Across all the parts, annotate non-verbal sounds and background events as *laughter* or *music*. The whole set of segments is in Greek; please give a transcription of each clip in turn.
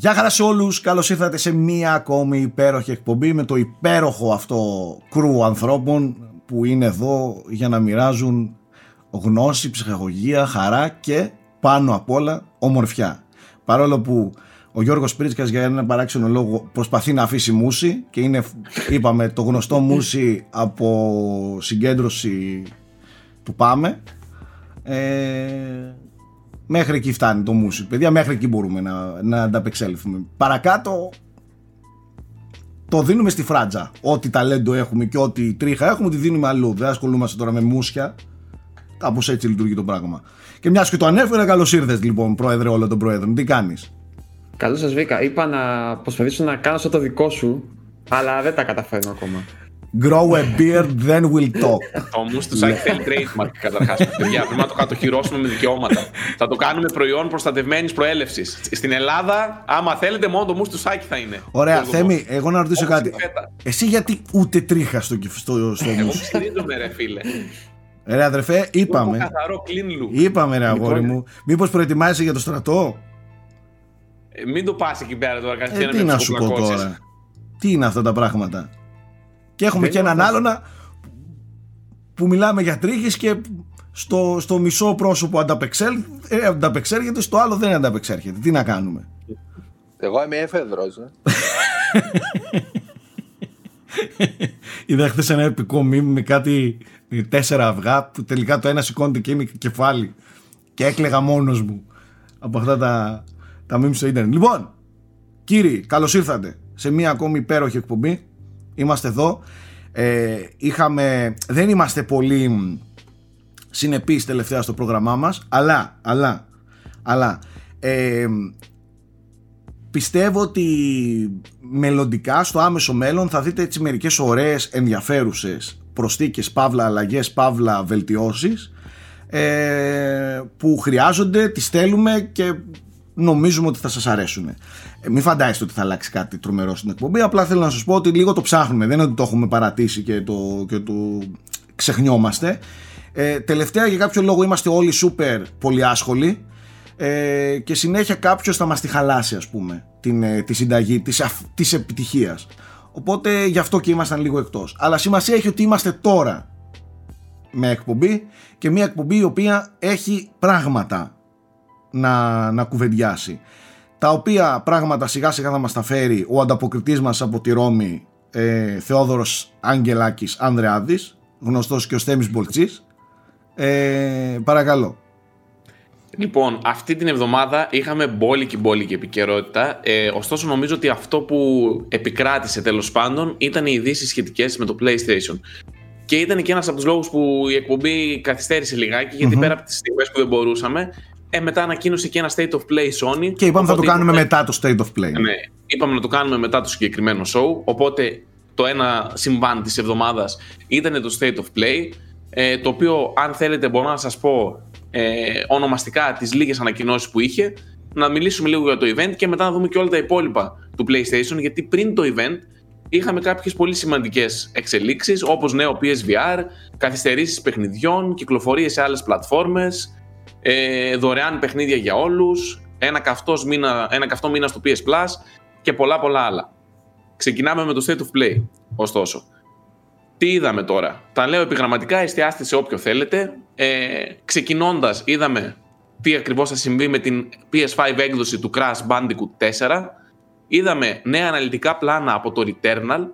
Γεια χαρά σε όλους, καλώς ήρθατε σε μία ακόμη υπέροχη εκπομπή με το υπέροχο αυτό κρού ανθρώπων που είναι εδώ για να μοιράζουν γνώση, ψυχαγωγία, χαρά και πάνω απ' όλα ομορφιά. Παρόλο που ο Γιώργος Πρίτσκας για ένα παράξενο λόγο προσπαθεί να αφήσει μουσι και είναι, είπαμε, το γνωστό μουσι από συγκέντρωση του Πάμε. Ε, Μέχρι εκεί φτάνει το μουσικ, παιδιά. Μέχρι εκεί μπορούμε να, να ανταπεξέλθουμε. Παρακάτω το δίνουμε στη φράτζα. Ό,τι ταλέντο έχουμε και ό,τι τρίχα έχουμε, τη δίνουμε αλλού. Δεν ασχολούμαστε τώρα με μουσια. Κάπως έτσι λειτουργεί το πράγμα. Και μιας και το ανέφερα, καλώς ήρθες λοιπόν, πρόεδρε όλων των πρόεδρων. Τι κάνεις; Καλώς σας βρήκα. Είπα να προσπαθήσω να κάνω σαν το δικό σου, αλλά δεν τα καταφέρνω ακόμα. Grow a beard, then we'll talk. Το μους του Σάκη θέλει trademark καταρχάς. Παιδιά, πρέπει να το κατοχυρώσουμε με δικαιώματα. Θα το κάνουμε προϊόν προστατευμένης προέλευσης. Στην Ελλάδα, άμα θέλετε, μόνο το μους του Σάκη θα είναι. Ωραία, Θέμη, εγώ να ρωτήσω κάτι. Εσύ γιατί ούτε τρίχα στο, στο, στο Εγώ στηρίζομαι, ρε φίλε. Ρε αδερφέ, είπαμε. Καθαρό clean look. Είπαμε, ρε αγόρι Λοιπόν. μου. Μήπως προετοιμάζεσαι για το στρατό; Ε, μην το πας εκεί πέρα τώρα, Ε, καθένα τι με να τους σου πω κουκλακώσεις. τώρα. Τι είναι αυτά τα πράγματα; Και έχουμε Δεν και έναν είναι άλλον να- που μιλάμε για τρίχες και στο, στο μισό πρόσωπο ανταπεξέλ, ε, ανταπεξέρχεται, στο άλλο δεν ανταπεξέρχεται. Τι να κάνουμε; Εγώ είμαι έφεδρος. Ε. *laughs* Είδα χθες ένα επικό μήνυμα με κάτι τέσσερα αυγά που τελικά το ένα σηκώνεται και είναι κεφάλι. Και έκλαιγα μόνος μου από αυτά τα, τα memes στο ίντερνετ. Λοιπόν, κύριοι, καλώς ήρθατε σε μία ακόμη υπέροχη εκπομπή. Είμαστε εδώ. Ε, είχαμε, δεν είμαστε πολύ μ, συνεπείς τελευταία στο πρόγραμμά μας, αλλά, αλλά, αλλά, ε, πιστεύω ότι μελλοντικά στο άμεσο μέλλον θα δείτε έτσι μερικές ωραίες ενδιαφέρουσες προσθήκες, παύλα αλλαγές, παύλα βελτιώσεις ε, που χρειάζονται, τις θέλουμε και νομίζουμε ότι θα σας αρέσουν. Ε, μην φαντάζεστε ότι θα αλλάξει κάτι τρομερό στην εκπομπή, απλά θέλω να σας πω ότι λίγο το ψάχνουμε, δεν είναι ότι το έχουμε παρατήσει και το, και το ξεχνιόμαστε. Ε, τελευταία για κάποιο λόγο είμαστε όλοι σούπερ πολύ άσχολοι. Ε, και συνέχεια κάποιος θα μας τη χαλάσει ας πούμε την, ε, τη συνταγή της, αφ- της επιτυχίας. Οπότε γι' αυτό και ήμασταν λίγο εκτός. Αλλά σημασία έχει ότι είμαστε τώρα με εκπομπή και μια εκπομπή η οποία έχει πράγματα να, να κουβεντιάσει τα οποία πράγματα σιγά σιγά θα μας τα φέρει ο ανταποκριτής μας από τη Ρώμη ε, Θεόδωρος Αγγελάκης Ανδρεάδης γνωστός και ο Στέμις Μπολτσής ε, παρακαλώ Λοιπόν, αυτή την εβδομάδα είχαμε μπόλικη μπόλικη επικαιρότητα. Ε, ωστόσο, νομίζω ότι αυτό που επικράτησε τέλος πάντων ήταν οι ειδήσεις σχετικές με το PlayStation. Και ήταν και ένας από τους λόγους που η εκπομπή καθυστέρησε λιγάκι, γιατί Μμμ. πέρα από τις στιγμές που δεν μπορούσαμε, ε, μετά ανακοίνωσε και ένα State of Play Sony. Και είπαμε θα το Οπότε κάνουμε είπαμε- μετά το State of Play. Ναι, είπαμε να το κάνουμε μετά το συγκεκριμένο show. Οπότε το ένα συμβάν της εβδομάδας ήταν το State of Play. Ε, το οποίο, αν θέλετε, μπορώ να σας πω ε, ονομαστικά τις λίγες ανακοινώσεις που είχε. Να μιλήσουμε λίγο για το event και μετά να δούμε και όλα τα υπόλοιπα του PlayStation. Γιατί πριν το event είχαμε κάποιες πολύ σημαντικές εξελίξεις, όπως νέο PSVR, καθυστερήσεις παιχνιδιών, κυκλοφορίες σε άλλες πλατφόρμες, ε, δωρεάν παιχνίδια για όλους, ένα, καυτός μήνα, ένα καυτό μήνα στο PS Plus και πολλά πολλά άλλα. Ξεκινάμε με το State of Play, ωστόσο. Τι είδαμε τώρα; Τα λέω επιγραμματικά, εστιάστε σε όποιο θέλετε. Ε, ξεκινώντας, είδαμε τι ακριβώς θα συμβεί με την PS5 έκδοση του Crash Bandicoot 4. Είδαμε νέα αναλυτικά πλάνα από το Returnal,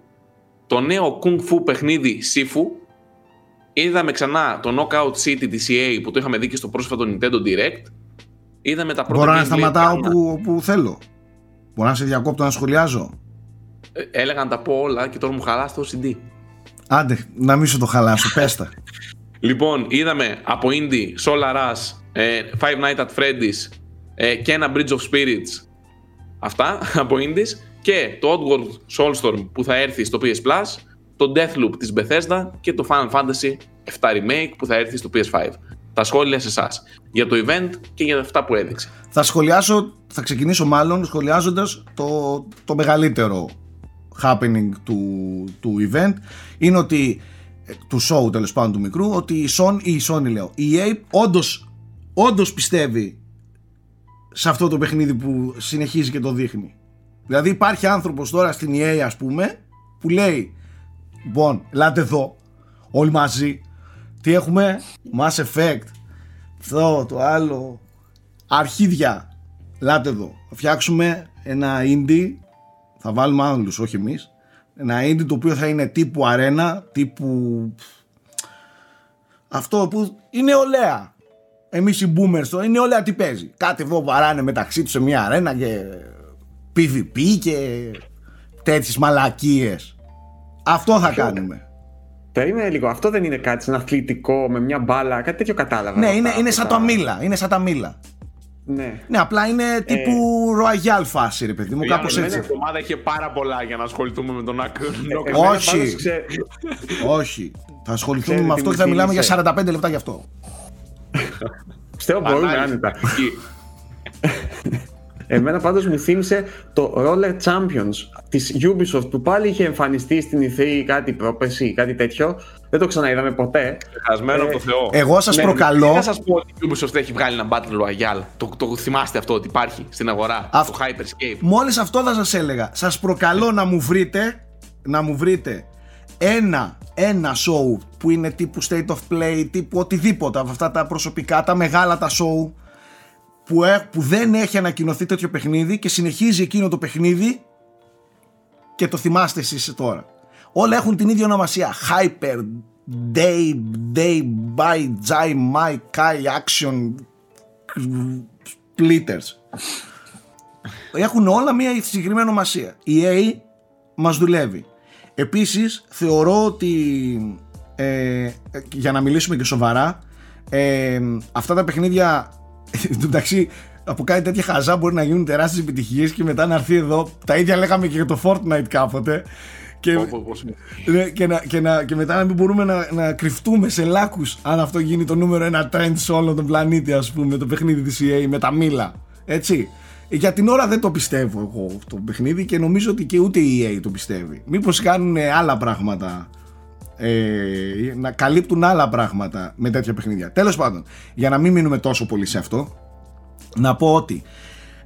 το νέο Kung Fu παιχνίδι Sifu, είδαμε ξανά το Knockout City της EA που το είχαμε δει και στο πρόσφατο Nintendo Direct, είδαμε τα πρώτα Μπορώ να gameplay σταματάω πλάνα. όπου, όπου θέλω. Μπορώ να σε διακόπτω να σχολιάζω. Ε, Έλεγα να τα πω όλα και τώρα μου χαλάς το CD. Άντε, να μην σου το χαλάσω, πες τα. *laughs* Λοιπόν, είδαμε από Indie, Solar Rush, ε, Five Nights at Freddy's ε, και ένα Bridge of Spirits. Αυτά *laughs* από Indies. Και το Oddworld Soulstorm που θα έρθει στο PS Plus, το Deathloop της Bethesda και το Final Fantasy 7 Remake που θα έρθει στο PS5. Τα σχόλια σε εσάς για το event και για αυτά που έδειξε. Θα σχολιάσω, θα ξεκινήσω μάλλον σχολιάζοντας το, το μεγαλύτερο happening του, του event. Είναι ότι, ε, του show τέλος πάντων του μικρού, ότι η Sony, η Sony λέω, η EA όντως, όντως πιστεύει σε αυτό το παιχνίδι που συνεχίζει και το δείχνει. Δηλαδή υπάρχει άνθρωπος τώρα στην EA ας πούμε που λέει Λοιπόν, ελάτε εδώ όλοι μαζί. Τι έχουμε; Mass Effect. Αυτό το άλλο. Αρχίδια. Ελάτε εδώ. Θα φτιάξουμε ένα indie. Θα βάλουμε άλλους όχι εμείς. Ένα indie το οποίο θα είναι τύπου αρένα τύπου αυτό που είναι ολέα Εμείς οι boomers το είναι όλα τι παίζει. Κάτι εδώ βαράνε μεταξύ τους σε μια αρένα και PvP και τέτοιες μαλακίες. Αυτό θα κάνουμε. Περίμενε λίγο, αυτό δεν είναι κάτι σαν αθλητικό με μια μπάλα, κάτι τέτοιο κατάλαβα. Ναι, είναι, είναι σαν τα μήλα. Είναι σαν τα μήλα. Ναι. ναι, απλά είναι τύπου ε... Royal φάση, ρε παιδί μου, κάπως έτσι. Η ομάδα είχε πάρα πολλά για να ασχοληθούμε με τον άκρο. Ε, όχι. Όχι. Θα ασχοληθούμε με αυτό και θα μιλάμε για 45 λεπτά γι' αυτό. Πιστεύω μπορούμε άνετα. *laughs* Εμένα πάντως μου θύμισε το Roller Champions της Ubisoft που πάλι είχε εμφανιστεί στην E3 κάτι πρόπεση, κάτι τέτοιο. Δεν το ξαναείδαμε ποτέ. Χασμένο από το Θεό. Εγώ σας ναι, προκαλώ. Δεν σας πω ότι η Ubisoft έχει βγάλει ένα Battle Royale. Το, το θυμάστε αυτό ότι υπάρχει στην αγορά. Αυτό. Το Hyperscape. Μόλις αυτό θα σας έλεγα. Σας προκαλώ να μου βρείτε, να μου βρείτε ένα, ένα show που είναι τύπου state of play, τύπου οτιδήποτε από αυτά τα προσωπικά, τα μεγάλα τα show που, που δεν έχει ανακοινωθεί τέτοιο παιχνίδι και συνεχίζει εκείνο το παιχνίδι και το θυμάστε εσείς τώρα. Όλα έχουν την ίδια ονομασία. Hyper, Day, Day, By, Jai, My, Kai, Action, Splitters. Έχουν όλα μια συγκεκριμένη ονομασία. Η EA μας δουλεύει. Επίσης θεωρώ ότι ε, για να μιλήσουμε και σοβαρά ε, αυτά τα παιχνίδια εντάξει από κάτι τέτοια χαζά μπορεί να γίνουν τεράστιες επιτυχίες και μετά να έρθει εδώ. Τα ίδια λέγαμε και για το Fortnite κάποτε. Και, ναι, και, να, και, να, και μετά να μην μπορούμε να, να κρυφτούμε σε λάκους αν αυτό γίνει το νούμερο ένα trend σε όλο τον πλανήτη ας πούμε το παιχνίδι της EA με τα μήλα. Έτσι. Για την ώρα δεν το πιστεύω εγώ το παιχνίδι και νομίζω ότι και ούτε η EA το πιστεύει. Μήπως κάνουν άλλα πράγματα ε, να καλύπτουν άλλα πράγματα με τέτοια παιχνίδια. Τέλος πάντων, για να μην μείνουμε τόσο πολύ σε αυτό, να πω ότι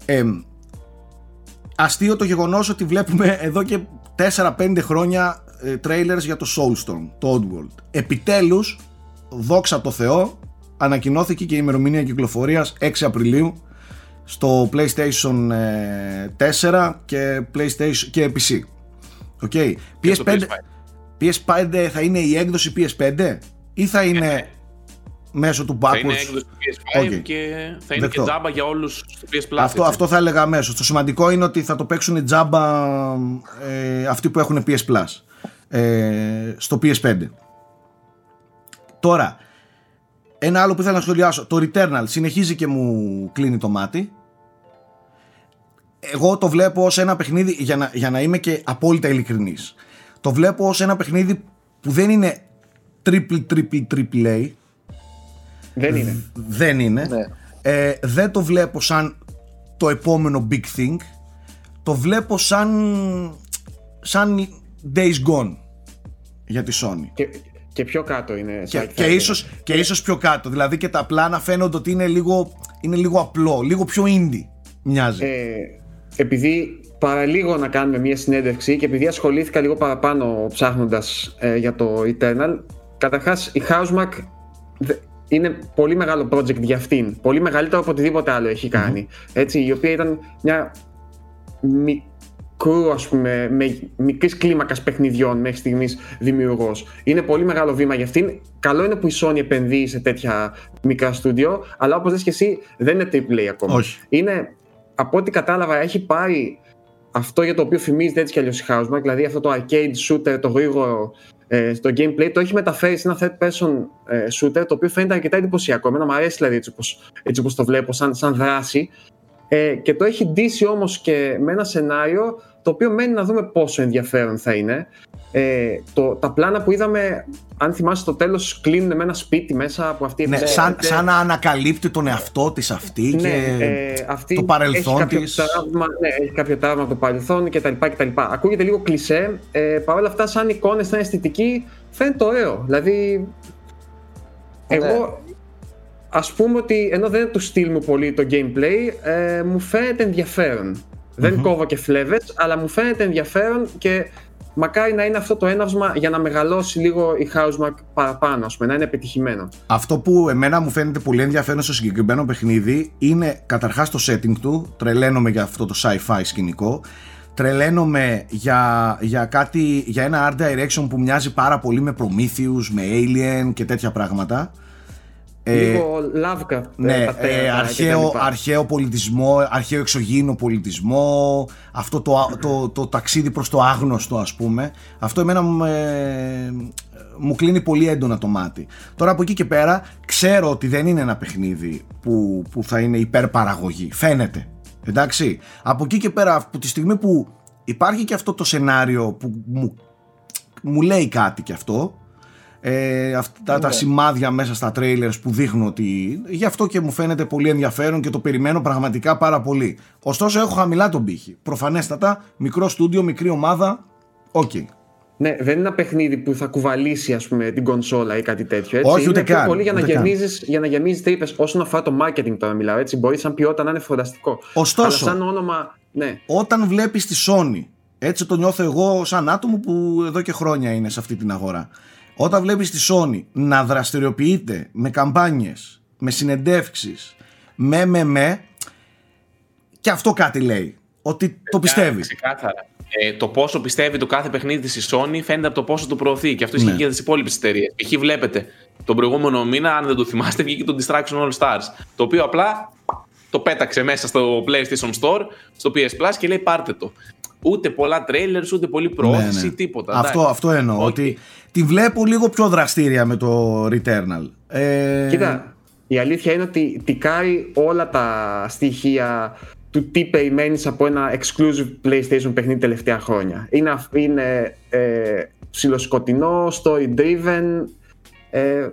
ε, αστείο το γεγονός ότι βλέπουμε εδώ και 4-5 χρόνια ε, trailers για το Soulstorm, το Oddworld. Επιτέλους, δόξα τω Θεώ, ανακοινώθηκε και η ημερομηνία κυκλοφορίας 6 Απριλίου στο PlayStation 4 ε, και, PlayStation, και PC. Okay. PS5, PS5 θα είναι η έκδοση PS5 ή θα είναι ε, μέσω του backwards. Θα είναι έκδοση PS5 και θα είναι και τζάμπα για όλους στο PS Plus. Αυτό, αυτό θα έλεγα αμέσως. Το σημαντικό είναι ότι θα το παίξουν τζάμπα ε, αυτοί που έχουν PS Plus ε, στο PS5. Τώρα, ένα άλλο που ήθελα να σχολιάσω. Το Returnal συνεχίζει και μου κλείνει το μάτι εγώ το βλέπω ως ένα παιχνίδι, για να, για να είμαι και απόλυτα ειλικρινής, το βλέπω ως ένα παιχνίδι που δεν είναι triple triple triple A. Δεν είναι. Δεν είναι. Ναι. Ε, δεν το βλέπω σαν το επόμενο big thing. Το βλέπω σαν, σαν Days Gone για τη Sony. Και, και πιο κάτω είναι. Και, και, ίσως, και ίσως πιο κάτω. Δηλαδή και τα πλάνα φαίνονται ότι είναι λίγο, είναι λίγο απλό, λίγο πιο indie μοιάζει. Ε, επειδή παραλίγο να κάνουμε μια συνέντευξη και επειδή ασχολήθηκα λίγο παραπάνω ψάχνοντας ε, για το Eternal, καταρχάς η Housemark είναι πολύ μεγάλο project για αυτήν, πολύ μεγαλύτερο από οτιδήποτε άλλο έχει κάνει, έτσι, η οποία ήταν μια μικρού, ας πούμε, με μικρής κλίμακας παιχνιδιών μέχρι στιγμής δημιουργός. Είναι πολύ μεγάλο βήμα για αυτήν. Καλό είναι που η Sony επενδύει σε τέτοια μικρά στούντιο, αλλά όπως λες και εσύ δεν είναι AAA ακόμα. Όχι. Είναι από ό,τι κατάλαβα έχει πάρει αυτό για το οποίο φημίζεται έτσι κι αλλιώς η Housemark, δηλαδή αυτό το arcade shooter, το γρήγορο ε, στο gameplay, το έχει μεταφέρει σε ένα third person ε, shooter, το οποίο φαίνεται αρκετά εντυπωσιακό. Εμένα μου αρέσει δηλαδή έτσι όπως, έτσι όπως το βλέπω, σαν, σαν δράση. Ε, και το έχει ντύσει όμως και με ένα σενάριο το οποίο μένει να δούμε πόσο ενδιαφέρον θα είναι. Ε, το, τα πλάνα που είδαμε, αν θυμάσαι το τέλος, κλείνουν με ένα σπίτι μέσα από αυτή ναι, σαν, σαν να ανακαλύπτει τον εαυτό της αυτή ναι, και ε, αυτή το παρελθόν έχει της. Τραύμα, ναι, έχει κάποιο τραύμα από το παρελθόν κτλ. κτλ. Ακούγεται λίγο κλισέ, ε, παρ' όλα αυτά σαν εικόνες, σαν αισθητική, φαίνεται ωραίο. Δηλαδή, ναι. εγώ ας πούμε ότι ενώ δεν είναι του στυλ μου πολύ το gameplay, ε, μου φαίνεται ενδιαφέρον. Δεν κόβω και φλέβες, αλλά μου φαίνεται ενδιαφέρον και μακάρι να είναι αυτό το έναυσμα για να μεγαλώσει λίγο η Housemark παραπάνω, ας πούμε, να είναι επιτυχημένο. Αυτό που εμένα μου φαίνεται πολύ ενδιαφέρον στο συγκεκριμένο παιχνίδι είναι καταρχάς το setting του, τρελαίνομαι για αυτό το sci-fi σκηνικό, τρελαίνομαι για, για, κάτι, για ένα art direction που μοιάζει πάρα πολύ με Prometheus, με Alien και τέτοια πράγματα. Λίγο Lovecraft. Ναι, πατέρα ε, και τα αρχαίο, λοιπά. αρχαίο πολιτισμό, αρχαίο εξωγήινο πολιτισμό, αυτό το, α- το, το ταξίδι προς το άγνωστο ας πούμε. Αυτό εμένα μου, ε, μου κλείνει πολύ έντονα το μάτι. Τώρα από εκεί και πέρα ξέρω ότι δεν είναι ένα παιχνίδι που, που θα είναι υπερπαραγωγή. Φαίνεται. Εντάξει. Από εκεί και πέρα από τη στιγμή που υπάρχει και αυτό το σενάριο που μου, μου λέει κάτι και αυτό ε, αυτά τα Ναι. σημάδια μέσα στα trailers που δείχνουν ότι γι' αυτό και μου φαίνεται πολύ ενδιαφέρον και το περιμένω πραγματικά πάρα πολύ. Ωστόσο έχω χαμηλά τον πύχη. Προφανέστατα, μικρό στούντιο, μικρή ομάδα, οκ. Ναι, δεν είναι ένα παιχνίδι που θα κουβαλήσει ας πούμε, την κονσόλα ή κάτι τέτοιο. Έτσι. Όχι, είναι ούτε πιο καν, πολύ για να, ούτε καν. γεμίζεις, για να γεμίζεις τρύπες όσον αφορά το marketing τώρα μιλάω. Έτσι. Μπορεί σαν ποιότητα να είναι φανταστικό. Ωστόσο- Αλλά σαν όνομα. Ναι, Όταν βλέπεις τη Sony, έτσι το νιώθω εγώ σαν άτομο που εδώ και χρόνια είναι σε αυτή την αγορά. Όταν βλέπεις τη Sony να δραστηριοποιείται με καμπάνιες, με συνεντεύξεις, με με με, και αυτό κάτι λέει. Ότι το πιστεύει. Ξεκάθαρα. Ε, το πόσο πιστεύει το κάθε παιχνίδι της Sony φαίνεται από το πόσο το προωθεί. Και αυτό ισχύει Ναι. και για τις υπόλοιπες εταιρείες. Π.χ. βλέπετε, τον προηγούμενο μήνα, αν δεν το θυμάστε, βγήκε το Distraction All Stars. Το οποίο απλά το πέταξε μέσα στο PlayStation Store, στο PS Plus και λέει πάρτε το. Ούτε πολλά trailers, ούτε πολλή προώθηση, Ναι, ναι. τίποτα. Αυτό, εντάξει. αυτό εννοώ. Οκ. Ότι τη βλέπω λίγο πιο δραστήρια με το Returnal. Ε, Κοίτα, η αλήθεια είναι ότι τικάρει όλα τα στοιχεία του τι περιμένεις από ένα exclusive PlayStation παιχνίδι τελευταία χρόνια. Είναι, αυ- είναι ε, ψιλοσκοτεινό, story driven, ε,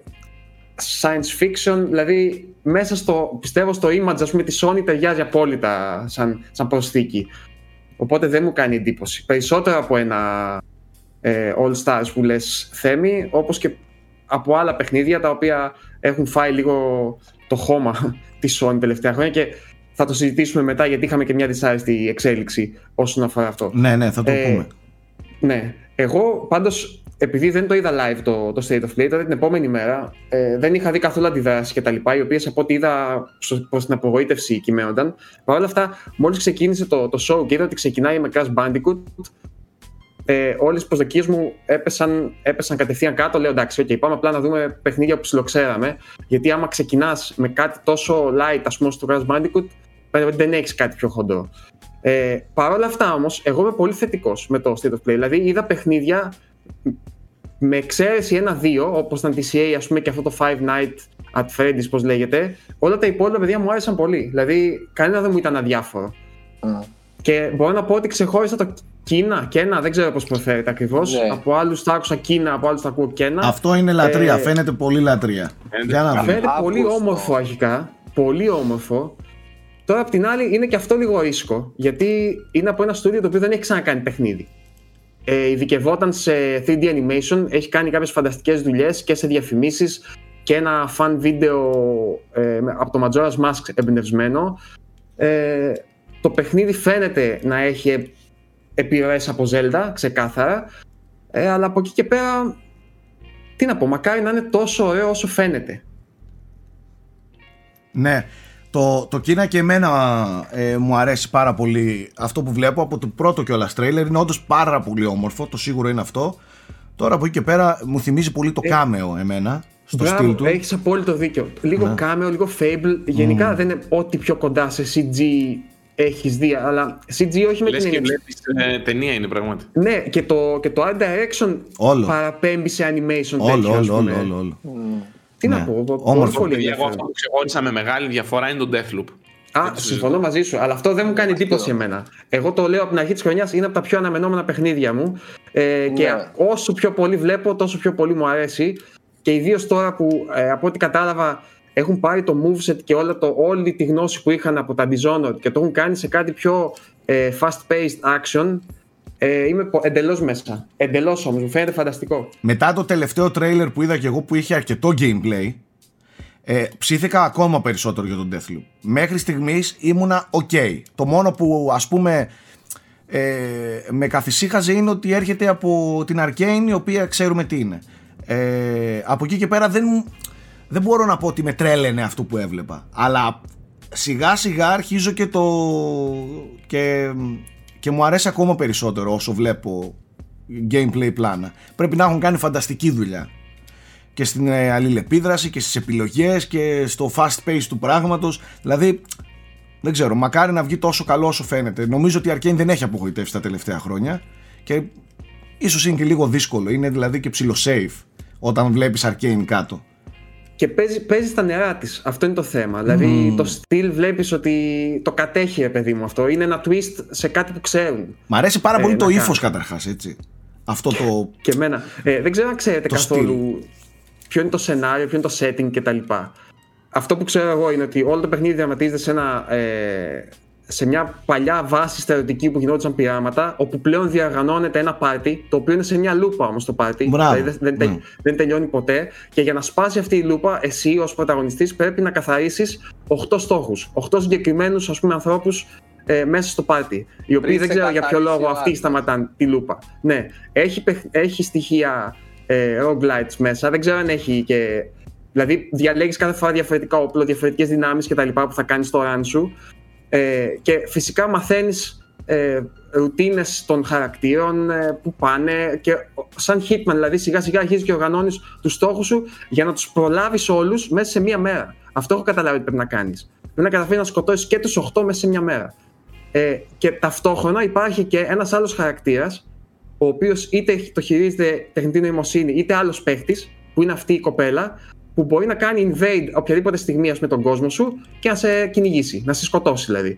science fiction, δηλαδή μέσα στο, πιστεύω στο image ας πούμε τη Sony ταιριάζει απόλυτα σαν, σαν προσθήκη. Οπότε δεν μου κάνει εντύπωση. Περισσότερο από ένα ε, All Stars που λες Θέμη, όπως και από άλλα παιχνίδια τα οποία έχουν φάει λίγο το χώμα *laughs* της Sony τελευταία χρόνια και θα το συζητήσουμε μετά γιατί είχαμε και μια δυσάρεστη εξέλιξη όσον αφορά αυτό. Ναι, ναι, θα το Ε, πούμε. Ναι. Εγώ πάντως επειδή δεν το είδα live το, το State of Play, τότε την επόμενη μέρα ε, δεν είχα δει καθόλου αντιδράσεις και τα λοιπά, οι οποίες από ό,τι είδα προς την απογοήτευση κυμαίνονταν. Παρ' όλα αυτά, μόλις ξεκίνησε το, το show και είδα ότι ξεκινάει με Crash Bandicoot, ε, όλες οι προσδοκίες μου έπεσαν, έπεσαν κατευθείαν κάτω. Λέω εντάξει, okay, πάμε απλά να δούμε παιχνίδια που ψιλοξέραμε. Γιατί άμα ξεκινάς με κάτι τόσο light, ας πούμε, στο Crash Bandicoot, φαίνεται ότι δεν έχεις κάτι πιο χοντρό. Ε, Παρ' όλα αυτά όμως, εγώ είμαι πολύ θετικός με το State of Play. Δηλαδή, είδα παιχνίδια με εξαίρεση ένα-δύο, όπως ήταν TCA, ας πούμε, και αυτό το Five Night at Freddy's, πώς λέγεται. Όλα τα υπόλοιπα παιδιά μου άρεσαν πολύ. Δηλαδή, κανένα δεν μου ήταν αδιάφορο. Μμ. Και μπορώ να πω ότι ξεχώρισα το Κίνα και ένα, δεν ξέρω πώς προφέρεται ακριβώς. Ναι. Από άλλους τα άκουσα Κίνα, από άλλους τα ακούω και ένα. Αυτό είναι λατρεία, ε, φαίνεται πολύ λατρεία. φαίνεται- Για να δούμε. Φαίνεται Αύγουστο. πολύ όμορφο αρχικά. Πολύ όμορφο. Τώρα απ' την άλλη είναι και αυτό λίγο ρίσκο. Γιατί είναι από ένα στούντιο το οποίο δεν έχει ξανακάνει παιχνίδι. Ε, ειδικευόταν σε 3D animation, έχει κάνει κάποιες φανταστικές δουλειές και σε διαφημίσεις και ένα fan βίντεο ε, με- από το Majora's Mask εμπνευσμένο. Ε, το παιχνίδι φαίνεται να έχει επιρροές από Zelda, ξεκάθαρα. Ε, αλλά από εκεί και πέρα, τι να πω, μακάρι να είναι τόσο ωραίο όσο φαίνεται. Ναι, το, το Κίνα και εμένα ε, μου αρέσει πάρα πολύ αυτό που βλέπω από το πρώτο κιόλας τρέιλερ. Είναι όντως πάρα πολύ όμορφο, το σίγουρο είναι αυτό. Τώρα από εκεί και πέρα μου θυμίζει πολύ το Ε, κάμεο εμένα, στο Μπράβο, στυλ του. Έχεις απόλυτο δίκιο. Λίγο Ναι. κάμεο, λίγο fable. Γενικά δεν είναι ό,τι πιο κοντά σε CG έχεις δει, αλλά CG όχι με Λες την και έννοια. βλέπεις ε, ταινία είναι πράγματι. Ναι, και το, και το art direction Όλο. παραπέμπει σε animation Όλο, τέτοιο, ας όλο, πούμε. όλο, όλο, όλο. Μμ. Τι Ναι. να πω, πολύ, Όμορφο. πολύ Παιδιά, εγώ ενδιαφέρον. αυτό που ξεχώρισα με μεγάλη διαφορά είναι το Deathloop. Α, Δεν το συμφωνώ μαζί σου, αλλά αυτό δεν μου κάνει εντύπωση εμένα. Εγώ το λέω από την αρχή της χρονιάς, είναι από τα πιο αναμενόμενα παιχνίδια μου. Ε, Και Ναι. όσο πιο πολύ βλέπω, τόσο πιο πολύ μου αρέσει. Και ιδίω τώρα που ε, από ό,τι κατάλαβα έχουν πάρει το moveset και όλα το, όλη τη γνώση που είχαν από τα Dishonored και το έχουν κάνει σε κάτι πιο ε, fast-paced action. Ε, είμαι εντελώς μέσα. Εντελώς όμως, μου φαίνεται φανταστικό. Μετά το τελευταίο τρέιλερ που είδα και εγώ που είχε αρκετό gameplay Ε, ψήθηκα ακόμα περισσότερο για τον Deathloop. Μέχρι στιγμής ήμουνα ok. Το μόνο που ας πούμε ε, με καθησύχαζε είναι ότι έρχεται από την Arcane η οποία ξέρουμε τι είναι. Ε, από εκεί και πέρα δεν, δεν μπορώ να πω ότι με τρέλαινε αυτό που έβλεπα. Αλλά σιγά σιγά αρχίζω και το και, και μου αρέσει ακόμα περισσότερο όσο βλέπω gameplay πλάνα. Πρέπει να έχουν κάνει φανταστική δουλειά. Και στην ε, αλληλεπίδραση και στις επιλογές και στο fast pace του πράγματος. Δηλαδή δεν ξέρω μακάρι να βγει τόσο καλό όσο φαίνεται. Νομίζω ότι η Arcane δεν έχει απογοητεύσει τα τελευταία χρόνια και ίσως είναι και λίγο δύσκολο. Είναι δηλαδή και ψηλό safe όταν βλέπεις Arcane κάτω και παίζει, παίζει στα νερά της. Αυτό είναι το θέμα. Δηλαδή το στυλ βλέπεις ότι το κατέχει, ρε παιδί μου αυτό. Είναι ένα twist σε κάτι που ξέρουν. Μ' αρέσει πάρα ε, πολύ το ύφος καταρχάς, έτσι. Αυτό το. Και εμένα. Ε, δεν ξέρω αν ξέρετε καθόλου ποιο είναι το σενάριο, ποιο είναι το setting κτλ. Αυτό που ξέρω εγώ είναι ότι όλο το παιχνίδι διαματίζεται σε, ένα, ε, σε μια παλιά βάση στερεωτική που γινόντουσαν πειράματα, όπου πλέον διαγανώνεται ένα πάρτι, το οποίο είναι σε μια λούπα όμως το πάρτι. Δηλαδή δεν, δεν, ναι. δεν, τελειώνει ποτέ. Και για να σπάσει αυτή η λούπα, εσύ ως πρωταγωνιστής πρέπει να καθαρίσεις 8 στόχους. 8 συγκεκριμένους ανθρώπους ε, μέσα στο πάρτι. Οι οποίοι δεν ξέρω για ποιο λόγο αυτοί σταματάνε τη λούπα. Ναι, έχει, έχει στοιχεία ε, roguelites μέσα. Δεν ξέρω αν έχει και. Δηλαδή, διαλέγεις κάθε φορά διαφορετικά όπλο, διαφορετικές δυνάμεις κτλ. που θα κάνεις στο run σου. Ε, και φυσικά μαθαίνεις ε, ρουτίνες των χαρακτήρων ε, που πάνε και σαν hitman, δηλαδή σιγά σιγά αρχίζεις και οργανώνεις τους στόχους σου για να τους προλάβεις όλους μέσα σε μία μέρα. Αυτό έχω καταλάβει ότι πρέπει να κάνεις. Πρέπει να καταφέρεις να σκοτώσεις και τους 8 μέσα σε μία μέρα. Ε, και ταυτόχρονα υπάρχει και ένας άλλος χαρακτήρας ο οποίος είτε το χειρίζεται τεχνητή νοημοσύνη, είτε άλλος παίχτης, που είναι αυτή η κοπέλα, που μπορεί να κάνει invade οποιαδήποτε στιγμή με τον κόσμο σου και να σε κυνηγήσει, να σε σκοτώσει δηλαδή.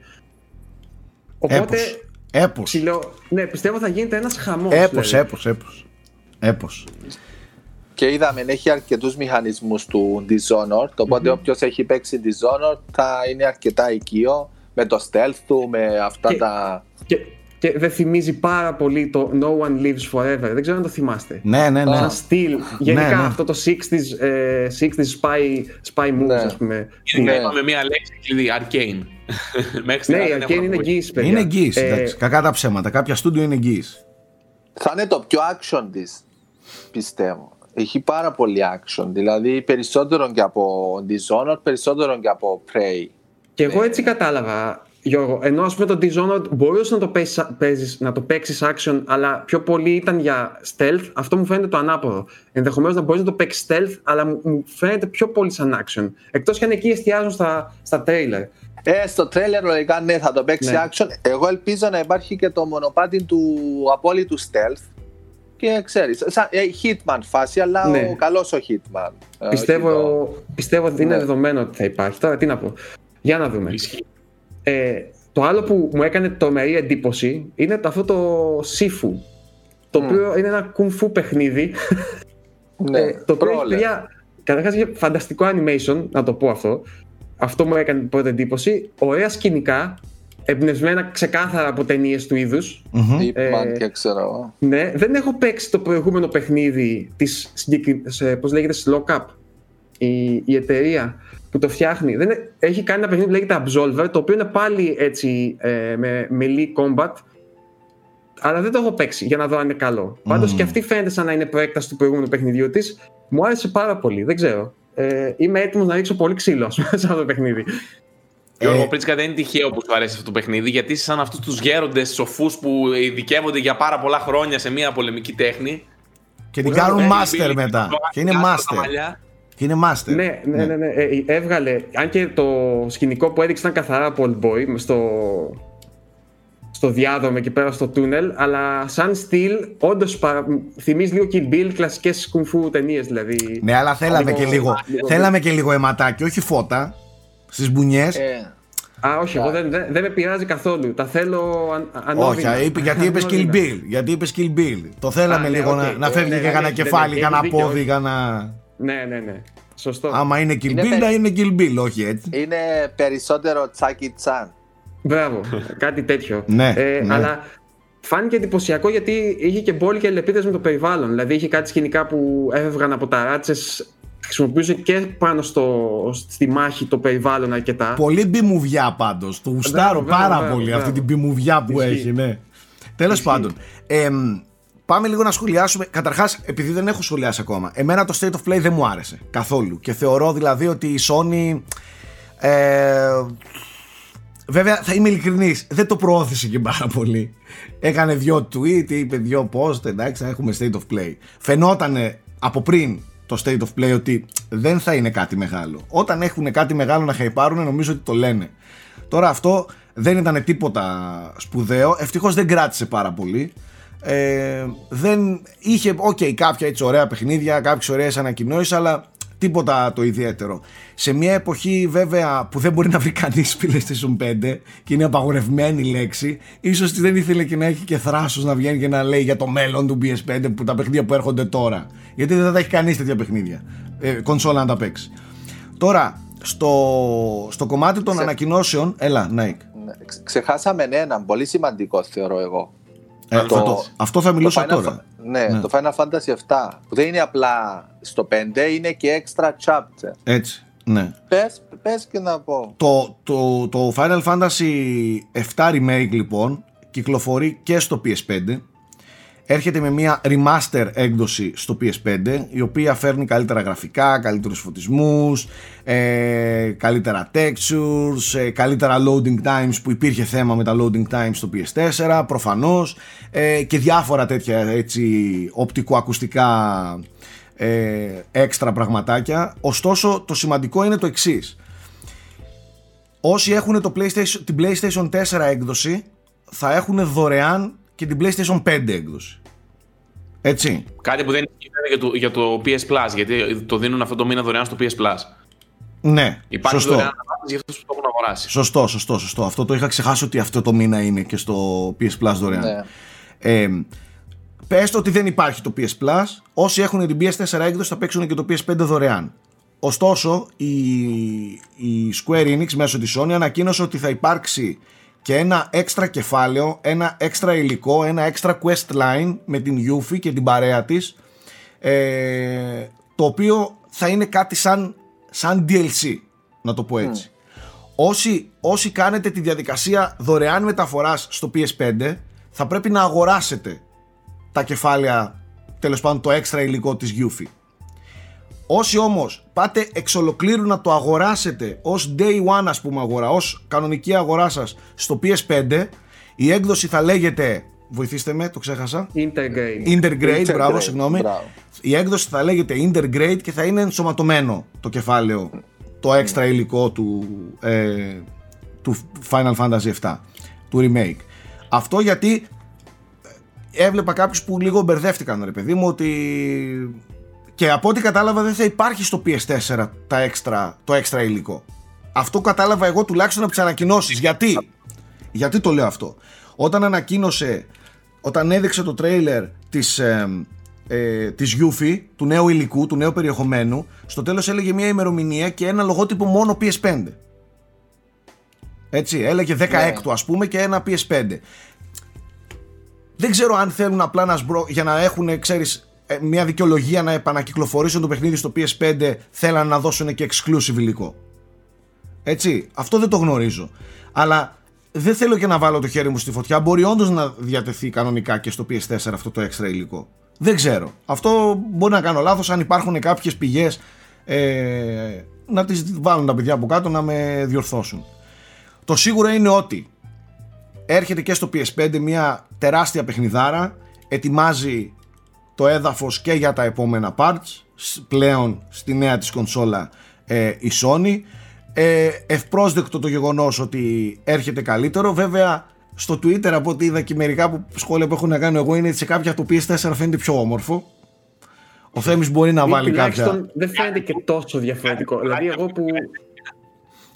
Οπότε. Έπος. ναι, πιστεύω θα γίνεται ένας χαμός. Έπω, δηλαδή. έπω, έπω. Έπος. Και είδαμε, έχει αρκετούς μηχανισμούς του Dishonored. Οπότε mm-hmm. όποιος έχει παίξει Dishonored θα είναι αρκετά οικείο με το stealth του, με αυτά τα. Και και δεν θυμίζει πάρα πολύ το No One Lives Forever. Δεν ξέρω αν το θυμάστε. Ναι, ναι, ναι. Σαν στυλ. Γενικά ναι, ναι. αυτό το 60s, ε, 60s spy, spy moves, ναι. ας πούμε. Ναι. Είπαμε μία λέξη κλειδί, arcane. *laughs* ναι, η arcane είναι εγγύης, παιδιά. Είναι εγγύης, ε, Κακά τα ψέματα. Κάποια στούντιο είναι εγγύης. Θα είναι το πιο action της, πιστεύω. Έχει πάρα πολύ action. Δηλαδή περισσότερο και από Dishonored, περισσότερο και από Prey. Και εγώ έτσι κατάλαβα Γιώργο, ενώ ας πούμε το Dishonored μπορούσε να το, παίζεις, να το παίξεις action, αλλά πιο πολύ ήταν για stealth, αυτό μου φαίνεται το ανάποδο. Ενδεχομένως να μπορείς να το παίξεις stealth, αλλά μου φαίνεται πιο πολύ σαν action. Εκτός και αν εκεί εστιάζουν στα, στα trailer. Ε, στο τρέλερ λογικά ναι, θα το παίξει ναι. action. Εγώ ελπίζω να υπάρχει και το μονοπάτι του απόλυτου stealth. Και ξέρεις, σαν ε, Hitman φάση, αλλά ναι. ο καλός ο Hitman. Ε, πιστεύω, πιστεύω ότι είναι ναι. δεδομένο ότι θα υπάρχει. Τώρα τι να πω. Για να δούμε. Ε, το άλλο που μου έκανε τρομερή εντύπωση είναι το, αυτό το Sifu. Το οποίο είναι ένα κουμφού παιχνίδι. Ναι, ε, το οποίο έχει Καταρχάς είχε φανταστικό animation, να το πω αυτό. Αυτό μου έκανε πρώτη εντύπωση. Ωραία σκηνικά, εμπνευσμένα ξεκάθαρα από ταινίες του είδους. Mm-hmm. Ε, και ξέρω. Ναι, δεν έχω παίξει το προηγούμενο παιχνίδι της. Πώς λέγεται, Slockup. Η, η εταιρεία που το φτιάχνει. Δεν έχει κάνει ένα παιχνίδι που λέγεται Absolver, το οποίο είναι πάλι έτσι ε, με melee combat. Αλλά δεν το έχω παίξει για να δω αν είναι καλό. Mm. Πάντω και αυτή φαίνεται σαν να είναι προέκταση του προηγούμενου παιχνιδιού της. Μου άρεσε πάρα πολύ. Δεν ξέρω. Ε, είμαι έτοιμος να ρίξω πολύ ξύλο *laughs* σε αυτό το παιχνίδι. Γιώργο ε, Πρίτσκα, δεν είναι τυχαίο που σου αρέσει αυτό το παιχνίδι, γιατί είσαι σαν αυτούς τους γέροντες σοφούς που ειδικεύονται για πάρα πολλά χρόνια σε μια πολεμική τέχνη. Και την κάνουν master μετά. Και είναι master. Και είναι master. Ναι, ναι, ναι. ναι, ναι. Ε, έβγαλε. Αν και το σκηνικό που έδειξε ήταν καθαρά από Old Boy στο, στο διάδρομο εκεί πέρα στο τούνελ, αλλά σαν στυλ, όντως θυμίζει λίγο Kill Bill, κλασικές κουμφού ταινίες δηλαδή. Ναι, αλλά θέλαμε και λίγο, θέλαμε και λίγο αιματάκι, όχι φώτα στις μπουνιές. Ε. Α, όχι, εγώ δεν, δεν, δεν, με πειράζει καθόλου. Τα θέλω αν, Όχι, γιατί είπες Kill Bill. Γιατί είπες Kill Bill. Το θέλαμε Α, ναι, λίγο okay. να, να φεύγει και κανένα κεφάλι, κανένα πόδι, κανένα. Ναι, ναι, ναι. Σωστό. Άμα είναι Kill Bill, να είναι Kill Bill, όχι έτσι. Είναι περισσότερο Τσάκι Τσάν. Μπράβο, κάτι τέτοιο. ναι, ε, ναι. Αλλά φάνηκε εντυπωσιακό γιατί είχε και μπόλικη και με το περιβάλλον. Δηλαδή είχε κάτι σκηνικά που έφευγαν από ταράτσε χρησιμοποιούσε και πάνω στο, στη μάχη το περιβάλλον αρκετά. Πολύ μπιμουβιά πάντως. Το γουστάρω πάρα πολύ αυτή την μπιμουβιά που έχει, ναι. Τέλος πάντων. Ε, πάμε λίγο να σχολιάσουμε. Καταρχάς, επειδή δεν έχω σχολιάσει ακόμα, εμένα το State of Play δεν μου άρεσε καθόλου. Και θεωρώ δηλαδή ότι η Sony... Ε, Βέβαια, θα είμαι ειλικρινής, δεν το προώθησε και πάρα πολύ. Έκανε δυο tweet, είπε δυο post, εντάξει, θα έχουμε state of play. Φαινότανε από πριν το State of Play ότι δεν θα είναι κάτι μεγάλο. Όταν έχουν κάτι μεγάλο να hypάρουν, νομίζω ότι το λένε. Τώρα αυτό δεν ήταν τίποτα σπουδαίο. Ευτυχώς δεν κράτησε πάρα πολύ. Ε, δεν είχε, οκέι, okay, κάποια έτσι ωραία παιχνίδια, κάποιες ωραίες ανακοινώσεις, αλλά τίποτα το ιδιαίτερο. Σε μια εποχή βέβαια που δεν μπορεί να βρει κανείς PlayStation 5 και είναι απαγορευμένη λέξη, ίσως δεν ήθελε και να έχει και θράσος να βγαίνει και να λέει για το μέλλον του PS5 που τα παιχνίδια που έρχονται τώρα. Γιατί δεν θα έχει κανείς τέτοια παιχνίδια. Ε, κονσόλα να τα παίξει. Τώρα, στο, στο κομμάτι των ανακοινώσεων. Έλα, Nike. Ναι, ξεχάσαμε ένα πολύ σημαντικό θεωρώ εγώ. Ε, το, αυτό θα μιλούσα τώρα. Ναι, ναι, το Final Fantasy 7 που δεν είναι απλά στο 5, είναι και extra chapter. Έτσι, ναι. Πες, πες και να πω. Το, το, το Final Fantasy 7 Remake λοιπόν κυκλοφορεί και στο PS5 έρχεται με μια remaster έκδοση στο PS5 η οποία φέρνει καλύτερα γραφικά, καλύτερους φωτισμούς, ε, καλύτερα textures, ε, καλύτερα loading times που υπήρχε θέμα με τα loading times στο PS4 προφανώς ε, και διάφορα τέτοια έτσι οπτικοακουστικά ε, έξτρα πραγματάκια. Ωστόσο το σημαντικό είναι το εξής. Όσοι έχουν το PlayStation, την PlayStation 4 έκδοση θα έχουν δωρεάν και την PlayStation 5 έκδοση. Έτσι. Κάτι που δεν είναι για το, για το PS Plus, γιατί το δίνουν αυτό το μήνα δωρεάν στο PS Plus. Ναι, Υπάρχει σωστό. δωρεάν για αυτούς που το έχουν αγοράσει. Σωστό, σωστό, σωστό. Αυτό το είχα ξεχάσει ότι αυτό το μήνα είναι και στο PS Plus δωρεάν. Ναι. Ε, πες το ότι δεν υπάρχει το PS Plus. Όσοι έχουν την PS4 έκδοση θα παίξουν και το PS5 δωρεάν. Ωστόσο, η, η Square Enix μέσω της Sony ανακοίνωσε ότι θα υπάρξει και ένα έξτρα κεφάλαιο, ένα έξτρα υλικό, ένα έξτρα quest line με την Yuffie και την παρέα της ε, το οποίο θα είναι κάτι σαν, σαν DLC να το πω έτσι. Όσοι, όσοι κάνετε τη διαδικασία δωρεάν μεταφοράς στο PS5 θα πρέπει να αγοράσετε τα κεφάλαια τέλος πάντων το έξτρα υλικό της Yuffie. Όσοι όμως πάτε εξ ολοκλήρου να το αγοράσετε ως day one ας πούμε αγορά, ως κανονική αγορά σας στο PS5 η έκδοση θα λέγεται, βοηθήστε με, το ξέχασα Intergrade. Intergrade, μπράβο, Intergrade, συγγνώμη μπράβο. η έκδοση θα λέγεται Intergrade και θα είναι ενσωματωμένο το κεφάλαιο το έξτρα υλικό του, ε, του Final Fantasy 7 του remake αυτό γιατί έβλεπα κάποιους που λίγο μπερδεύτηκαν ρε παιδί μου ότι και από ό,τι κατάλαβα δεν θα υπάρχει στο PS4 τα έξτρα, το έξτρα υλικό. Αυτό κατάλαβα εγώ τουλάχιστον από τις ανακοινώσεις. Γιατί; Γιατί το λέω αυτό; Όταν ανακοίνωσε, όταν έδειξε το τρέιλερ της, ε, ε, της Yuffie, του νέου υλικού, του νέου περιεχομένου, στο τέλος έλεγε μια ημερομηνία και ένα λογότυπο μόνο PS5. Έτσι, έλεγε 16 ας πούμε και ένα PS5. Δεν ξέρω αν θέλουν απλά να σμπρω, για να έχουν, ξέρεις, ε, μια δικαιολογία να επανακυκλοφορήσουν το παιχνίδι στο PS5 θέλαν να δώσουν και exclusive υλικό. Έτσι, αυτό δεν το γνωρίζω. Αλλά δεν θέλω και να βάλω το χέρι μου στη φωτιά. Μπορεί όντως να διατεθεί κανονικά και στο PS4 αυτό το έξτρα υλικό. Δεν ξέρω. Αυτό μπορεί να κάνω λάθος αν υπάρχουν κάποιες πηγές ε, να τις βάλουν τα παιδιά από κάτω να με διορθώσουν. Το σίγουρο είναι ότι έρχεται και στο PS5 μια τεράστια παιχνιδάρα, ετοιμάζει το έδαφος και για τα επόμενα parts, σ- πλέον στη νέα της κονσόλα ε, η Sony. Ε, ευπρόσδεκτο το γεγονός ότι έρχεται καλύτερο, βέβαια στο Twitter από ό,τι είδα και μερικά που, σχόλια που έχω να κάνω εγώ είναι ότι σε κάποια το PS4 φαίνεται πιο όμορφο. Ο Θέμης μπορεί να Ή βάλει τουλάχιστον κάποια... δεν φαίνεται και τόσο διαφορετικό. δηλαδή, εγώ που.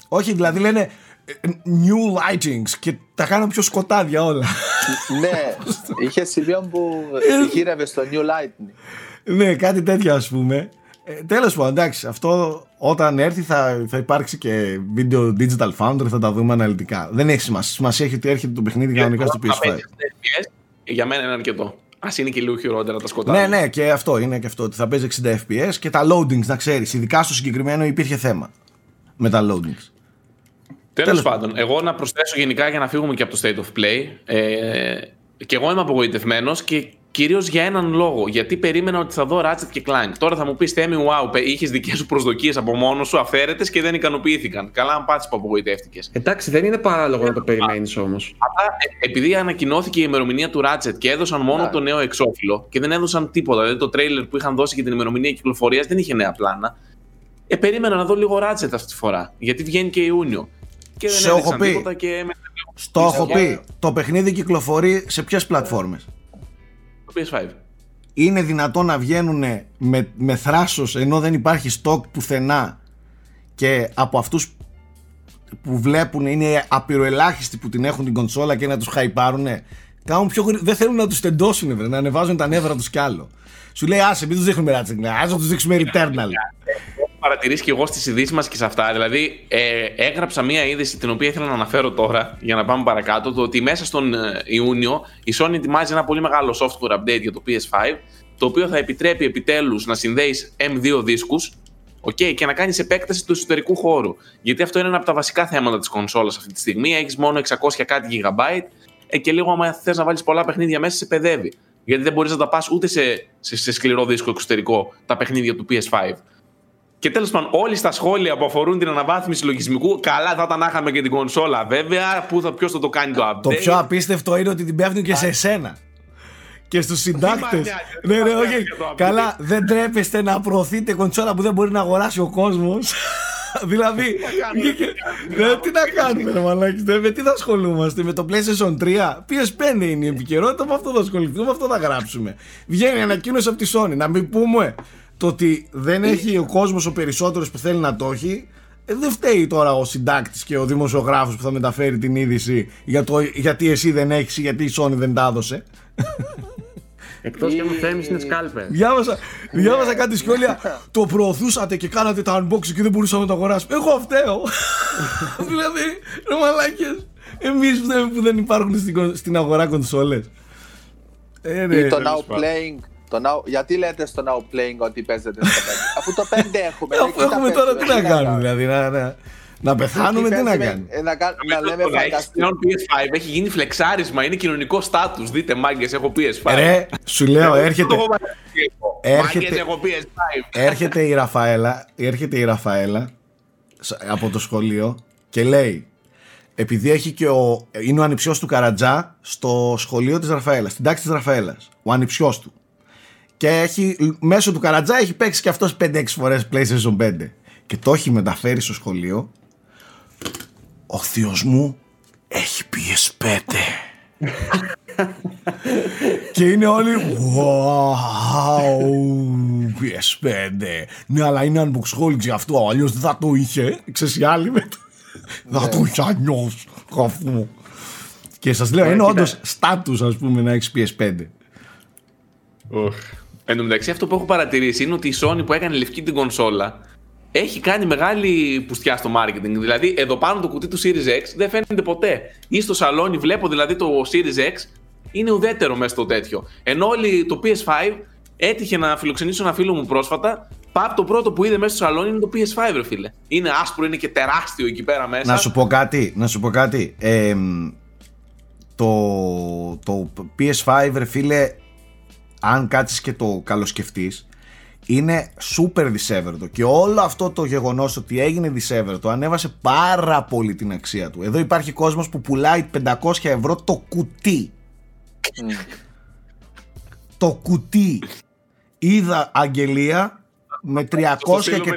Όχι, δηλαδή λένε ε, new lightings και τα κάνουν πιο σκοτάδια όλα. ναι, είχε σημείο που γύρευε στο New Lightning. ναι, κάτι τέτοιο ας πούμε. Ε, τέλος πάντων, εντάξει, αυτό όταν έρθει θα, θα υπάρξει και βίντεο Digital Foundry, θα τα δούμε αναλυτικά. Δεν έχει σημασία. Σημασία έχει ότι έρχεται το παιχνίδι κανονικά στο Θα PS5. παίξεις FPS, Για μένα είναι αρκετό. Α είναι και λίγο χειρότερα τα σκοτάδια. Ναι, ναι, και αυτό είναι και αυτό. Ότι θα παίζει 60 FPS και τα loadings, να ξέρεις. Ειδικά στο συγκεκριμένο υπήρχε θέμα με τα loadings. Τέλος πάντων, εγώ να προσθέσω γενικά για να φύγουμε και από το State of Play. Ε, και εγώ είμαι απογοητευμένος και κυρίως για έναν λόγο. Γιατί περίμενα ότι θα δω Ratchet και Clank. Τώρα θα μου πεις Θέμη, wow, είχες δικές σου προσδοκίες από μόνος σου, αφαίρετες και δεν ικανοποιήθηκαν. Καλά, αν πάτησε που απογοητεύτηκες. Εντάξει, δεν είναι παράλογο να το περιμένεις όμως. Αλλά ε, επειδή ανακοινώθηκε η ημερομηνία του Ratchet και έδωσαν μόνο το νέο εξώφυλλο και δεν έδωσαν τίποτα. Δηλαδή το τρέιλερ που είχαν δώσει για την ημερομηνία κυκλοφορίας δεν είχε νέα πλάνα. Ε, περίμενα να δω λίγο Ratchet αυτή τη φορά. Γιατί βγαίνει και Ιούνιο. Και δεν έδωσαν τίποτα και. Στο έχω πει. Το παιχνίδι κυκλοφορεί σε ποιες πλατφόρμες; PS5. Είναι δυνατόν να βγαίνουν με, με θράσος ενώ δεν υπάρχει στόκ πουθενά και από αυτούς που βλέπουν είναι απειροελάχιστοι που την έχουν την κονσόλα και να τους χαϊπάρουνε κάνουν πιο δεν θέλουν να τους τεντώσουν βρε, να ανεβάζουν τα νεύρα τους κι άλλο σου λέει άσε μην τους δείχνουμε ράτσινγκ άσε τους δείξουμε Returnal παρατηρήσει και εγώ στις ειδήσεις μας και σε αυτά. Δηλαδή, ε, έγραψα μία είδηση την οποία ήθελα να αναφέρω τώρα για να πάμε παρακάτω. Το ότι μέσα στον ε, Ιούνιο η Sony ετοιμάζει ένα πολύ μεγάλο software update για το PS5, το οποίο θα επιτρέπει επιτέλους να συνδέεις M2 δίσκους okay, και να κάνεις επέκταση του εσωτερικού χώρου. Γιατί αυτό είναι ένα από τα βασικά θέματα της κονσόλας αυτή τη στιγμή. Έχεις μόνο 600 κάτι GB ε, και λίγο, άμα θες να βάλεις πολλά παιχνίδια μέσα, σε παιδεύει. Γιατί δεν μπορείς να τα πας ούτε σε, σε, σε σκληρό δίσκο εξωτερικό τα παιχνίδια του PS5. Και τέλος πάντων, όλοι στα σχόλια που αφορούν την αναβάθμιση λογισμικού, καλά θα ήταν να είχαμε και την κονσόλα βέβαια. Ποιος θα το κάνει το update. Το πιο απίστευτο είναι ότι την πέφτουν και σε εσένα. Και στους συντάκτες. ναι, ναι, όχι. Καλά, δεν τρέπεστε να προωθείτε κονσόλα που δεν μπορεί να αγοράσει ο κόσμος. *laughs* δηλαδή. Ναι, τι να κάνουμε, ρε Μαλάκι. Με τι θα ασχολούμαστε, με το PlayStation 3. PS5 είναι η επικαιρότητα, με αυτό θα ασχοληθούμε, με αυτό θα γράψουμε. Βγαίνει ανακοίνωση από τη Sony. Να μην πούμε το ότι δεν έχει ο κόσμος ο περισσότερος που θέλει να το έχει, ε, δεν φταίει τώρα ο συντάκτης και ο δημοσιογράφος που θα μεταφέρει την είδηση για το γιατί εσύ δεν έχεις, γιατί η Sony δεν τα έδωσε. Εκτός και αν ο Θέμη είναι σκάλπερ. Διάβασα, διάβασα κάτι σχόλια. το προωθούσατε και κάνατε τα unboxing και δεν μπορούσαμε να το αγοράσουμε. Εγώ φταίω. *laughs* δηλαδή, ρε μαλάκες. Εμείς που δεν υπάρχουν στην αγορά κονσόλες. Ε, ναι, το now playing το now, γιατί λέτε στο now playing ότι παίζετε στο 5, *laughs* αφού το 5 έχουμε. Αφού έχουμε τώρα τι να κάνουμε, δηλαδή να, να, να πεθάνουμε, τι να κάνουμε; Να, να, λέμε φανταστικό. PS5 έχει γίνει φλεξάρισμα, είναι κοινωνικό στάτους. Δείτε μάγκες, έχω PS5. Ρε, σου λέω, έρχεται... Έρχεται, έχω PS5. έρχεται η Ραφαέλα, έρχεται η Ραφαέλα από το σχολείο και λέει επειδή έχει και ο, είναι ο ανιψιός του Καρατζά στο σχολείο της Ραφαέλας, στην τάξη της Ραφαέλας, ο ανιψιός του και έχει, μέσω του Καρατζά έχει παίξει και αυτός 5-6 φορές PlayStation 5 και το έχει μεταφέρει στο σχολείο. Ο θείος μου έχει PS5 *laughs* και είναι όλοι Wow PS5 Ναι αλλά είναι unboxholic γι' αυτό Αλλιώς δεν θα το είχε. Ξέρεις οι άλλοι με Δεν θα το είχε αλλιώς Και σας λέω είναι όντως status ας πούμε να έχεις PS5 Εν τω μεταξύ, αυτό που έχω παρατηρήσει είναι ότι η Sony που έκανε λευκή την κονσόλα έχει κάνει μεγάλη πουστιά στο marketing. Δηλαδή, εδώ πάνω το κουτί του Series X δεν φαίνεται ποτέ. Ή στο σαλόνι βλέπω δηλαδή το Series X είναι ουδέτερο μέσα στο τέτοιο. Ενώ όλοι το PS5 έτυχε να φιλοξενήσω ένα φίλο μου πρόσφατα. Παπ το πρώτο που είδε μέσα στο σαλόνι είναι το PS5, ρε φίλε. Είναι άσπρο, είναι και τεράστιο εκεί πέρα μέσα. Να σου πω κάτι, να σου πω κάτι. Ε, το, το PS5, ρε φίλε, αν κάτσεις και το καλοσκεφτείς είναι super δισεύρετο και όλο αυτό το γεγονός ότι έγινε δισεύρετο ανέβασε πάρα πολύ την αξία του. Εδώ υπάρχει κόσμος που πουλάει 500 ευρώ το κουτί. Το κουτί. Είδα αγγελία με 300, και,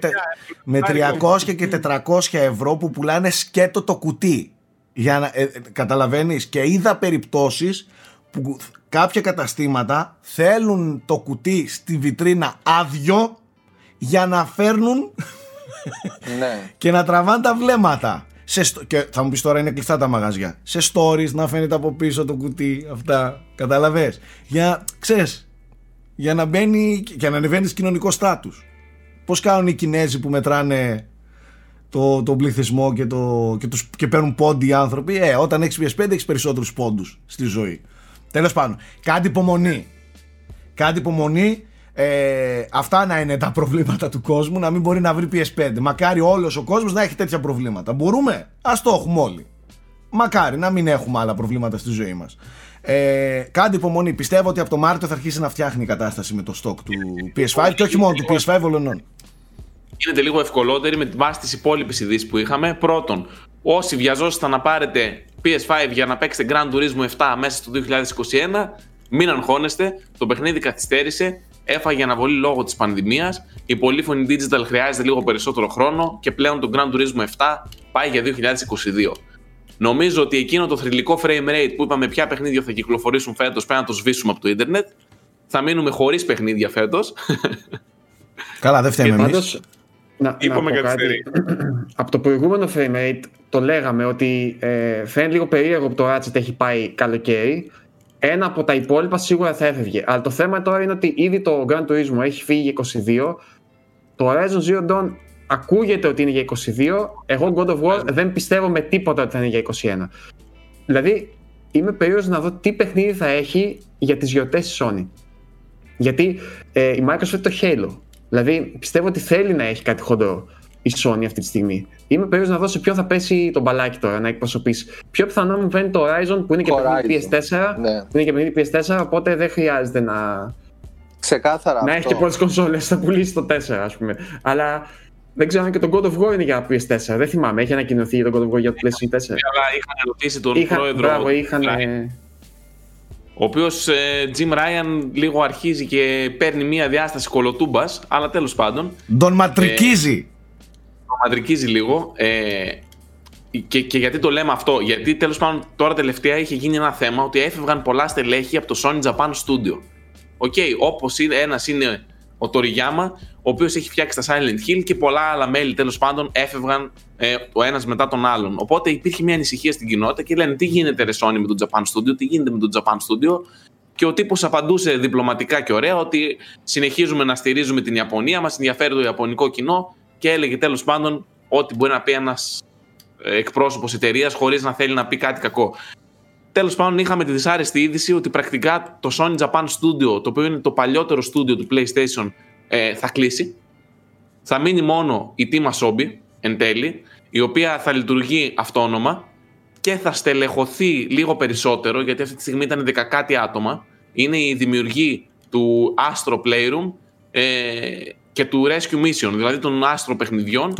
με 300 και 400 ευρώ που πουλάνε σκέτο το κουτί. Για να, ε, ε, καταλαβαίνεις. Και είδα περιπτώσεις που κάποια καταστήματα θέλουν το κουτί στη βιτρίνα άδειο για να φέρνουν ναι. *laughs* και να τραβάνε τα βλέμματα. Σε, και θα μου πεις τώρα είναι κλειστά τα μαγαζιά. Σε stories να φαίνεται από πίσω το κουτί αυτά. Καταλαβες; Για, ξέρεις, για να μπαίνει για να ανεβαίνεις κοινωνικό στάτους. Πώς κάνουν οι Κινέζοι που μετράνε το, το πληθυσμό και, το, και, τους, και παίρνουν πόντι οι άνθρωποι; Ε, όταν έχεις PS5 έχεις περισσότερους πόντους στη ζωή. Τέλος πάντων, κάτι υπομονή. Κάντε υπομονή. Ε, αυτά να είναι τα προβλήματα του κόσμου, να μην μπορεί να βρει PS5. Μακάρι όλος ο κόσμος να έχει τέτοια προβλήματα. Μπορούμε, ας το έχουμε όλοι. Μακάρι να μην έχουμε άλλα προβλήματα στη ζωή μας. Ε, κάντε υπομονή. Πιστεύω ότι από το Μάρτιο θα αρχίσει να φτιάχνει η κατάσταση με το stock του PS5 και όχι μόνο του PS5 ολονών. Γίνεται λίγο ευκολότερη με βάση τις υπόλοιπες ειδήσεις που είχαμε. Πρώτον, όσοι βιαζόσασταν να πάρετε PS5 για να παίξετε Grand Turismo 7 μέσα στο 2021, μην αγχώνεστε. Το παιχνίδι καθυστέρησε έφαγε αναβολή λόγω της πανδημίας. Η πολύφωνη digital χρειάζεται λίγο περισσότερο χρόνο και πλέον το Grand Turismo 7 πάει για 2022. Νομίζω ότι εκείνο το θρηλυκό frame rate που είπαμε ποια παιχνίδια θα κυκλοφορήσουν φέτος πρέπει να το σβήσουμε από το Ιντερνετ. Θα μείνουμε χωρίς παιχνίδια φέτος. Καλά, δεν φταίμε εμείς. Να, Είπαμε να κάτι. *clears throat* από το προηγούμενο frame rate το λέγαμε ότι ε, φαίνεται λίγο περίεργο που το Ratchet έχει πάει καλοκαίρι ένα από τα υπόλοιπα σίγουρα θα έφευγε. Αλλά το θέμα τώρα είναι ότι ήδη το Grand Turismo έχει φύγει για 22. Το Horizon Zero Dawn ακούγεται ότι είναι για 22. Εγώ God of War δεν πιστεύω με τίποτα ότι θα είναι για 21. Δηλαδή είμαι περίεργος να δω τι παιχνίδι θα έχει για τις γιορτές της Sony. Γιατί ε, η Microsoft το Halo. Δηλαδή πιστεύω ότι θέλει να έχει κάτι χοντρό η Sony αυτή τη στιγμή. Είμαι περίεργος να δω σε ποιο θα πέσει τον μπαλάκι τώρα να εκπροσωπήσει. Πιο πιθανό μου φαίνεται το Horizon που είναι και παιχνίδι PS4. Ναι. Που είναι και παιχνίδι PS4, οπότε δεν χρειάζεται να. Ξεκάθαρα. Να έχει και πολλέ κονσόλες, θα πουλήσει το 4, ας πούμε. Αλλά δεν ξέρω αν και το God of War είναι για PS4. Δεν θυμάμαι, έχει ανακοινωθεί το God of War για το PlayStation 4. Αλλά είχαν ρωτήσει τον είχα, πρόεδρο. Μπράβο, είχαν. Ο οποίος ε, Jim Ryan λίγο αρχίζει και παίρνει μία διάσταση κολοτούμπας, αλλά τέλος πάντων. Τον ματρικίζει. Ε, μαντρικίζει λίγο. Ε, και, και γιατί το λέμε αυτό, Γιατί τέλος πάντων τώρα τελευταία είχε γίνει ένα θέμα ότι έφευγαν πολλά στελέχη από το Sony Japan Studio. Οκ, okay, όπου ένας είναι ο Toriyama, ο οποίος έχει φτιάξει τα Silent Hill και πολλά άλλα μέλη τέλος πάντων έφευγαν ε, ο ένας μετά τον άλλον. Οπότε υπήρχε μια ανησυχία στην κοινότητα και λένε τι γίνεται ρε Sony με το Japan Studio, τι γίνεται με το Japan Studio; Και ο τύπος απαντούσε διπλωματικά και ωραία ότι συνεχίζουμε να στηρίζουμε την Ιαπωνία, μας ενδιαφέρει το Ιαπωνικό κοινό και έλεγε τέλος πάντων ό,τι μπορεί να πει ένας ε, εκπρόσωπος εταιρείας χωρίς να θέλει να πει κάτι κακό. Τέλος πάντων, είχαμε τη δυσάρεστη είδηση ότι πρακτικά το Sony Japan Studio, το οποίο είναι το παλιότερο studio του PlayStation, ε, θα κλείσει. Θα μείνει μόνο η Team Asobi εν τέλει, η οποία θα λειτουργεί αυτόνομα και θα στελεχωθεί λίγο περισσότερο, γιατί αυτή τη στιγμή ήταν 10 κάτι άτομα. Είναι η δημιουργή του Astro Playroom, ε, και του Rescue Mission, δηλαδή των άστρο παιχνιδιών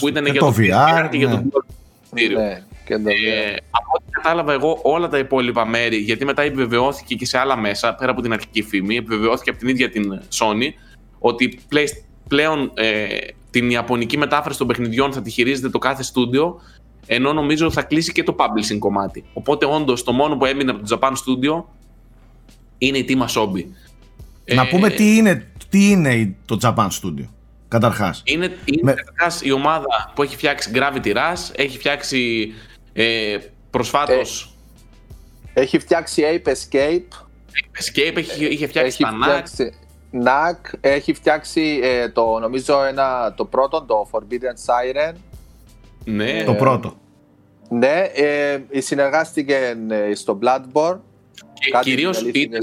που ήταν για το, VR και για το ναι, και το ε, από ό,τι κατάλαβα εγώ όλα τα υπόλοιπα μέρη, γιατί μετά επιβεβαιώθηκε και σε άλλα μέσα, πέρα από την αρχική φήμη, επιβεβαιώθηκε από την ίδια την Sony, ότι πλέον ε, την ιαπωνική μετάφραση των παιχνιδιών θα τη χειρίζεται το κάθε στούντιο, ενώ νομίζω θα κλείσει και το publishing κομμάτι. Οπότε όντως το μόνο που έμεινε από το Japan Studio είναι η Team Asobi. Να ε, πούμε τι είναι τι είναι το Japan Studio, καταρχάς. Είναι, είναι Με... καταρχάς η ομάδα που έχει φτιάξει Gravity Rush, έχει φτιάξει ε, προσφάτω. Ε, έχει φτιάξει Ape Escape. Ape Escape, έχει, είχε φτιάξει έχει τα φτιάξει... NAC, έχει φτιάξει ε, το, νομίζω ένα, το πρώτο, το Forbidden Siren. Ναι. το πρώτο. Ναι, ε, συνεργάστηκε ε, στο Bloodborne. Και κυρίως ήταν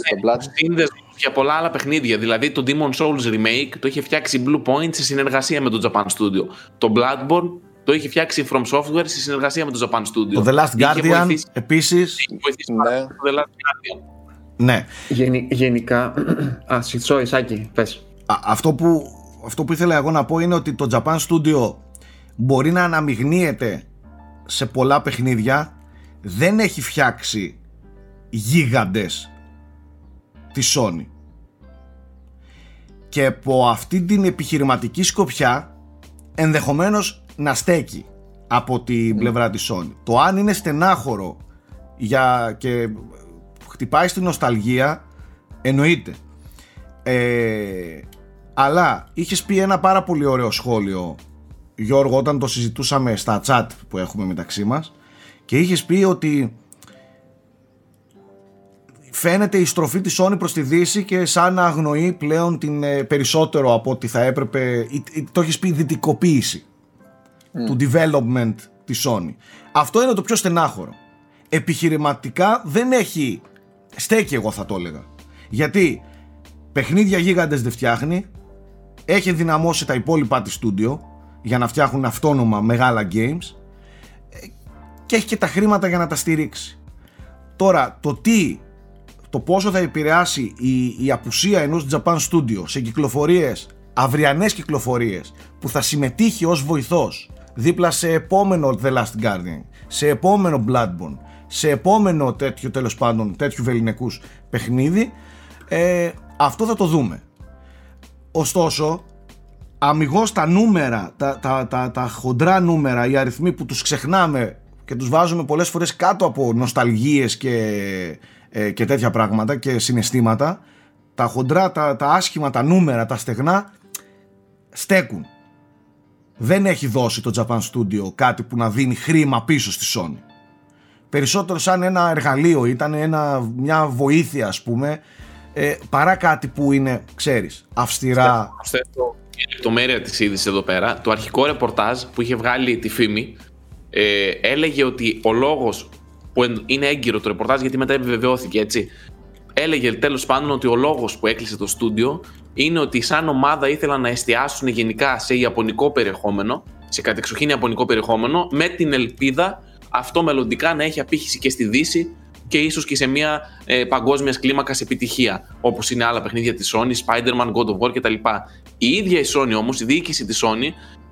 σύνδεσμο για πολλά άλλα παιχνίδια. Δηλαδή το Demon Souls Remake το είχε φτιάξει Blue Point σε συνεργασία με το Japan Studio. Το Bloodborne το είχε φτιάξει From Software σε συνεργασία με το Japan Studio. Το The Last Guardian επίσης. Ναι. Το The Last Guardian. Ναι. γενικά. *clears throat* Α, sorry, Σάκη, πες. αυτό, που, αυτό που ήθελα εγώ να πω είναι ότι το Japan Studio μπορεί να αναμειγνύεται σε πολλά παιχνίδια. Δεν έχει φτιάξει γίγαντες της Sony. Και από αυτή την επιχειρηματική σκοπιά ενδεχομένως να στέκει από την πλευρά της Sony. Το αν είναι στενάχωρο για και χτυπάει στην νοσταλγία εννοείται. Ε, αλλά είχες πει ένα πάρα πολύ ωραίο σχόλιο Γιώργο όταν το συζητούσαμε στα chat που έχουμε μεταξύ μας και είχες πει ότι φαίνεται η στροφή της Sony προς τη Δύση και σαν να αγνοεί πλέον την ε, περισσότερο από ό,τι θα έπρεπε το έχεις πει δυτικοποίηση του development της Sony. Αυτό είναι το πιο στενάχωρο. Επιχειρηματικά δεν έχει στέκει εγώ θα το έλεγα γιατί παιχνίδια γίγαντες δεν φτιάχνει, έχει δυναμώσει τα υπόλοιπα της στούντιο για να φτιάχνουν αυτόνομα μεγάλα games ε, και έχει και τα χρήματα για να τα στηρίξει. Τώρα, το τι, το πόσο θα επηρεάσει η, η απουσία ενός Japan Studio σε κυκλοφορίες, αυριανές κυκλοφορίες που θα συμμετείχει ως βοηθός δίπλα σε επόμενο The Last Guardian, σε επόμενο Bloodborne, σε επόμενο τέτοιο τέλος πάντων τέτοιου βεληνικούς παιχνίδι, ε, αυτό θα το δούμε. Ωστόσο, αμυγός τα νούμερα, τα, τα, τα, τα χοντρά νούμερα, οι αριθμοί που τους ξεχνάμε και τους βάζουμε πολλές φορές κάτω από νοσταλγίες και, ε, και τέτοια πράγματα και συναισθήματα, τα χοντρά, τα, τα άσχημα, τα νούμερα, τα στεγνά στέκουν. Δεν έχει δώσει το Japan Studio κάτι που να δίνει χρήμα πίσω στη Sony. Περισσότερο σαν ένα εργαλείο, ήταν ένα, μια βοήθεια ας πούμε ε, παρά κάτι που είναι, ξέρεις, αυστηρά. Προσθέτω η λεπτομέρεια της είδησης εδώ πέρα. Το αρχικό ρεπορτάζ που είχε βγάλει τη φήμη ε, έλεγε ότι ο λόγος που είναι έγκυρο το ρεπορτάζ γιατί μετά επιβεβαιώθηκε έτσι έλεγε τέλος πάντων ότι ο λόγος που έκλεισε το στούντιο είναι ότι σαν ομάδα ήθελαν να εστιάσουν γενικά σε ιαπωνικό περιεχόμενο σε κατεξοχήν ιαπωνικό περιεχόμενο με την ελπίδα αυτό μελλοντικά να έχει απήχηση και στη Δύση και ίσως και σε μια ε, παγκόσμιας κλίμακας επιτυχία, όπως είναι άλλα παιχνίδια της Sony, Spider-Man, God of War κτλ. Η ίδια η Sony όμως, η διοίκηση της Sony,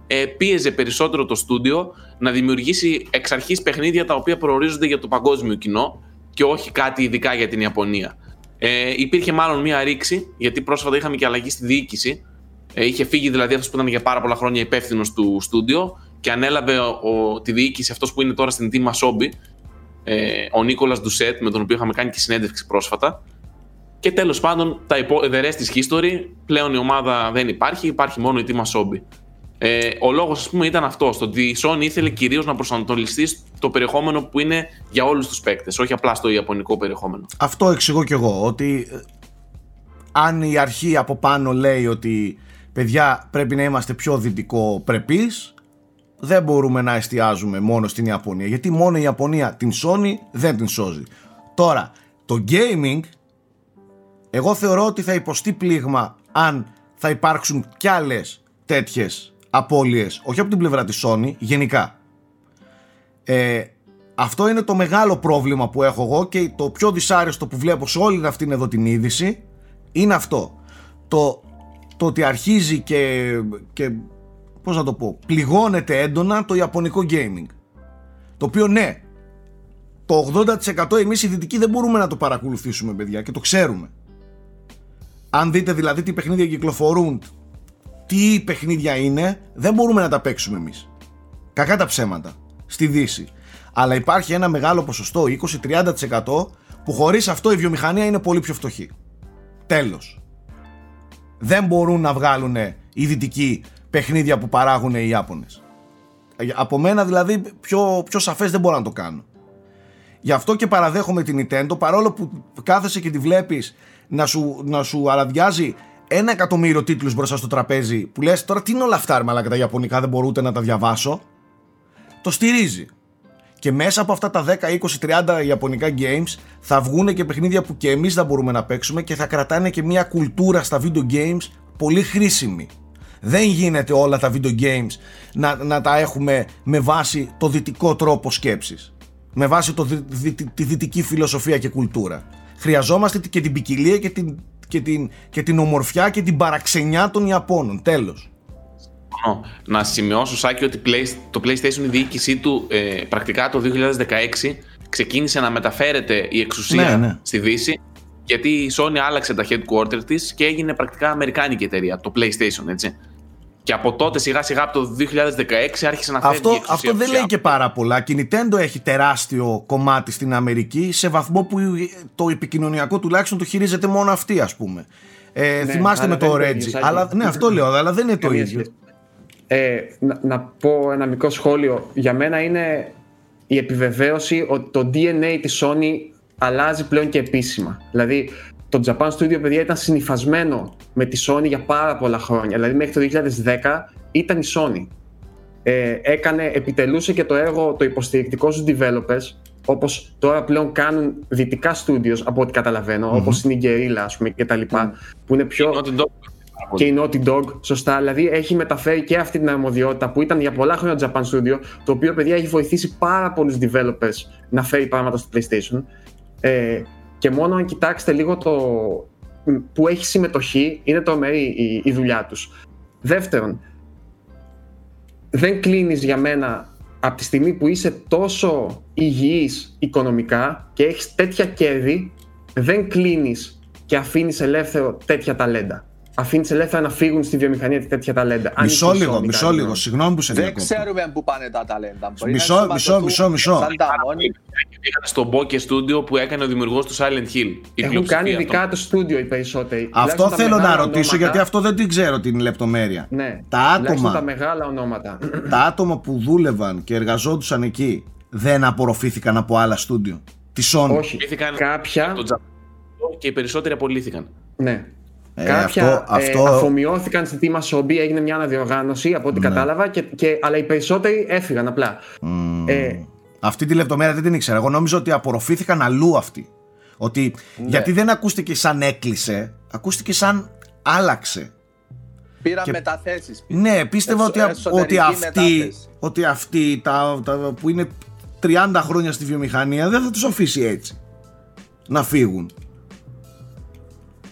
ε, πίεζε περισσότερο το στούντιο να δημιουργήσει εξ αρχής παιχνίδια τα οποία προορίζονται για το παγκόσμιο κοινό και όχι κάτι ειδικά για την Ιαπωνία. Ε, υπήρχε μάλλον μία ρήξη, γιατί πρόσφατα είχαμε και αλλαγή στη διοίκηση. Ε, είχε φύγει δηλαδή αυτός που ήταν για πάρα πολλά χρόνια υπεύθυνος του στούντιο και ανέλαβε ο, τη διοίκηση αυτός που είναι τώρα στην Team Asobi, ε, ο Νίκολας Ντουσέτ, με τον οποίο είχαμε κάνει και συνέντευξη πρόσφατα. Και τέλος πάντων, τα υπο... the rest is history. Πλέον η ομάδα δεν υπάρχει, υπάρχει μόνο η Team Asobi. Ε, ο λόγος, ας πούμε, ήταν αυτός. ότι η Sony ήθελε κυρίως να προσανατολιστεί στο περιεχόμενο που είναι για όλους τους παίκτες, όχι απλά στο ιαπωνικό περιεχόμενο. Αυτό εξηγώ κι εγώ. Ότι ε, αν η αρχή από πάνω λέει ότι παιδιά πρέπει να είμαστε πιο δυτικό πρεπείς δεν μπορούμε να εστιάζουμε μόνο στην Ιαπωνία γιατί μόνο η Ιαπωνία την Sony δεν την σώζει. Τώρα, το gaming εγώ θεωρώ ότι θα υποστεί πλήγμα αν θα υπάρξουν κι άλλες τέτοιες απώλειες όχι από την πλευρά της Sony, γενικά. Ε, αυτό είναι το μεγάλο πρόβλημα που έχω εγώ και το πιο δυσάρεστο που βλέπω σε όλη αυτή εδώ την είδηση είναι αυτό. Το, το ότι αρχίζει και, και πώς να το πω, πληγώνεται έντονα το ιαπωνικό gaming. Το οποίο ναι, το 80% εμείς οι δυτικοί δεν μπορούμε να το παρακολουθήσουμε παιδιά και το ξέρουμε. Αν δείτε δηλαδή τι παιχνίδια κυκλοφορούν, τι παιχνίδια είναι, δεν μπορούμε να τα παίξουμε εμείς. Κακά τα ψέματα, στη Δύση. Αλλά υπάρχει ένα μεγάλο ποσοστό, 20-30% που χωρίς αυτό η βιομηχανία είναι πολύ πιο φτωχή. Τέλος. Δεν μπορούν να βγάλουν οι δυτικοί παιχνίδια που παράγουν οι Ιάπωνες. Από μένα δηλαδή πιο, πιο σαφές δεν μπορώ να το κάνω. Γι' αυτό και παραδέχομαι την Nintendo παρόλο που κάθεσαι και τη βλέπεις να σου, να σου αραδιάζει ένα εκατομμύριο τίτλους μπροστά στο τραπέζι που λες τώρα τι είναι όλα αυτά αλλά και τα Ιαπωνικά δεν μπορούν να τα διαβάσω το στηρίζει και μέσα από αυτά τα 10, 20, 30 Ιαπωνικά games θα βγουν και παιχνίδια που και εμείς θα μπορούμε να παίξουμε και θα κρατάνε και μια κουλτούρα στα video games πολύ χρήσιμη δεν γίνεται όλα τα video games να, να τα έχουμε με βάση το δυτικό τρόπο σκέψης. Με βάση το, τη δυτική φιλοσοφία και κουλτούρα. Χρειαζόμαστε και την ποικιλία και την, και την, και την ομορφιά και την παραξενιά των Ιαπώνων. Τέλος. Να σημειώσω, Σάκη, ότι το PlayStation η διοίκησή του ε, πρακτικά το 2016 ξεκίνησε να μεταφέρεται η εξουσία ναι, ναι. στη Δύση γιατί η Sony άλλαξε τα headquarters της και έγινε πρακτικά αμερικάνικη εταιρεία, το PlayStation, έτσι. Και από τότε σιγά σιγά από το 2016 άρχισε να φέρει αυτό, Αυτό δεν λέει και πάρα πολλά. Και η Nintendo έχει τεράστιο κομμάτι στην Αμερική σε βαθμό που το επικοινωνιακό τουλάχιστον το χειρίζεται μόνο αυτή ας πούμε. Ε, ναι, θυμάστε με το Reggie. Αλλά, ναι, αυτό λέω, αλλά δεν είναι το ίδιο. Ε, να, να πω ένα μικρό σχόλιο. Για μένα είναι η επιβεβαίωση ότι το DNA της Sony αλλάζει πλέον και επίσημα. Δηλαδή, το Japan Studio, παιδιά, ήταν συνυφασμένο με τη Sony για πάρα πολλά χρόνια. Δηλαδή, μέχρι το 2010 ήταν η Sony. Ε, έκανε, επιτελούσε και το έργο το υποστηρικτικό στους developers όπως τώρα πλέον κάνουν δυτικά studios από ό,τι καταλαβαίνω, mm-hmm. όπως είναι η Guerrilla ας πούμε και τα λοιπά, mm. που είναι πιο... Και η Naughty Dog, σωστά. Δηλαδή έχει μεταφέρει και αυτή την αρμοδιότητα που ήταν για πολλά χρόνια Japan Studio, το οποίο παιδιά έχει βοηθήσει πάρα πολλούς developers να φέρει πράγματα στο PlayStation. Ε, και μόνο αν κοιτάξετε λίγο το που έχει συμμετοχή, είναι τρομερή η, η δουλειά τους. Δεύτερον, δεν κλείνεις για μένα από τη στιγμή που είσαι τόσο υγιής οικονομικά και έχεις τέτοια κέρδη, δεν κλείνεις και αφήνεις ελεύθερο τέτοια ταλέντα αφήνεις ελεύθερα να φύγουν στη βιομηχανία τέτοια ταλέντα. Μισό λίγο, μισό λίγο. Συγγνώμη που σε Δεν ξέρουμε πού πάνε τα ταλέντα. Μισό, μισό, μισό, μισό. Πήγαν στο Bokeh Studio που έκανε ο δημιουργός του Silent Hill. Έχουν κάνει δικά του στούντιο οι περισσότεροι. Αυτό θέλω να ρωτήσω γιατί αυτό δεν την ξέρω την λεπτομέρεια. Ναι, τα άτομα, τα μεγάλα ονόματα. Τα άτομα που δούλευαν και εργαζόντουσαν εκεί δεν απορροφήθηκαν από άλλα στούντιο; Τη Sony; Όχι, κάποια. Και οι περισσότεροι απολύθηκαν. Ναι. Ε, Κάποια αυτό, αυτό... Ε, αφομοιώθηκαν στη Τίμα Σόμπι, έγινε μια αναδιοργάνωση από ό,τι ναι. κατάλαβα, και, και, αλλά οι περισσότεροι έφυγαν απλά. Mm. Ε, αυτή τη λεπτομέρεια δεν την ήξερα. Εγώ νόμιζα ότι απορροφήθηκαν αλλού αυτοί. Ότι ναι. γιατί δεν ακούστηκε σαν έκλεισε, ακούστηκε σαν άλλαξε. Πήραν και... μεταθέσεις. Ναι, πίστευα ότι, ότι αυτοί, ότι αυτοί τα, τα, που είναι 30 χρόνια στη βιομηχανία δεν θα τους αφήσει έτσι να φύγουν.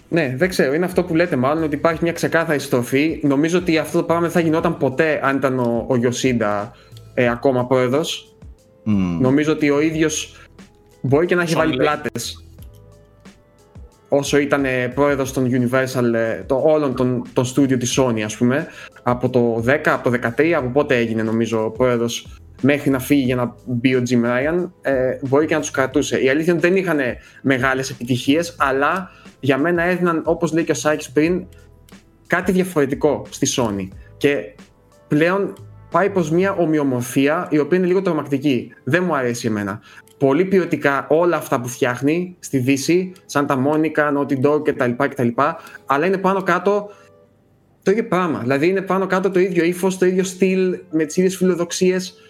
Ναι, δεν ξέρω. Είναι αυτό που λέτε μάλλον ότι υπάρχει μια ξεκάθαρη στροφή. Νομίζω ότι αυτό το πράγμα δεν θα γινόταν ποτέ αν ήταν ο, ο Γιωσίντα ε, ακόμα πρόεδρος. Νομίζω ότι ο ίδιος μπορεί και να έχει βάλει πλάτες όσο ήταν ε, πρόεδρος των Universal, ε, το, όλων των, των studio της Sony ας πούμε από το 10, από το 13, από πότε έγινε νομίζω πρόεδρος μέχρι να φύγει για να μπει ο Jim Ryan ε, μπορεί και να τους κρατούσε. Η αλήθεια είναι ότι δεν είχαν μεγάλες επιτυχίες αλλά για μένα έδιναν, όπως λέει και ο Σάκης πριν, κάτι διαφορετικό στη Sony. Και πλέον πάει προς μια ομοιομορφία η οποία είναι λίγο τρομακτική. Δεν μου αρέσει εμένα. Πολύ ποιοτικά όλα αυτά που φτιάχνει στη Δύση, σαν τα Monica, Naughty Dog κτλ. κτλ αλλά είναι πάνω κάτω το ίδιο πράγμα. Δηλαδή είναι πάνω κάτω το ίδιο ύφος, το ίδιο στυλ, με τις ίδιες φιλοδοξίες.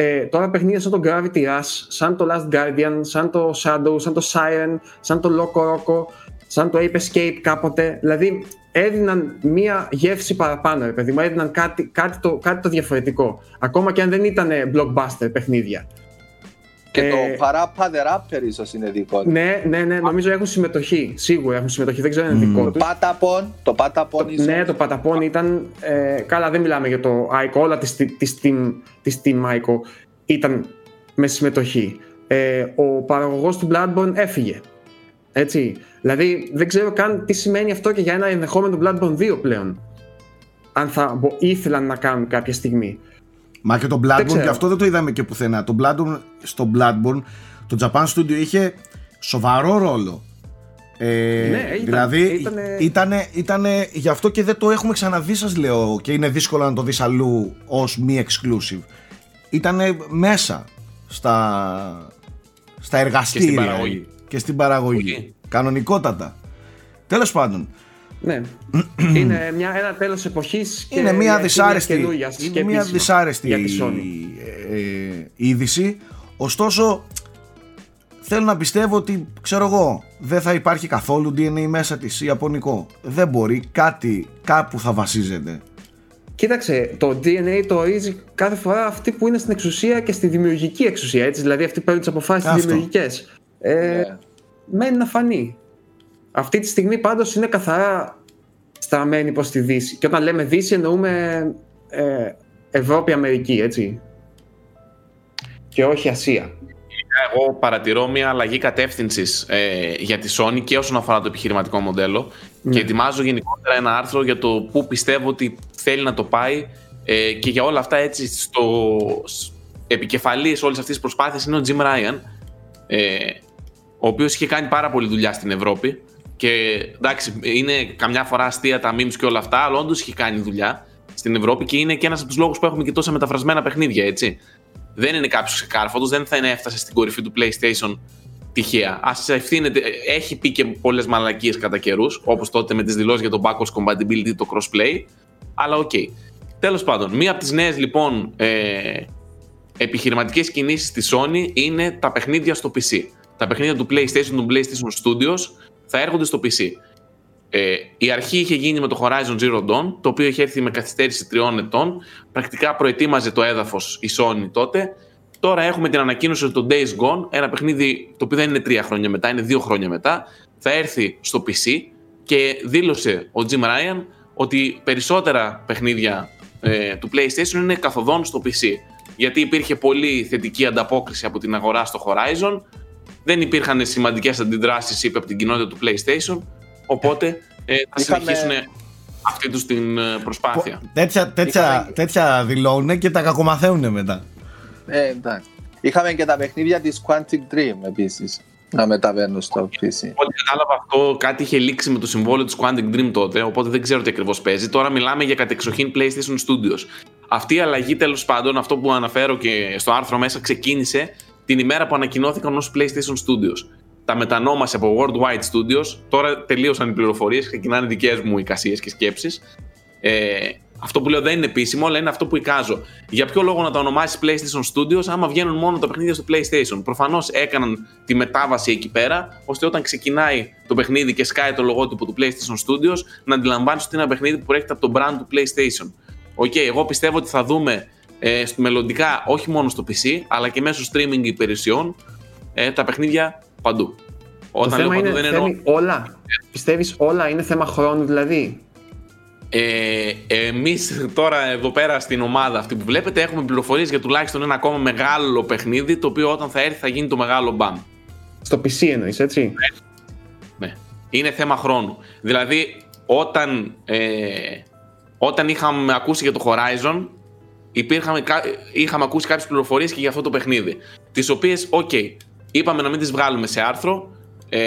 Ε, τώρα παιχνίδια σαν το Gravity Rush, σαν το Last Guardian, σαν το Shadow, σαν το Siren, σαν το Loco Roco σαν το Ape Escape κάποτε. Δηλαδή έδιναν μία γεύση παραπάνω, ρε παιδί μου, έδιναν κάτι, κάτι, το, κάτι το διαφορετικό. Ακόμα και αν δεν ήταν blockbuster παιχνίδια. Και ε, το Parappa the Rapper ίσως είναι δικό του. Ναι, ναι, ναι, νομίζω έχουν συμμετοχή. Σίγουρα έχουν συμμετοχή, δεν ξέρω αν είναι δικό τους. Patapon, το Patapon ίσως. Ναι, το Patapon ήταν. Ε, καλά, δεν μιλάμε για το Aiko, όλα τη Team, της Team Aiko ήταν με συμμετοχή. Ε, ο παραγωγός του Bloodborne έφυγε. Έτσι. Δηλαδή δεν ξέρω καν τι σημαίνει αυτό και για ένα ενδεχόμενο Bloodborne 2 πλέον. Αν θα ήθελαν να κάνουν κάποια στιγμή. Μα και το Bloodborne, και αυτό δεν το είδαμε και πουθενά. Το Bloodborne, στο Bloodborne, το Japan Studio είχε σοβαρό ρόλο. Ε, ναι, ήταν, δηλαδή ήτανε... Ήτανε, γι' αυτό και δεν το έχουμε ξαναδεί σας λέω και είναι δύσκολο να το δεις αλλού ως μη exclusive ήτανε μέσα στα, στα εργαστήρια και στην παραγωγή. Κανονικότατα. Τέλος πάντων. Ναι. *clears throat* είναι μια, ένα τέλος εποχής και είναι μια δυσάρεστη, είναι μια δυσάρεστη ε, είδηση. Ωστόσο, θέλω να πιστεύω ότι, ξέρω εγώ, δεν θα υπάρχει καθόλου DNA μέσα της Ιαπωνικό. Δεν μπορεί, κάτι κάπου θα βασίζεται. Κοίταξε, το DNA το ορίζει κάθε φορά αυτή που είναι στην εξουσία και στη δημιουργική εξουσία, έτσι, δηλαδή αυτοί που παίρνουν τις αποφάσεις δημιουργικές. Ε, yeah. Ναι μένει να φανεί. Αυτή τη στιγμή πάντως είναι καθαρά στραμμένη προς τη Δύση. Και όταν λέμε Δύση εννοούμε ε, Ευρώπη-Αμερική, έτσι. Και όχι Ασία. Εγώ παρατηρώ μια αλλαγή κατεύθυνσης ε, για τη Sony και όσον αφορά το επιχειρηματικό μοντέλο ναι. και ετοιμάζω γενικότερα ένα άρθρο για το πού πιστεύω ότι θέλει να το πάει ε, και για όλα αυτά έτσι στο επικεφαλής όλης αυτής της προσπάθειας είναι ο Jim Ryan ε, ο οποίος είχε κάνει πάρα πολύ δουλειά στην Ευρώπη. Και εντάξει, είναι καμιά φορά αστεία τα memes και όλα αυτά, αλλά όντως είχε κάνει δουλειά στην Ευρώπη και είναι και ένας από τους λόγους που έχουμε και τόσα μεταφρασμένα παιχνίδια, έτσι. Δεν είναι κάποιος ξεκάρφωτος, δεν θα είναι έφτασε στην κορυφή του PlayStation τυχαία. Α ευθύνεται, έχει πει και πολλές μαλακίες κατά καιρούς, όπως τότε με τις δηλώσεις για το backwards compatibility, το crossplay. Αλλά οκ. Okay. Τέλος πάντων, μία από τις νέες λοιπόν ε, επιχειρηματικές κινήσεις της Sony είναι τα παιχνίδια στο PC. Τα παιχνίδια του PlayStation, του PlayStation Studios θα έρχονται στο PC. Ε, η αρχή είχε γίνει με το Horizon Zero Dawn, το οποίο είχε έρθει με καθυστέρηση τριών ετών. Πρακτικά προετοίμαζε το έδαφος η Sony τότε. Τώρα έχουμε την ανακοίνωση ότι το Days Gone, ένα παιχνίδι το οποίο δεν είναι τρία χρόνια μετά, είναι δύο χρόνια μετά, θα έρθει στο PC και δήλωσε ο Jim Ryan ότι περισσότερα παιχνίδια ε, του PlayStation είναι καθοδόν στο PC. Γιατί υπήρχε πολύ θετική ανταπόκριση από την αγορά στο Horizon, δεν υπήρχαν σημαντικές αντιδράσεις, είπε από την κοινότητα του PlayStation, οπότε ε, θα Είχαμε... συνεχίσουν αυτή τους την ε, προσπάθεια. Τέτοια, τέτοια, τέτοια δηλώνουν και τα κακομαθαίνουν μετά. Ε, εντάξει. Είχαμε και τα παιχνίδια της Quantic Dream επίσης να μεταβαίνουν στο PC. Ό,τι κατάλαβα αυτό, κάτι είχε λήξει με το συμβόλαιο της Quantic Dream τότε, οπότε δεν ξέρω τι ακριβώς παίζει. Τώρα μιλάμε για κατεξοχήν PlayStation Studios. Αυτή η αλλαγή τέλος πάντων, αυτό που αναφέρω και στο άρθρο μέσα, ξεκίνησε την ημέρα που ανακοινώθηκαν ως PlayStation Studios. Τα μετανόμασε από Worldwide Studios. Τώρα τελείωσαν οι πληροφορίες, ξεκινάνε δικές μου εικασίες και σκέψεις. Ε, αυτό που λέω δεν είναι επίσημο, αλλά είναι αυτό που εικάζω. Για ποιο λόγο να τα ονομάσεις PlayStation Studios, άμα βγαίνουν μόνο τα παιχνίδια στο PlayStation; Προφανώς έκαναν τη μετάβαση εκεί πέρα, ώστε όταν ξεκινάει το παιχνίδι και σκάει το λογότυπο του PlayStation Studios, να αντιλαμβάνεις ότι είναι ένα παιχνίδι που προέρχεται από το brand του PlayStation. Οκ, okay, εγώ πιστεύω ότι θα δούμε ε, μελλοντικά όχι μόνο στο PC, αλλά και μέσω streaming υπηρεσιών ε, τα παιχνίδια παντού. Όταν το θέμα λέω παντού, είναι, δεν εννοώ... όλα. Πιστεύεις όλα είναι θέμα χρόνου δηλαδή; Ε, εμείς τώρα εδώ πέρα στην ομάδα αυτή που βλέπετε έχουμε πληροφορίες για τουλάχιστον ένα ακόμα μεγάλο παιχνίδι το οποίο όταν θα έρθει θα γίνει το μεγάλο μπαμ. Στο PC εννοείς έτσι; Ναι. ναι. Είναι θέμα χρόνου. Δηλαδή όταν, ε, όταν είχαμε ακούσει για το Horizon υπήρχαμε, είχαμε ακούσει κάποιες πληροφορίες και για αυτό το παιχνίδι τις οποίες, οκ, okay, είπαμε να μην τις βγάλουμε σε άρθρο ε,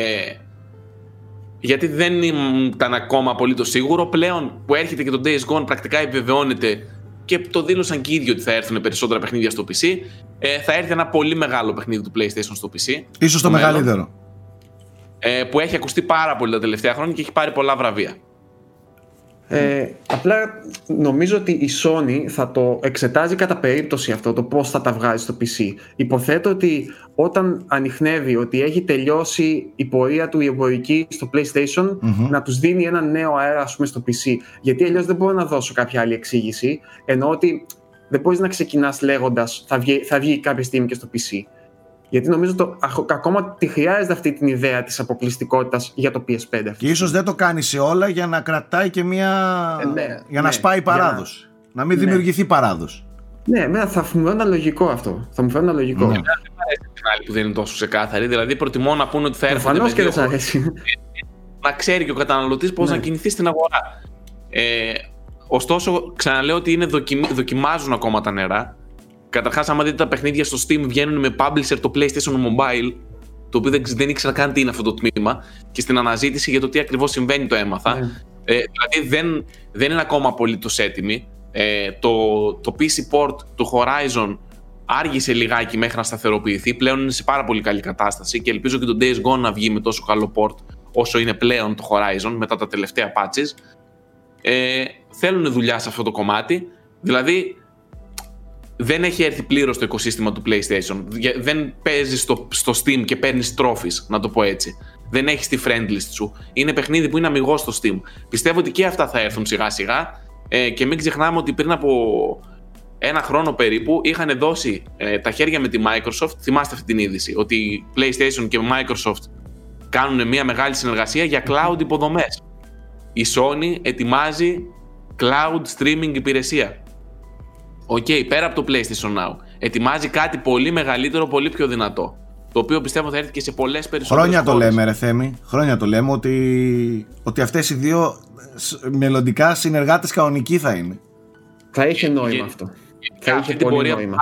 γιατί δεν ήταν ακόμα απολύτως σίγουρο. Πλέον που έρχεται και το Days Gone πρακτικά επιβεβαιώνεται και το δήλωσαν και οι ίδιοι ότι θα έρθουν περισσότερα παιχνίδια στο PC. Ε, θα έρθει ένα πολύ μεγάλο παιχνίδι του PlayStation στο PC. Ίσως το, μεγαλύτερο. Ε, που έχει ακουστεί πάρα πολύ τα τελευταία χρόνια και έχει πάρει πολλά βραβεία. Ε, απλά νομίζω ότι η Sony θα το εξετάζει κατά περίπτωση αυτό το πώς θα τα βγάζει στο PC. Υποθέτω ότι όταν ανοιχνεύει ότι έχει τελειώσει η πορεία του η εμπορική στο PlayStation να τους δίνει ένα νέο αέρα ας πούμε στο PC. Γιατί αλλιώς δεν μπορώ να δώσω κάποια άλλη εξήγηση ενώ ότι δεν μπορείς να ξεκινάς λέγοντας θα βγει, θα βγει κάποια στιγμή και στο PC. Γιατί νομίζω το, ακόμα τη χρειάζεται αυτή την ιδέα της αποκλειστικότητας για το PS5. Και ίσως δεν το κάνει σε όλα για να κρατάει και μια... Ε, ναι, για να ναι, σπάει παράδοση. Να... μην ναι. δημιουργηθεί παράδοση. Ναι, ναι, θα μου φαίνεται λογικό αυτό. Θα μου φαίνεται λογικό. Ναι. Δεν αρέσει την άλλη που δεν είναι τόσο ξεκάθαρη. Δηλαδή προτιμώ να πούνε ότι θα έρθουν. Προφανώς και δεν σα αρέσει. Να ξέρει και ο καταναλωτής πώς να κινηθεί στην αγορά. Ε, ωστόσο, ξαναλέω ότι είναι δοκιμάζουν ακόμα τα νερά. Καταρχάς, άμα δείτε τα παιχνίδια στο Steam, βγαίνουν με publisher το PlayStation Mobile, το οποίο δεν, δεν ήξερα καν τι είναι αυτό το τμήμα, και στην αναζήτηση για το τι ακριβώς συμβαίνει το έμαθα. Ναι. Ε, δηλαδή, δεν, δεν είναι ακόμα απολύτως έτοιμη. Ε, το, το PC port του Horizon άργησε λιγάκι μέχρι να σταθεροποιηθεί. Πλέον είναι σε πάρα πολύ καλή κατάσταση και ελπίζω και το Days Gone να βγει με τόσο καλό port όσο είναι πλέον το Horizon μετά τα τελευταία patches. Ε, θέλουν δουλειά σε αυτό το κομμάτι. Δηλαδή, δεν έχει έρθει πλήρως το οικοσύστημα του PlayStation. Δεν παίζεις στο, στο Steam και παίρνεις trophies, να το πω έτσι. Δεν έχεις τη friend list σου. Είναι παιχνίδι που είναι αμυγός στο Steam. Πιστεύω ότι και αυτά θα έρθουν σιγά σιγά. Ε, και μην ξεχνάμε ότι πριν από ένα χρόνο περίπου είχαν δώσει ε, τα χέρια με τη Microsoft. Θυμάστε αυτή την είδηση. Ότι PlayStation και Microsoft κάνουν μια μεγάλη συνεργασία για cloud υποδομές. Η Sony ετοιμάζει cloud streaming υπηρεσία. Οκ, okay, πέρα από το PlayStation Now, ετοιμάζει κάτι πολύ μεγαλύτερο, πολύ πιο δυνατό. Το οποίο πιστεύω θα έρθει και σε πολλές περισσότερες Χρόνια το λέμε, ρε Θέμη. Χρόνια το λέμε ότι, ότι αυτές οι δύο μελλοντικά συνεργάτες κανονικοί θα είναι. Θα είχε νόημα αυτό. Θα είχε πολύ πορεία νόημα.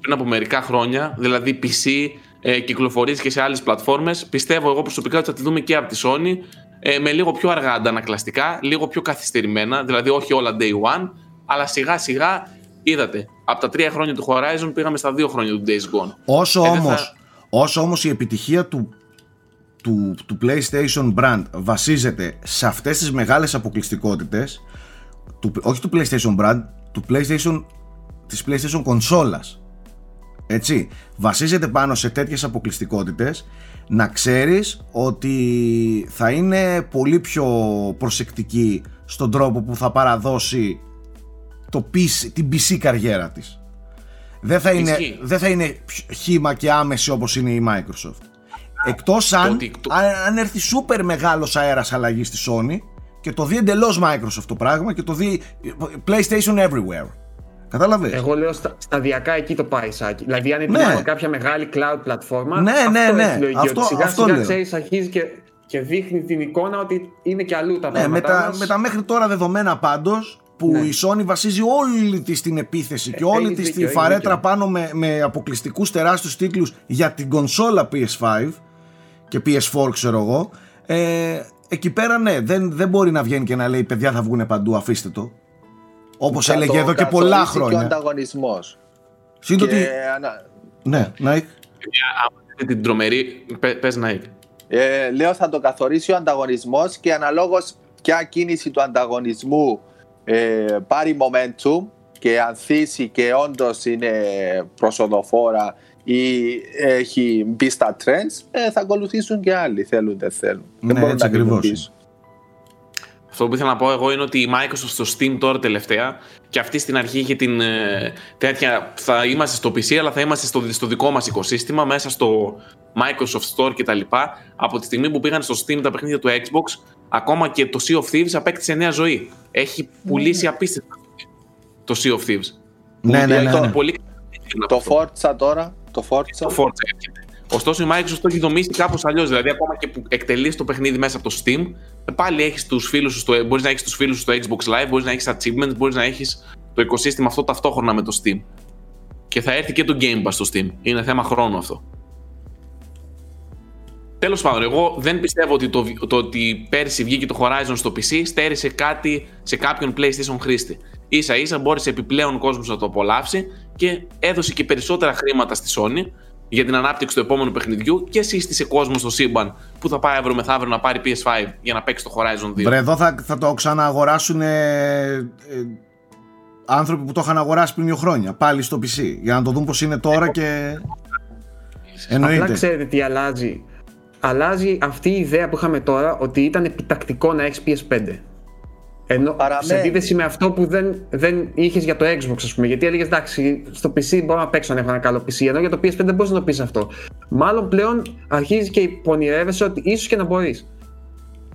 Πριν από μερικά χρόνια, δηλαδή PC, ε, κυκλοφορήσει και σε άλλες πλατφόρμες, πιστεύω εγώ προσωπικά ότι θα τη δούμε και από τη Sony ε, με λίγο πιο αργά αντανακλαστικά, λίγο πιο καθυστερημένα, δηλαδή όχι όλα day one, αλλά σιγά σιγά είδατε, από τα τρία χρόνια του Horizon πήγαμε στα δύο χρόνια του Days Gone. Όσο, ε, όμως, όσο όμως η επιτυχία του, του, του PlayStation brand βασίζεται σε αυτές τις μεγάλες αποκλειστικότητες, του, όχι του PlayStation brand, του PlayStation, της PlayStation κονσόλας. έτσι, βασίζεται πάνω σε τέτοιες αποκλειστικότητες να ξέρεις ότι θα είναι πολύ πιο προσεκτική στον τρόπο που θα παραδώσει το PC, την PC καριέρα της. Δεν θα, είναι, δεν θα είναι χήμα και άμεση όπως είναι η Microsoft. Εκτός αν, αν έρθει σούπερ μεγάλος αέρας αλλαγής στη Sony και το δει εντελώς Microsoft το πράγμα και το δει PlayStation everywhere. Κατάλαβες; Εγώ λέω στα, σταδιακά εκεί το πάει Σάκη. Δηλαδή, αν είναι ναι. κάποια μεγάλη cloud πλατφόρμα. Ναι, ναι, αυτό ναι. Έχει αυτό, σιγά αυτό σιγά ξέρεις, αρχίζει και, και δείχνει την εικόνα ότι είναι και αλλού τα ναι, πράγματα. Με τα, με τα μέχρι τώρα δεδομένα πάντως που ναι. η Sony βασίζει όλη της την επίθεση και ε, όλη της τη φαρέτρα πάνω με, με αποκλειστικούς τεράστιους τίτλους για την κονσόλα PS5 και PS4, ξέρω εγώ. Ε, εκεί πέρα ναι, δεν, δεν μπορεί να βγαίνει και να λέει παιδιά θα βγουν παντού, αφήστε το. Όπως έλεγε εδώ και πολλά χρόνια. Και ο ανταγωνισμός. Σύντοτι... Και... Ναι, Νάικ. Αν την τρομερή, πες Νάικ. Ε, λέω θα το καθορίσει ο ανταγωνισμός και αναλόγως ποια κίνηση του ανταγωνισμού ε, πάρει momentum και ανθίσει και όντως είναι προσοδοφόρα ή έχει μπει στα trends, ε, θα ακολουθήσουν και άλλοι θέλουν δεν θέλουν. Ναι, δεν έτσι ακριβώς. Αυτό που ήθελα να πω εγώ είναι ότι η Microsoft στο Steam τώρα τελευταία και αυτή στην αρχή είχε την ε, τέτοια. Θα είμαστε στο PC, αλλά θα είμαστε στο, στο δικό μας οικοσύστημα μέσα στο Microsoft Store κτλ. Από τη στιγμή που πήγαν στο Steam τα παιχνίδια του Xbox, ακόμα και το Sea of Thieves απέκτησε νέα ζωή. Έχει πουλήσει ναι. απίστευτα το Sea of Thieves. Ναι, ναι, ναι. Πολύ... Το Forza τώρα. Το Forza. Το Forza Ωστόσο η Microsoft το έχει δομήσει κάπως αλλιώς. Δηλαδή, ακόμα και που εκτελείς το παιχνίδι μέσα από το Steam, πάλι έχεις τους φίλους σου, μπορείς να έχεις τους φίλους σου στο Xbox Live, μπορείς να έχεις achievements, μπορείς να έχεις το οικοσύστημα αυτό ταυτόχρονα με το Steam. Και θα έρθει και το Game Pass στο Steam. Είναι θέμα χρόνου αυτό. Τέλο πάντων, εγώ δεν πιστεύω ότι το, το ότι πέρσι βγήκε το Horizon στο PC στέρισε κάτι σε κάποιον PlayStation χρήστη. σα ίσα μπόρεσε επιπλέον κόσμο να το απολαύσει και έδωσε και περισσότερα χρήματα στη Sony για την ανάπτυξη του επόμενου παιχνιδιού και σύστησε κόσμο στο σύμπαν που θα πάει αύριο μεθαύριο να πάρει PS5 για να παίξει το Horizon 2. Βρε, εδώ θα, θα το ξαναγοράσουν ε, ε, άνθρωποι που το είχαν αγοράσει πριν δύο χρόνια πάλι στο PC για να το δουν πως είναι τώρα και εννοείται. Απλά ξέρετε τι αλλάζει. Αλλάζει αυτή η ιδέα που είχαμε τώρα ότι ήταν επιτακτικό να έχεις PS5. Ενώ σε αντίθεση με αυτό που δεν, δεν είχες για το Xbox, ας πούμε. Γιατί έλεγες εντάξει, στο PC μπορώ να παίξω αν έχω ένα καλό PC. Ενώ για το PS5 δεν μπορείς να το πεις αυτό. Μάλλον πλέον αρχίζει και υπονηρεύεσαι ότι ίσως και να μπορείς.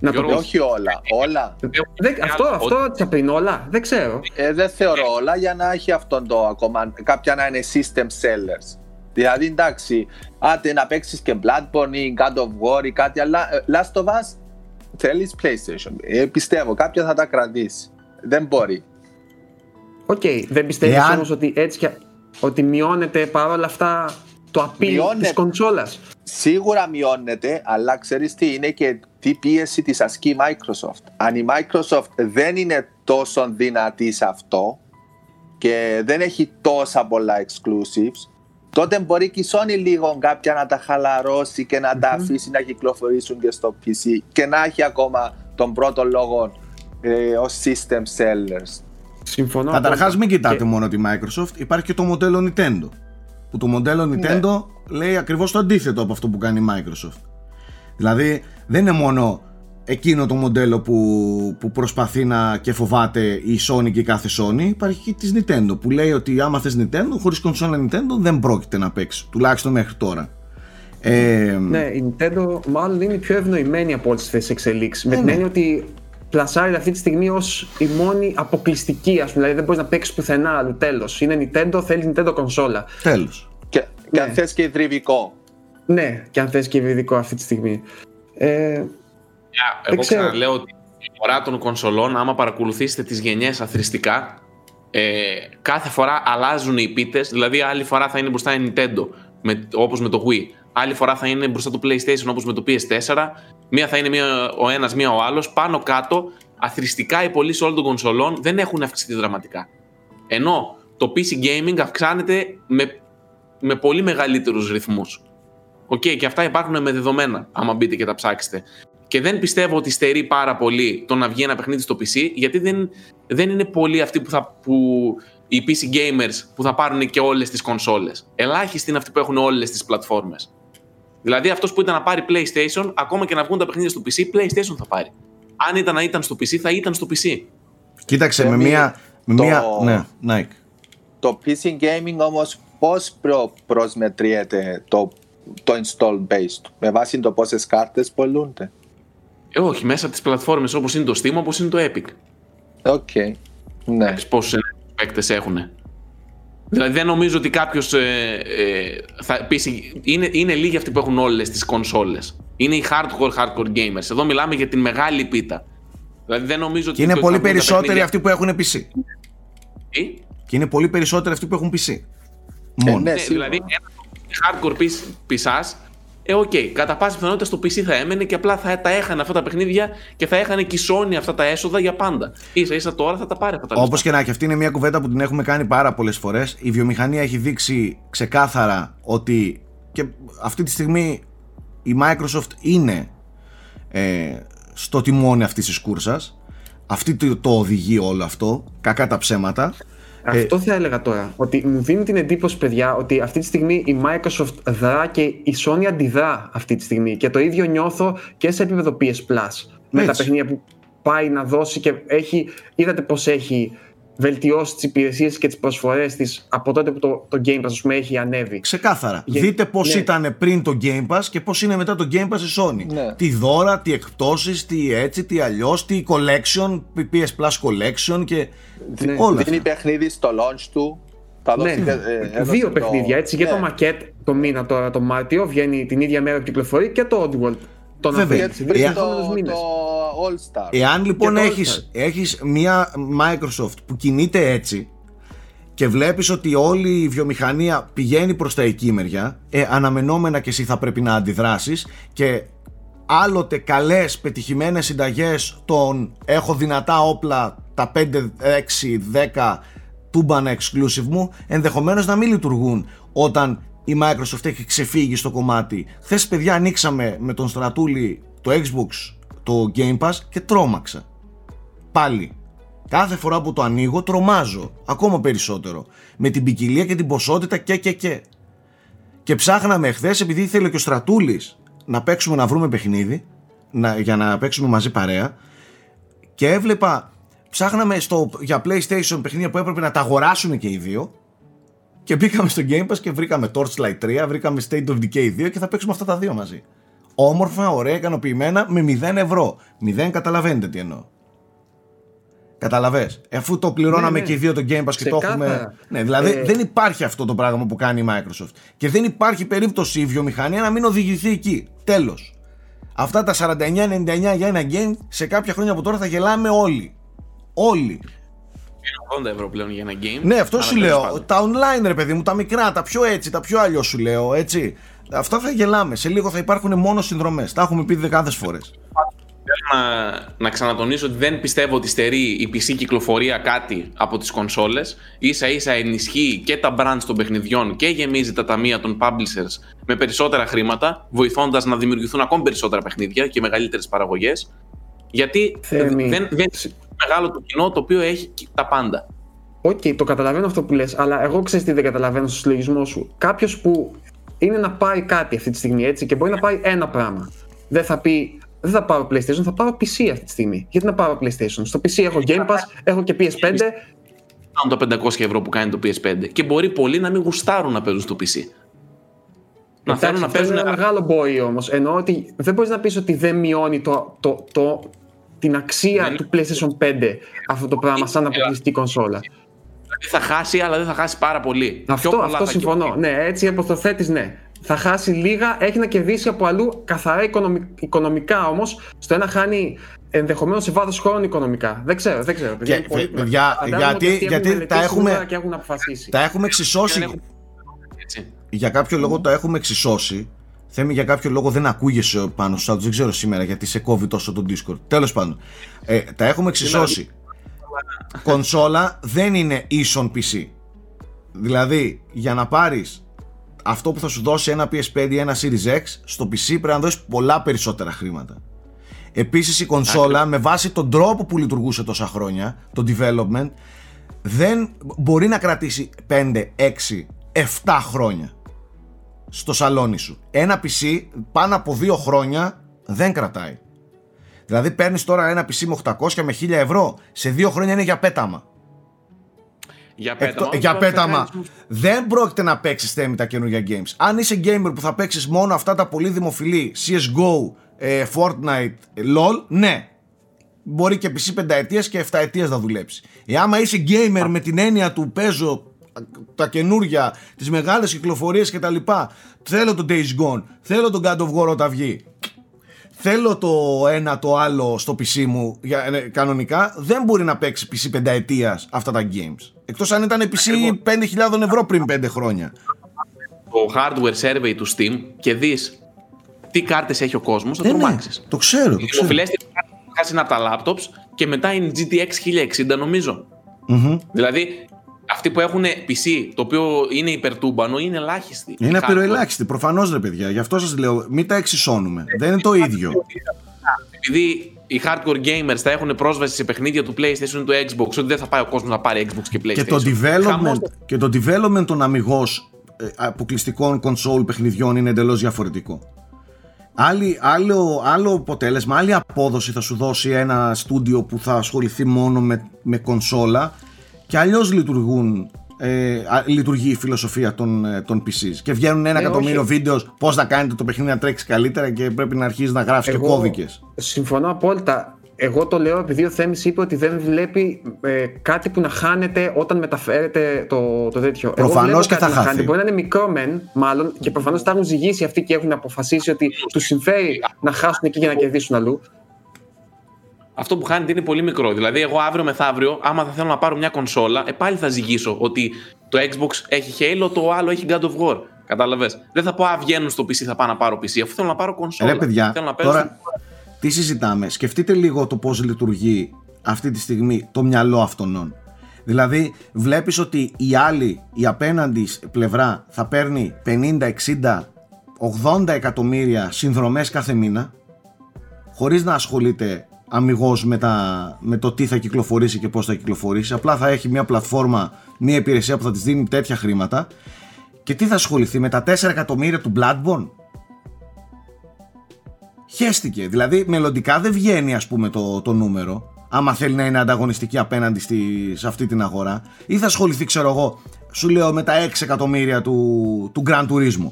Να το Όχι όλα. όλα. Δεν, αυτό αυτό ρώτησα πριν, όλα. Δεν ξέρω. Ε, δεν θεωρώ όλα για να έχει αυτόν το ακόμα. Κάποια να είναι system sellers. Δηλαδή εντάξει, άντε να παίξεις και Bloodborne ή God of War ή κάτι άλλο. Ε, Last of Us θέλεις PlayStation. Ε, πιστεύω, κάποια θα τα κρατήσεις. Δεν μπορεί. Οκ, okay. δεν πιστεύεις Εάν... όμως ότι έτσι ότι μειώνεται παρόλα αυτά το appeal της κονσόλας; Σίγουρα μειώνεται, αλλά ξέρεις τι είναι και τι πίεση της ασκεί η Microsoft. Αν η Microsoft δεν είναι τόσο δυνατή σε αυτό και δεν έχει τόσα πολλά exclusives, τότε μπορεί και η Sony λίγο κάποια να τα χαλαρώσει και να τα αφήσει να κυκλοφορήσουν και στο PC και να έχει ακόμα τον πρώτο λόγο ε, ως system sellers. Συμφωνώ. Καταρχάς μην κοιτάτε μόνο τη Microsoft, υπάρχει και το μοντέλο Nintendo. Που το μοντέλο ναι. Nintendo λέει ακριβώς το αντίθετο από αυτό που κάνει η Microsoft. Δηλαδή δεν είναι μόνο εκείνο το μοντέλο που, που προσπαθεί να και φοβάται η Sony και η κάθε Sony υπάρχει και της Nintendo που λέει ότι άμα θες Nintendo χωρίς κονσόλα Nintendo δεν πρόκειται να παίξεις τουλάχιστον μέχρι τώρα ε, ναι, η Nintendo μάλλον είναι η πιο ευνοημένη από όλες τις εξελίξεις με την ναι. έννοια ότι πλασάρει αυτή τη στιγμή ως η μόνη αποκλειστική, ας πούμε. Δηλαδή δεν μπορείς να παίξεις πουθενά άλλου. Τέλος. Είναι Nintendo, θέλεις Nintendo κονσόλα. Τέλος. Και, και αν ναι. θες και υδρυβικό. Ναι, και αν θες και υδρυβικό αυτή τη στιγμή. Ε, εγώ ξαναλέω ότι η φορά των κονσολών, άμα παρακολουθήσετε τις γενιές αθρηστικά, ε, κάθε φορά αλλάζουν οι πίτες, δηλαδή άλλη φορά θα είναι μπροστά η Nintendo, με, όπως με το Wii. Άλλη φορά θα είναι μπροστά το PlayStation όπως με το PS4. Μία θα είναι μία, ο ένας, μία ο άλλος. Πάνω κάτω, αθροιστικά οι πωλήσεις όλων των κονσολών δεν έχουν αυξηθεί δραματικά. Ενώ το PC gaming αυξάνεται με, με πολύ μεγαλύτερους ρυθμούς. Οκ, okay, και αυτά υπάρχουν με δεδομένα, άμα μπείτε και τα ψάξετε. Και δεν πιστεύω ότι στερεί πάρα πολύ το να βγει ένα παιχνίδι στο PC, γιατί δεν, δεν είναι πολλοί αυτοί που θα, που οι PC gamers που θα πάρουν και όλες τις κονσόλες. Ελάχιστοι είναι αυτοί που έχουν όλες τις πλατφόρμες. Δηλαδή αυτός που ήταν να πάρει PlayStation, ακόμα και να βγουν τα παιχνίδια στο PC, PlayStation θα πάρει. Αν ήταν να ήταν στο PC, θα ήταν στο PC. Κοίταξε, με μία. Με το- μία ναι, Nike. Το PC gaming όμως πώς προ, προσμετριέται το, το install base του, με βάση το πόσες κάρτες πουλιούνται; Ε, όχι, μέσα από τις πλατφόρμες όπως είναι το Steam, όπως είναι το Epic. Οκ, ναι. Τις πόσους παίκτες έχουν. Δηλαδή δεν νομίζω ότι κάποιος ε, ε, θα πει. Είναι, είναι λίγοι αυτοί που έχουν όλες τις κονσόλες. Είναι οι hardcore hardcore gamers. Εδώ μιλάμε για την μεγάλη πίτα. Δηλαδή δεν νομίζω ότι. Και είναι ότι πολύ θα βγουν τα περισσότεροι παιχνίδια- αυτοί που έχουν PC. Τι; Και είναι πολύ περισσότεροι αυτοί που έχουν PC. Ε, Μόνο. ναι, Ναι, σίγουρα. δηλαδή ένα hardcore PCά, ε, οκ, κατά πάσα πιθανότητα στο PC θα έμενε και απλά θα τα έχανε αυτά τα παιχνίδια και θα έχανε και η Sony αυτά τα έσοδα για πάντα. σα ίσα τώρα θα τα πάρει αυτά τα Όπως λεφτά. και να έχει, αυτή είναι μια κουβέντα που την έχουμε κάνει πάρα πολλές φορές. Η βιομηχανία έχει δείξει ξεκάθαρα ότι και αυτή τη στιγμή η Microsoft είναι ε, στο τιμόνι αυτής της κούρσας. Αυτή το, το οδηγεί όλο αυτό. Κακά τα ψέματα. Αυτό θα έλεγα τώρα. Ότι μου δίνει την εντύπωση, παιδιά, ότι αυτή τη στιγμή η Microsoft δρά και η Sony αντιδρά αυτή τη στιγμή. Και το ίδιο νιώθω και σε επίπεδο PS Plus. Με τα Έτσι. παιχνίδια που πάει να δώσει και έχει. Είδατε πώς έχει βελτιώσει τις υπηρεσίες και τις προσφορές της από τότε που το, το Game Pass ας πούμε, έχει ανέβει. Ξεκάθαρα. Γε- Δείτε πώς ναι. ήταν πριν το Game Pass και πώς είναι μετά το Game Pass η Sony. Ναι. Τι δώρα, τι εκπτώσεις, τι έτσι, τι αλλιώς, τι collection, PS Plus collection και. Ναι. όλα. Δίνει αυτά. παιχνίδι στο launch του. Θα δώσει, Ναι. ε, έδωσε Δύο το- παιχνίδια έτσι. Και ναι. το Maquette το μήνα τώρα το Μάρτιο βγαίνει την ίδια μέρα που κυκλοφορεί και το Oddworld. Τον Βέβαια. Απρίλιο. Και Δύο Εάν- το, επόμενους μήνες. το All Star. Εάν λοιπόν Και το έχεις, έχεις μια Microsoft που κινείται έτσι και βλέπεις ότι όλη η βιομηχανία πηγαίνει προς τα εκεί μεριά ε, αναμενόμενα και εσύ θα πρέπει να αντιδράσεις και άλλοτε καλές πετυχημένες συνταγές των έχω δυνατά όπλα τα 5, 6, 10 τούμπανα exclusive μου ενδεχομένως να μην λειτουργούν όταν η Microsoft έχει ξεφύγει στο κομμάτι. Χθες παιδιά ανοίξαμε με τον Στρατούλη το Xbox το Game Pass και τρόμαξα. Πάλι. Κάθε φορά που το ανοίγω τρομάζω. Ακόμα περισσότερο. Με την ποικιλία και την ποσότητα και και και. Και ψάχναμε χθες επειδή ήθελε και ο Στρατούλης να παίξουμε να βρούμε παιχνίδι να, για να παίξουμε μαζί παρέα και έβλεπα ψάχναμε στο, για PlayStation παιχνίδια που έπρεπε να τα αγοράσουμε και οι δύο και μπήκαμε στο Game Pass και βρήκαμε Torchlight 3, βρήκαμε State of Decay 2 και θα παίξουμε αυτά τα δύο μαζί. Όμορφα, ωραία, ικανοποιημένα με 0 ευρώ. 0 καταλαβαίνετε τι εννοώ. Καταλαβες. Ε, Αφού το πληρώναμε Ναι, ναι. και οι δύο το Game Pass και το Ξεκάθαρα. έχουμε. Ναι, δηλαδή Ε, δεν υπάρχει αυτό το πράγμα που κάνει η Microsoft. Και δεν υπάρχει περίπτωση η βιομηχανία να μην οδηγηθεί εκεί. Τέλος. Αυτά τα 49-99 για ένα game σε κάποια χρόνια από τώρα θα γελάμε όλοι. Όλοι. 80 ευρώ πλέον για ένα game. Ναι, αυτό Αλλά σου τέλος λέω. πάντων. Τα online, ρε παιδί μου, τα μικρά, τα πιο έτσι, τα πιο αλλιώς σου λέω, έτσι. Αυτά θα γελάμε. Σε λίγο θα υπάρχουν μόνο συνδρομές. Τα έχουμε πει δεκάδες φορές. Θέλω να, να ξανατονίσω ότι δεν πιστεύω ότι στερεί η PC κυκλοφορία κάτι από τις κονσόλες. Ίσα ίσα ενισχύει και τα brands των παιχνιδιών και γεμίζει τα ταμεία των publishers με περισσότερα χρήματα, βοηθώντας να δημιουργηθούν ακόμη περισσότερα παιχνίδια και μεγαλύτερες παραγωγές. Γιατί Θέμη. δεν, δεν είναι μεγάλο το κοινό το οποίο έχει τα πάντα. Οκ, το καταλαβαίνω αυτό που λες, αλλά εγώ ξέρεις τι δεν καταλαβαίνω στο συλλογισμό σου. Κάποιος που είναι να πάρει κάτι αυτή τη στιγμή έτσι και μπορεί να πάρει ένα πράγμα. Δεν θα πει, δεν θα πάρω PlayStation, θα πάρω PC αυτή τη στιγμή. Γιατί να πάρω PlayStation; Στο PC έχω Game Pass, έχω και PS5. Κάνουν τα 500 ευρώ που κάνει το PS5 και μπορεί πολλοί να μην γουστάρουν να παίζουν στο PC. Να Εντάξει, θέλουν να αυτό είναι παίζουν ένα μεγάλο μπορεί όμως. Εννοώ ότι δεν μπορείς να πεις ότι δεν μειώνει το, το, το, την αξία Δεν- του PlayStation 5 αυτό το πράγμα σαν αποκλειστική κονσόλα. Δηλαδή θα χάσει, αλλά δεν θα χάσει πάρα πολύ. Αυτό, Πιο πολλά αυτό θα συμφωνώ. κερδίσει. Ναι, έτσι όπω το θέτει, ναι. Θα χάσει λίγα, έχει να κερδίσει από αλλού καθαρά οικονομι- οικονομικά όμως. Στο ένα χάνει ενδεχομένως σε βάθος χρόνου οικονομικά. Δεν ξέρω, δεν ξέρω. παιδιά, Και, είναι πολύ- παιδιά, Φαντάζομαι γιατί- ότι αυτοί έχουν γιατί τα μελετήσει έχουμε- νούμερα και έχουν αποφασίσει. Τα έχουμε εξισώσει. Δεν έχουν- Έτσι. Για κάποιο λόγο τα έχουμε εξισώσει. Θέμη, για κάποιο λόγο δεν ακούγεσαι πάνω στου άλλους. Δεν ξέρω σήμερα γιατί σε κόβει τόσο το Discord. Τέλος πάντων. Ε, τα έχουμε εξισώσει. Κονσόλα δεν είναι ίσον PC. Δηλαδή, για να πάρεις αυτό που θα σου δώσει ένα PS5 ή ένα Series X, στο PC πρέπει να δώσεις πολλά περισσότερα χρήματα. Επίσης η κονσόλα με βάση τον τρόπο που λειτουργούσε τόσα χρόνια, το development, δεν μπορεί να κρατήσει 5, 6, 7 χρόνια στο σαλόνι σου. Ένα PC πάνω από 2 χρόνια δεν κρατάει. Δηλαδή παίρνεις τώρα ένα PC με 800 με 1000 ευρώ, σε 2 χρόνια είναι για πέταμα. Για πέταμα. Εκτό- για πέταμα. Δεν πρόκειται να παίξεις θέμη τα καινούργια games. Αν είσαι gamer που θα παίξεις μόνο αυτά τα πολύ δημοφιλή CSGO, ε, Fortnite, ε, LOL, ναι. Μπορεί και PC πενταετίας και 7 ετία να δουλέψει. Ε, άμα είσαι gamer με την έννοια του παίζω τα καινούργια, τις μεγάλες κυκλοφορίες κτλ. Θέλω το Days Gone, θέλω το God of War όταν βγει. Θέλω το ένα το άλλο στο PC μου για, ε, κανονικά. Δεν μπορεί να παίξει PC πενταετίας αυτά τα games. Εκτός αν ήταν PC 5.000 ευρώ πριν 5 χρόνια. Το hardware survey του Steam και δεις τι κάρτες έχει ο κόσμος, θα Ε, ναι, τρομάξει. το ξέρω. Το Οι ξέρω. δημοφιλέστερε κάρτες είναι από τα laptops και μετά είναι η GTX 1060 νομίζω. Μμμ. Δηλαδή αυτοί που έχουν PC το οποίο είναι υπερτούμπανο είναι ελάχιστοι. Είναι Οι hardware. απειροελάχιστη. Προφανώς ρε παιδιά. Γι' αυτό σας λέω, μην τα εξισώνουμε. Δεν είναι το ίδιο. Επειδή οι hardcore gamers θα έχουν πρόσβαση σε παιχνίδια του PlayStation ή του Xbox, ότι δεν θα πάει ο κόσμος να πάρει Xbox και PlayStation. και το Χαμός development, και το development των αμυγός αποκλειστικών console παιχνιδιών είναι εντελώς διαφορετικό. Άλλη, άλλο, άλλο αποτέλεσμα, άλλη απόδοση θα σου δώσει ένα στούντιο που θα ασχοληθεί μόνο με, με κονσόλα και αλλιώς λειτουργούν ε, α- λειτουργεί η φιλοσοφία των, ε, των PCs και βγαίνουν ένα Ναι, εκατομμύριο όχι. βίντεος πώς να κάνετε το παιχνίδι να τρέξει καλύτερα και πρέπει να αρχίσει να γράφεις και Εγώ κώδικες Συμφωνώ απόλυτα. Εγώ το λέω επειδή ο Θέμης είπε ότι δεν βλέπει ε, κάτι που να χάνεται όταν μεταφέρεται το, το τέτοιο. Εγώ Προφανώς βλέπω και κάτι θα να χαθεί. χάνεται. Μπορεί να είναι μικρό μεν, μάλλον, και προφανώς τα έχουν ζυγίσει αυτοί και έχουν αποφασίσει ότι τους συμφέρει να χάσουν εκεί και να κερδίσουν αλλού. Αυτό που χάνεται είναι πολύ μικρό. Δηλαδή, εγώ αύριο μεθαύριο, άμα θα θέλω να πάρω μια κονσόλα, ε, πάλι θα ζυγίσω ότι το Xbox έχει Halo, το άλλο έχει God of War. Κατάλαβες; Δεν θα πω, Α, βγαίνουν στο PC, θα πάω να πάρω PC. Αφού θέλω να πάρω κονσόλα. Ρε παιδιά, θέλω να παίζω τώρα τι συζητάμε; Σκεφτείτε λίγο το πώς λειτουργεί αυτή τη στιγμή το μυαλό αυτών. Δηλαδή βλέπεις ότι η άλλη, η απέναντις πλευρά θα παίρνει 50, 60, 80 εκατομμύρια συνδρομές κάθε μήνα χωρίς να ασχολείται αμυγός με, τα, με το τι θα κυκλοφορήσει και πώς θα κυκλοφορήσει. Απλά θα έχει μια πλατφόρμα, μια υπηρεσία που θα της δίνει τέτοια χρήματα και τι θα ασχοληθεί με τα 4 εκατομμύρια του Bloodborne; Χέστηκε. Δηλαδή, μελλοντικά δεν βγαίνει, ας πούμε, το, το νούμερο. Άμα θέλει να είναι ανταγωνιστική απέναντι στη, σε αυτή την αγορά. Ή θα ασχοληθεί, ξέρω εγώ, σου λέω με τα 6 εκατομμύρια του, του Grand Turismo.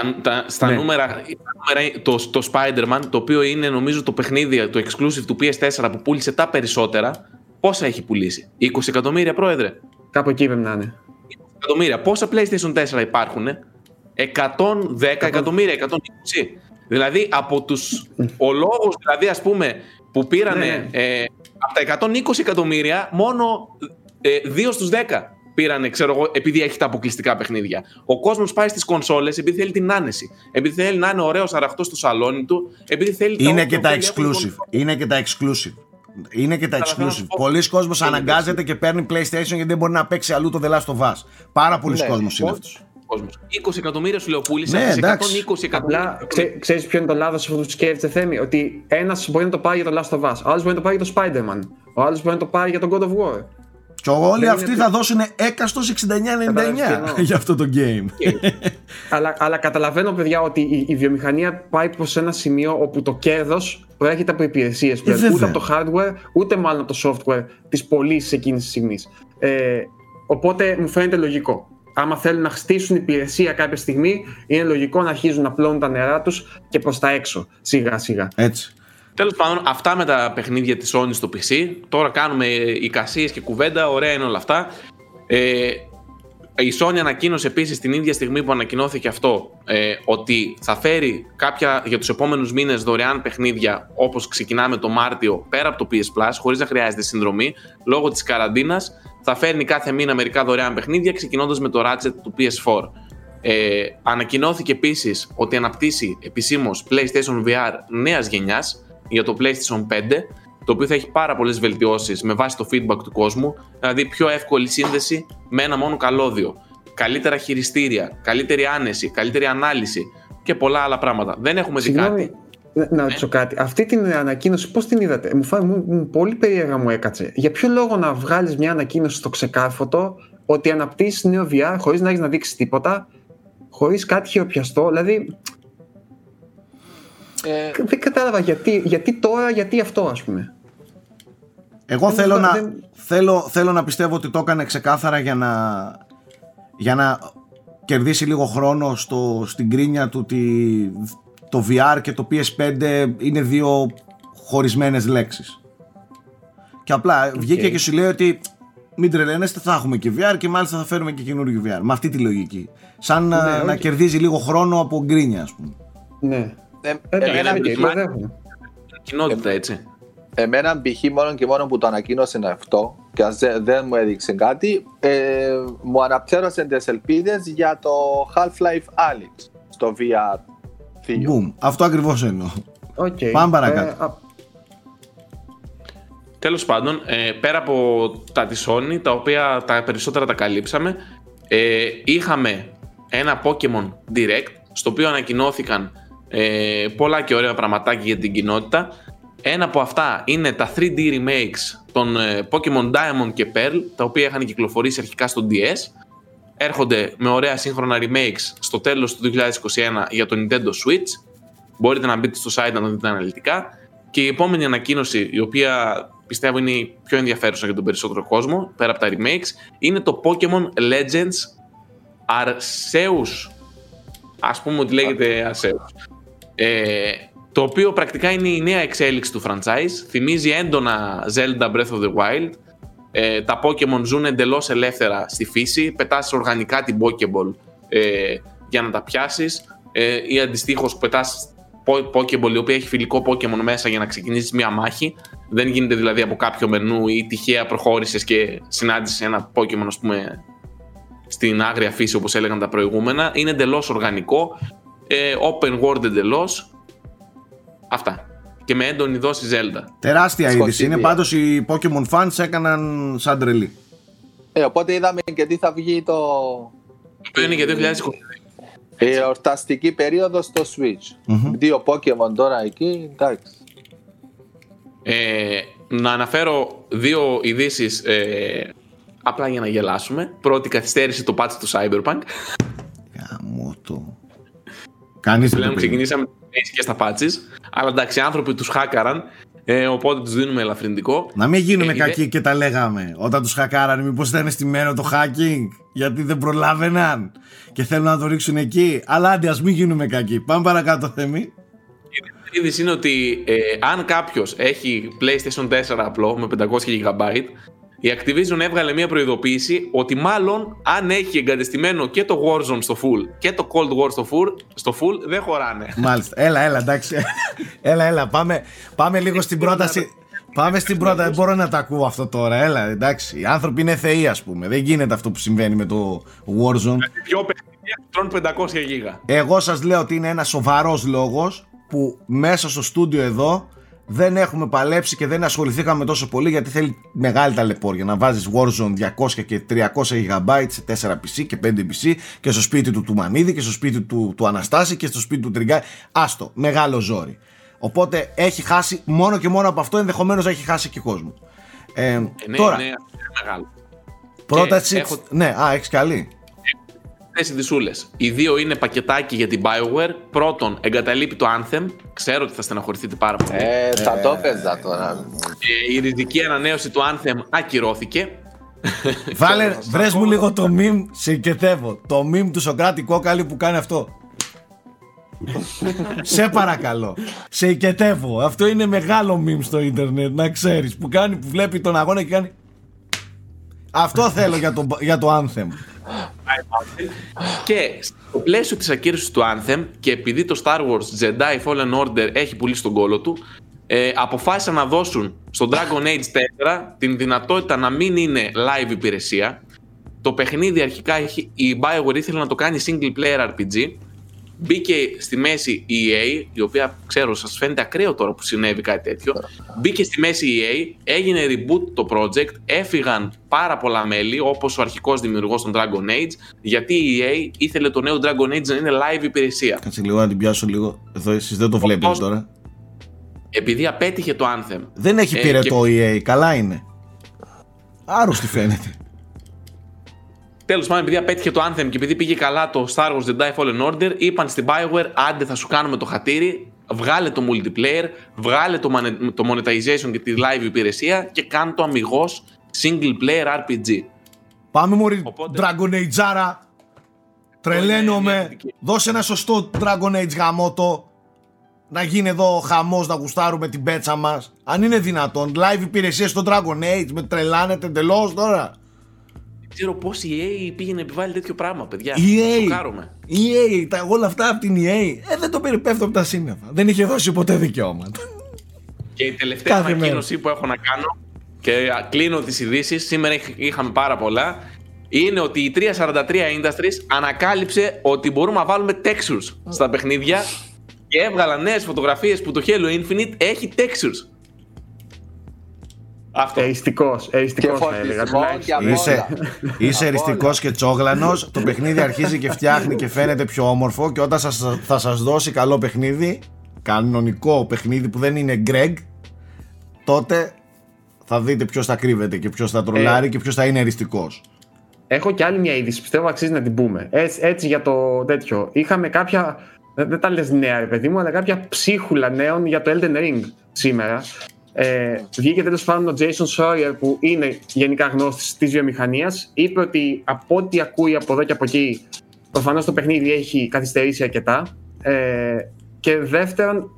Αν τα, στα Ναι. νούμερα, τα νούμερα, το, το Spider-Man, το οποίο είναι νομίζω το παιχνίδι, το exclusive του PS4 που πούλησε τα περισσότερα, πόσα έχει πουλήσει; 20 εκατομμύρια, πρόεδρε. Κάπου εκεί πρέπει να είναι. εκατομμύρια. Πόσα PlayStation 4 υπάρχουν, 110 εκατομμύρια, 120. Δηλαδή από τους ο λόγος δηλαδή ας πούμε που πήρανε Ναι. ε, από τα 120 εκατομμύρια μόνο ε, 2 στους 10 πήρανε ξέρω εγώ επειδή έχει τα αποκλειστικά παιχνίδια. Ο κόσμος πάει στις κονσόλες επειδή θέλει την άνεση. Επειδή θέλει να είναι ωραίος αραχτός στο σαλόνι του. Επειδή θέλει Είναι όποια και τα θέλει, έχουν exclusive. Είναι και τα exclusive. Είναι και τα Καταλαβαίνω exclusive. αυτό. Πολλοί κόσμος Είναι αναγκάζεται και παίρνει PlayStation γιατί δεν μπορεί να παίξει αλλού το The Last of Us. Πάρα πολλοί Ναι, κόσμος είναι κόσμος. αυτός. κόσμος. 20 εκατομμύρια σου λέω πούλησε Ναι, από τις εντάξει. 120 εκατομμύρια. Απλά ξέ, ξέρεις ποιο είναι το λάθος αυτό που σκέφτεται Θέμη; Ότι ένας μπορεί να το πάρει για το Last of Us, ο άλλος μπορεί να το πάρει για το Spider-Man, ο άλλος μπορεί να το πάρει για τον God of War. Και όλοι Δεν αυτοί είναι- θα δώσουν έκαστος Καταλαβαίνεις τι 69,99 εννοώ. για αυτό το game. αλλά, αλλά καταλαβαίνω, παιδιά, ότι η, η βιομηχανία πάει προς ένα σημείο όπου το κέρδος προέρχεται από υπηρεσίες πλέον. βέβαια. ούτε από το hardware, ούτε μάλλον από το software της πωλήσης εκείνης της στιγμής. Ε, οπότε μου φαίνεται λογικό. Άμα θέλουν να χτίσουν υπηρεσία κάποια στιγμή, είναι λογικό να αρχίζουν να πλώνουν τα νερά τους και προς τα έξω, σιγά σιγά. Έτσι. Τέλος πάντων, αυτά με τα παιχνίδια της Sony στο PC. Τώρα κάνουμε εικασίες και κουβέντα, ωραία είναι όλα αυτά. Ε, η Sony ανακοίνωσε επίσης την ίδια στιγμή που ανακοινώθηκε αυτό ε, ότι θα φέρει κάποια για τους επόμενους μήνες δωρεάν παιχνίδια όπως ξεκινάμε το Μάρτιο πέρα από το PS Plus, χωρίς να χρειάζεται συνδρομή. Λόγω της καραντίνας θα φέρνει κάθε μήνα μερικά δωρεάν παιχνίδια, ξεκινώντας με το Ratchet του PS4. Ε, ανακοινώθηκε επίσης ότι αναπτύσσει επισήμως PlayStation VR νέας γενιάς για το PlayStation 5, το οποίο θα έχει πάρα πολλές βελτιώσεις με βάση το feedback του κόσμου, δηλαδή πιο εύκολη σύνδεση με ένα μόνο καλώδιο, καλύτερα χειριστήρια, καλύτερη άνεση, καλύτερη ανάλυση και πολλά άλλα πράγματα. Δεν έχουμε δει Συγγνώμη, κάτι. να ρωτήσω κάτι. Αυτή την ανακοίνωση πώς την είδατε; Μου φάνηκε μου, μου, πολύ περίεργα μου έκατσε. Για ποιο λόγο να βγάλεις μια ανακοίνωση στο ξεκάρφωτο ότι αναπτύσσεις νέο VR χωρίς να έχεις να δείξεις τίποτα, χωρίς κάτι χειροπιαστό; Δηλαδή. Ε... Δεν κατάλαβα γιατί, γιατί τώρα, γιατί αυτό, ας πούμε. Εγώ θέλω, να, θέλω, θέλω να πιστεύω ότι το έκανε ξεκάθαρα για να, για να κερδίσει λίγο χρόνο στο, στην κρίνια του ότι το VR και το PS5 είναι δύο χωρισμένες λέξεις. Και απλά βγήκε και σου λέει ότι μην τρελαίνεστε, θα έχουμε και VR και μάλιστα θα φέρουμε και καινούργιο VR. Με αυτή τη λογική. Σαν να, ναι, να κερδίζει λίγο χρόνο από γκρίνια, ας πούμε. Ναι. Ε, εμένα, κοινότητα, έτσι. Εμένα π.χ. μόνο και μόνο που το ανακοίνωσε αυτό και δεν μου έδειξε κάτι, ε, μου αναπτέρωσε τις ελπίδες για το Half-Life Alyx στο VR. Boom. Αυτό ακριβώς εννοώ. Okay. Πάμε παρακάτω. Ε, Τέλος πάντων, ε, πέρα από τα της Sony, τα οποία τα περισσότερα τα καλύψαμε, ε, είχαμε ένα Pokemon Direct, στο οποίο ανακοινώθηκαν ε, πολλά και ωραία πραγματάκια για την κοινότητα. Ένα από αυτά είναι τα 3D remakes των ε, Pokemon Diamond και Pearl, τα οποία είχαν κυκλοφορήσει αρχικά στο DS. Έρχονται με ωραία σύγχρονα remakes στο τέλος του 2021 για το Nintendo Switch. Μπορείτε να μπείτε στο site να το δείτε αναλυτικά. Και η επόμενη ανακοίνωση, η οποία πιστεύω είναι η πιο ενδιαφέρουσα για τον περισσότερο κόσμο, πέρα από τα remakes, είναι το Pokemon Legends Arceus. Ας πούμε ότι λέγεται Arceus. Ε, το οποίο πρακτικά είναι η νέα εξέλιξη του franchise. Θυμίζει έντονα Zelda Breath of the Wild. Ε, τα Pokemon ζουν εντελώς ελεύθερα στη φύση. Πετάς οργανικά την Pokéball ε, για να τα πιάσεις ε, ή αντιστοίχως πετάς Pokéball η οποία έχει φιλικό Pokemon μέσα για να ξεκινήσεις μια μάχη. Δεν γίνεται δηλαδή από κάποιο μενού ή τυχαία προχώρησες και συνάντησες ένα Pokemon, ας πούμε, στην άγρια φύση όπως έλεγαν τα προηγούμενα. Είναι εντελώς οργανικό. Ε, open world εντελώς. Αυτά. Και με έντονη δόση Zelda. Τεράστια είδηση. Είναι πάντως οι Pokemon fans έκαναν σαν τρελή. Ε, οπότε είδαμε και τι θα βγει το. Το οποίο είναι για 2022. Η εορταστική περίοδο στο Switch. Mm-hmm. Δύο Pokemon τώρα εκεί, εντάξει. Ε, να αναφέρω δύο ειδήσεις ε, απλά για να γελάσουμε. Πρώτη καθυστέρηση το patch του Cyberpunk. Γαμώ το. Κανείς δεν Πλέον ξεκινήσαμε και στα patches. Αλλά εντάξει, οι άνθρωποι τους χάκαραν. Ε, οπότε τους δίνουμε ελαφρυντικό. Να μην γίνουμε ε, κακοί και τα λέγαμε. Όταν τους χακάραν, μήπως ήταν στημένο το hacking. Γιατί δεν προλάβαιναν και θέλουν να το ρίξουν εκεί. Αλλά άντε, ας μην γίνουμε κακοί. Πάμε παρακάτω, Θέμη. Η είδηση είναι ότι ε, αν κάποιος έχει PlayStation 4 απλό με 500 GB, η Activision έβγαλε μια προειδοποίηση ότι μάλλον αν έχει εγκατεστημένο και το Warzone στο full και το Cold War στο full, στο full δεν χωράνε. Μάλιστα. Έλα, έλα, εντάξει. *laughs* έλα, έλα. Πάμε, πάμε λίγο στην πρόταση. Πάμε στην πρόταση. Δεν μπορώ να τα ακούω αυτό τώρα. Έλα, εντάξει. Οι άνθρωποι είναι θεοί, ας πούμε. Δεν γίνεται αυτό που συμβαίνει με το Warzone. Πιο παιχνίδια τρώνε 500 γίγα. Εγώ σας λέω ότι είναι ένας σοβαρός λόγος που μέσα στο στούντιο εδώ δεν έχουμε παλέψει και δεν ασχοληθήκαμε τόσο πολύ γιατί θέλει μεγάλη ταλαιπώρια. Να βάζεις Warzone 200 και 300 GB σε 4 PC και 5 PC και στο σπίτι του του Μανίδη και στο σπίτι του, του Αναστάση και στο σπίτι του Τριγκά. Άστο, μεγάλο ζόρι. Οπότε έχει χάσει μόνο και μόνο από αυτό ενδεχομένως έχει χάσει και κόσμο. Ε, ε, ναι, τώρα ναι, μεγάλο. πρόταση, έχω... ναι, α, έχεις καλή οι δισούλε. Οι δύο είναι πακετάκι για την Bioware. Πρώτον, εγκαταλείπει το Anthem. Ξέρω ότι θα στεναχωρηθείτε πάρα πολύ. Ε, θα το έπαιζα τώρα. η ριζική ανανέωση του Anthem ακυρώθηκε. Βάλε, βρες μου λίγο το meme, σε οικετεύω. Το meme του Σοκράτη Κόκαλη που κάνει αυτό. σε παρακαλώ. Σε οικετεύω. Αυτό είναι μεγάλο meme στο ίντερνετ, να ξέρεις. Που, κάνει, που βλέπει τον αγώνα και κάνει... Αυτό θέλω για το, για το Anthem. Και στο πλαίσιο της ακύρωσης του Anthem και επειδή το Star Wars Jedi Fallen Order έχει πουλήσει τον κόλο του ε, αποφάσισαν να δώσουν στο Dragon Age 4 την δυνατότητα να μην είναι live υπηρεσία. Το παιχνίδι αρχικά έχει, η Bioware ήθελε να το κάνει single player RPG Μπήκε στη μέση η EA, η οποία ξέρω σας φαίνεται ακραίο τώρα που συνέβη κάτι τέτοιο. Μπήκε στη μέση η EA, έγινε reboot το project, έφυγαν πάρα πολλά μέλη όπως ο αρχικός δημιουργός των Dragon Age γιατί η EA ήθελε το νέο Dragon Age να είναι live υπηρεσία. Κάτσε λίγο να την πιάσω λίγο. Εδώ εσείς δεν το βλέπετε τώρα. επειδή απέτυχε το Anthem. Δεν έχει Ε, πυρετό και- EA, καλά είναι. Άρρωστη φαίνεται. Τέλος πάντων, επειδή απέτυχε το Anthem και επειδή πήγε καλά το Star Wars Jedi Fallen Order, είπαν στην Bioware: Άντε, θα σου κάνουμε το χατήρι, βγάλε το multiplayer, βγάλε το, mone- το monetization και τη live υπηρεσία και κάνε το αμυγός single player RPG. Πάμε μωρή Οπότε- Dragon Age άρα. Είναι Τρελαίνομαι. μια θετική. Δώσε ένα σωστό Dragon Age γαμότο. Να γίνει εδώ χαμός να γουστάρουμε την πέτσα μας. Αν είναι δυνατόν. Live υπηρεσία στο Dragon Age. Με τρελάνετε εντελώς τώρα. Δεν ξέρω πώς η EA πήγε να επιβάλλει τέτοιο πράγμα, παιδιά. EA. Σοκάρομαι. EA, τα, όλα αυτά από την EA. Ε, δεν το περιπέφτω από τα σύννεφα. Δεν είχε δώσει ποτέ δικαιώματα. Και η τελευταία Κάθε ανακοίνωση που έχω να κάνω και α, κλείνω τις ειδήσεις. σήμερα είχ- είχαμε πάρα πολλά, είναι ότι η 343 Industries ανακάλυψε ότι μπορούμε να βάλουμε textures στα παιχνίδια και έβγαλαν νέες φωτογραφίες που το Halo Infinite έχει textures. Αυτό. Εριστικός, εριστικός Και θα έλεγα. φορτισμό τουλάχιστον. και Είσαι, όλα. είσαι Από εριστικός όλα. και τσόγλανος. Το παιχνίδι αρχίζει και φτιάχνει και φαίνεται πιο όμορφο. Και όταν σας, θα σας δώσει καλό παιχνίδι, κανονικό παιχνίδι που δεν είναι Greg, τότε θα δείτε ποιος θα κρύβεται και ποιος θα τρολάρει και ποιος θα είναι εριστικός. Έχω και άλλη μια είδηση, πιστεύω αξίζει να την πούμε. Έτσι, έτσι για το τέτοιο. Είχαμε κάποια. Δεν, δεν τα λες νέα, ρε παιδί μου, αλλά κάποια ψίχουλα νέων για το Elden Ring σήμερα. Ε, βγήκε τέλος πάντων ο Jason Sawyer, που είναι γενικά γνώστης της βιομηχανίας. Είπε ότι από ό,τι ακούει από εδώ και από εκεί, προφανώς το παιχνίδι έχει καθυστερήσει αρκετά. Ε, και δεύτερον,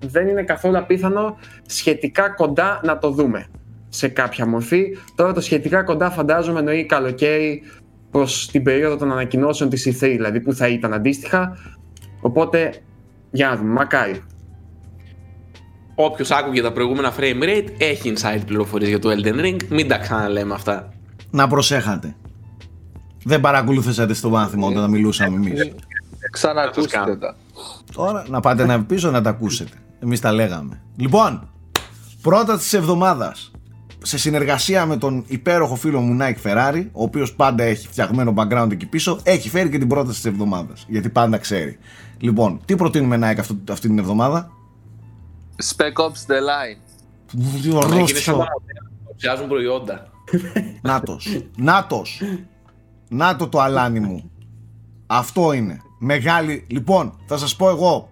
δεν είναι καθόλου απίθανο σχετικά κοντά να το δούμε σε κάποια μορφή. Τώρα το σχετικά κοντά φαντάζομαι εννοεί καλοκαίρι προς την περίοδο των ανακοινώσεων της E3, δηλαδή που θα ήταν αντίστοιχα. Οπότε, για να δούμε, μακάρι. Όποιος άκουγε τα προηγούμενα frame rate έχει inside πληροφορίες για το Elden Ring. Μην τα ξαναλέμε αυτά. Να προσέχατε. Δεν παρακολουθήσατε στο μάθημα όταν μιλούσαμε εμείς. Ξανακούστε κάνω. τα. Τώρα να πάτε να πίσω να τα ακούσετε. Εμείς τα λέγαμε. Λοιπόν, πρώτα της εβδομάδας. Σε συνεργασία με τον υπέροχο φίλο μου Nike Ferrari, ο οποίος πάντα έχει φτιαγμένο background εκεί πίσω, έχει φέρει και την πρόταση της εβδομάδας. Γιατί πάντα ξέρει. Λοιπόν, τι προτείνουμε Nike αυτό, αυτή την εβδομάδα; Spec Ops The Line. Τι Είναι σαν ορόστιο. τα μοντέλα που ψιάζουν προϊόντα. Νάτος. Νάτος. Νάτο το αλάνι μου. Αυτό είναι. Μεγάλη. Λοιπόν, θα σας πω εγώ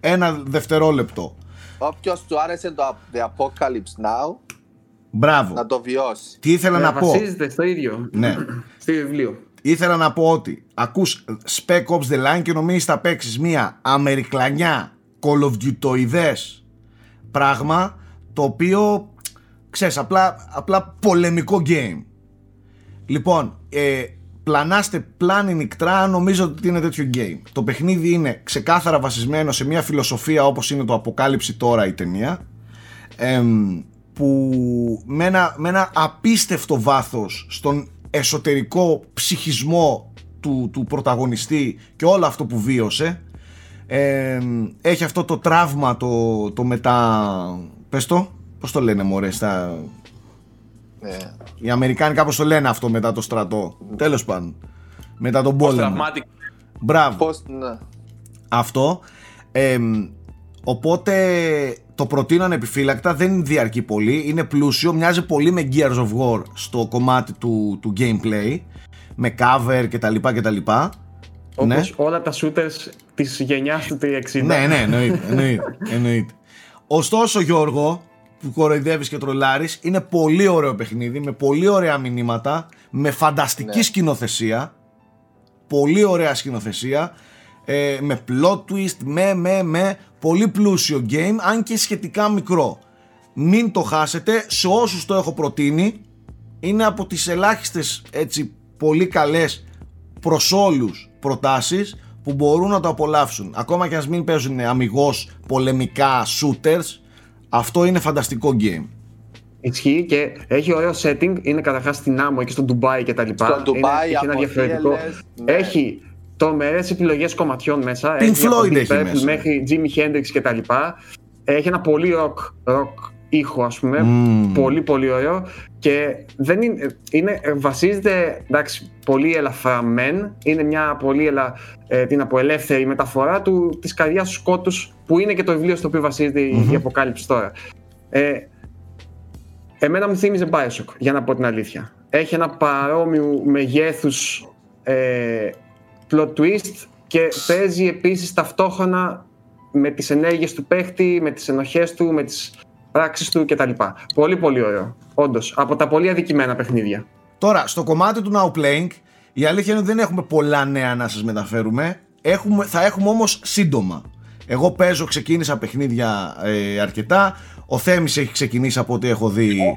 ένα δευτερόλεπτο. Όποιος του άρεσε το The Apocalypse Now, Μπράβο. να το βιώσει. Τι ήθελα να πω; Βασίζεται στο ίδιο. Ναι. *laughs* Στο βιβλίο. Ήθελα να πω ότι ακούς Spec Ops The Line και νομίζεις θα παίξεις μία αμερικλανιά Call of Duty πράγμα το οποίο ξέρεις απλά, απλά πολεμικό game. Λοιπόν, ε, πλανάστε πλάνη νικτρά νομίζω ότι είναι τέτοιο game. Το παιχνίδι είναι ξεκάθαρα βασισμένο σε μια φιλοσοφία όπως είναι το αποκάλυψη τώρα η ταινία εμ, που με ένα, με ένα απίστευτο βάθος στον εσωτερικό ψυχισμό του, του πρωταγωνιστή και όλο αυτό που βίωσε εμ, έχει αυτό το τραύμα το, το μετά πες το πως το λένε μωρέ στα, Ναι. οι Αμερικάνοι κάπως το λένε αυτό μετά το στρατό τέλος πάντων μετά τον Post πόλεμο traumatic μπράβο Πώς, ναι. αυτό. Εμ, οπότε το προτείνω ανεπιφύλακτα, δεν διαρκεί πολύ, είναι πλούσιο, μοιάζει πολύ με Gears of War στο κομμάτι του, του gameplay, με cover κτλ. κτλ. Όπως Ναι. όλα τα shooters της γενιάς του 360. Ναι, ναι, εννοείται, εννοείται, εννοείται. Ωστόσο Γιώργο, που κοροϊδεύεις και τρολάρεις, είναι πολύ ωραίο παιχνίδι, με πολύ ωραία μηνύματα, με φανταστική Ναι. σκηνοθεσία, πολύ ωραία σκηνοθεσία, ε, με plot twist, με, με, με, πολύ πλούσιο game, αν και σχετικά μικρό. Μην το χάσετε, σε όσους το έχω προτείνει, είναι από τις ελάχιστες έτσι πολύ καλές προς όλους προτάσεις που μπορούν να το απολαύσουν. Ακόμα και ας μην παίζουν αμυγός πολεμικά shooters, αυτό είναι φανταστικό game. Ισχύει και έχει ωραίο setting. Είναι καταρχάς στην Άμμο και στο Ντουμπάι και τα λοιπά. Στο Ντουμπάι, Είναι- έχει ένα από διαφορετικό. θύελες, ναι. Έχει τρομερές επιλογές κομματιών μέσα. Pink έχει από Floyd Deep έχει Purple μέσα. Μέχρι Jimi Hendrix και τα λοιπά. Έχει ένα πολύ rock, rock ήχο, ας πούμε. Μμμ. Πολύ, πολύ ωραίο. Και δεν είναι, είναι, βασίζεται εντάξει, πολύ ελαφρά μεν, είναι μια πολύ ελα, ε, την ελεύθερη μεταφορά του, της καρδιάς του σκότους που είναι και το βιβλίο στο οποίο βασίζεται η αποκάλυψη τώρα. Ε, εμένα μου θύμιζε Bioshock, για να πω την αλήθεια. Έχει ένα παρόμοιο μεγέθους ε, plot twist και παίζει επίσης ταυτόχρονα με τις ενέργειες του παίχτη, με τις ενοχές του, με τις πράξεις του κτλ. Πολύ πολύ ωραίο, όντως, από τα πολύ αδικημένα παιχνίδια. Τώρα, στο κομμάτι του Now Playing, η αλήθεια είναι ότι δεν έχουμε πολλά νέα να σας μεταφέρουμε, έχουμε, θα έχουμε όμως σύντομα. Εγώ παίζω, ξεκίνησα παιχνίδια ε, αρκετά, ο Θέμης έχει ξεκινήσει από ό,τι έχω δει.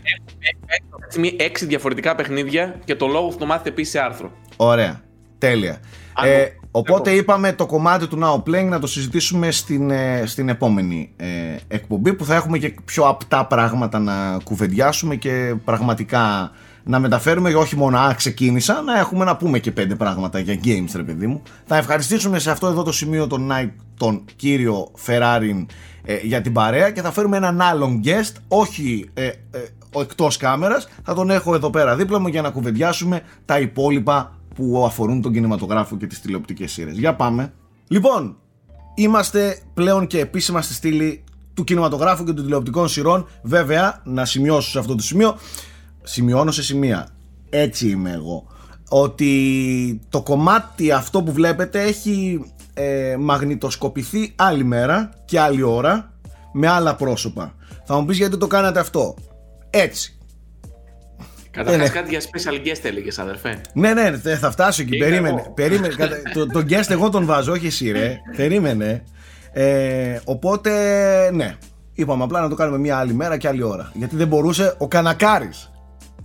Έχουμε έξι διαφορετικά παιχνίδια και το λόγο θα το μάθετε επίσης σε άρθρο. Ωραία. Τέλεια. Ε, οπότε είπαμε το κομμάτι του Now Playing να το συζητήσουμε στην, ε, στην επόμενη ε, εκπομπή που θα έχουμε και πιο απτά πράγματα να κουβεντιάσουμε και πραγματικά να μεταφέρουμε. Και όχι μόνο α, ξεκίνησα, να έχουμε να πούμε και πέντε πράγματα για games ρε παιδί μου. Θα ευχαριστήσουμε σε αυτό εδώ το σημείο τον, τον κύριο Φεράριν ε, για την παρέα και θα φέρουμε έναν άλλον guest, όχι ε, ε, ο εκτός κάμερας, θα τον έχω εδώ πέρα δίπλα μου για να κουβεντιάσουμε τα υπόλοιπα που αφορούν τον κινηματογράφο και τις τηλεοπτικές σειρές. Για πάμε. Λοιπόν, είμαστε πλέον και επίσημα στη στήλη του κινηματογράφου και των τηλεοπτικών σειρών. Βέβαια, να σημειώσω σε αυτό το σημείο, σημειώνω σε σημεία. Έτσι είμαι εγώ. Ότι το κομμάτι αυτό που βλέπετε έχει ε, μαγνητοσκοπηθεί άλλη μέρα και άλλη ώρα με άλλα πρόσωπα. Θα μου πεις γιατί το κάνατε αυτό. Έτσι. Καταρχάς κάτι για special guest έλεγες, αδερφέ. Ναι, ναι, θα φτάσω εκεί. περίμενε. περίμενε. *laughs* το, το guest εγώ τον βάζω, όχι εσύ, ρε. περίμενε. Ε, οπότε, ναι. Είπαμε απλά να το κάνουμε μία άλλη μέρα και άλλη ώρα. Γιατί δεν μπορούσε ο Κανακάρης.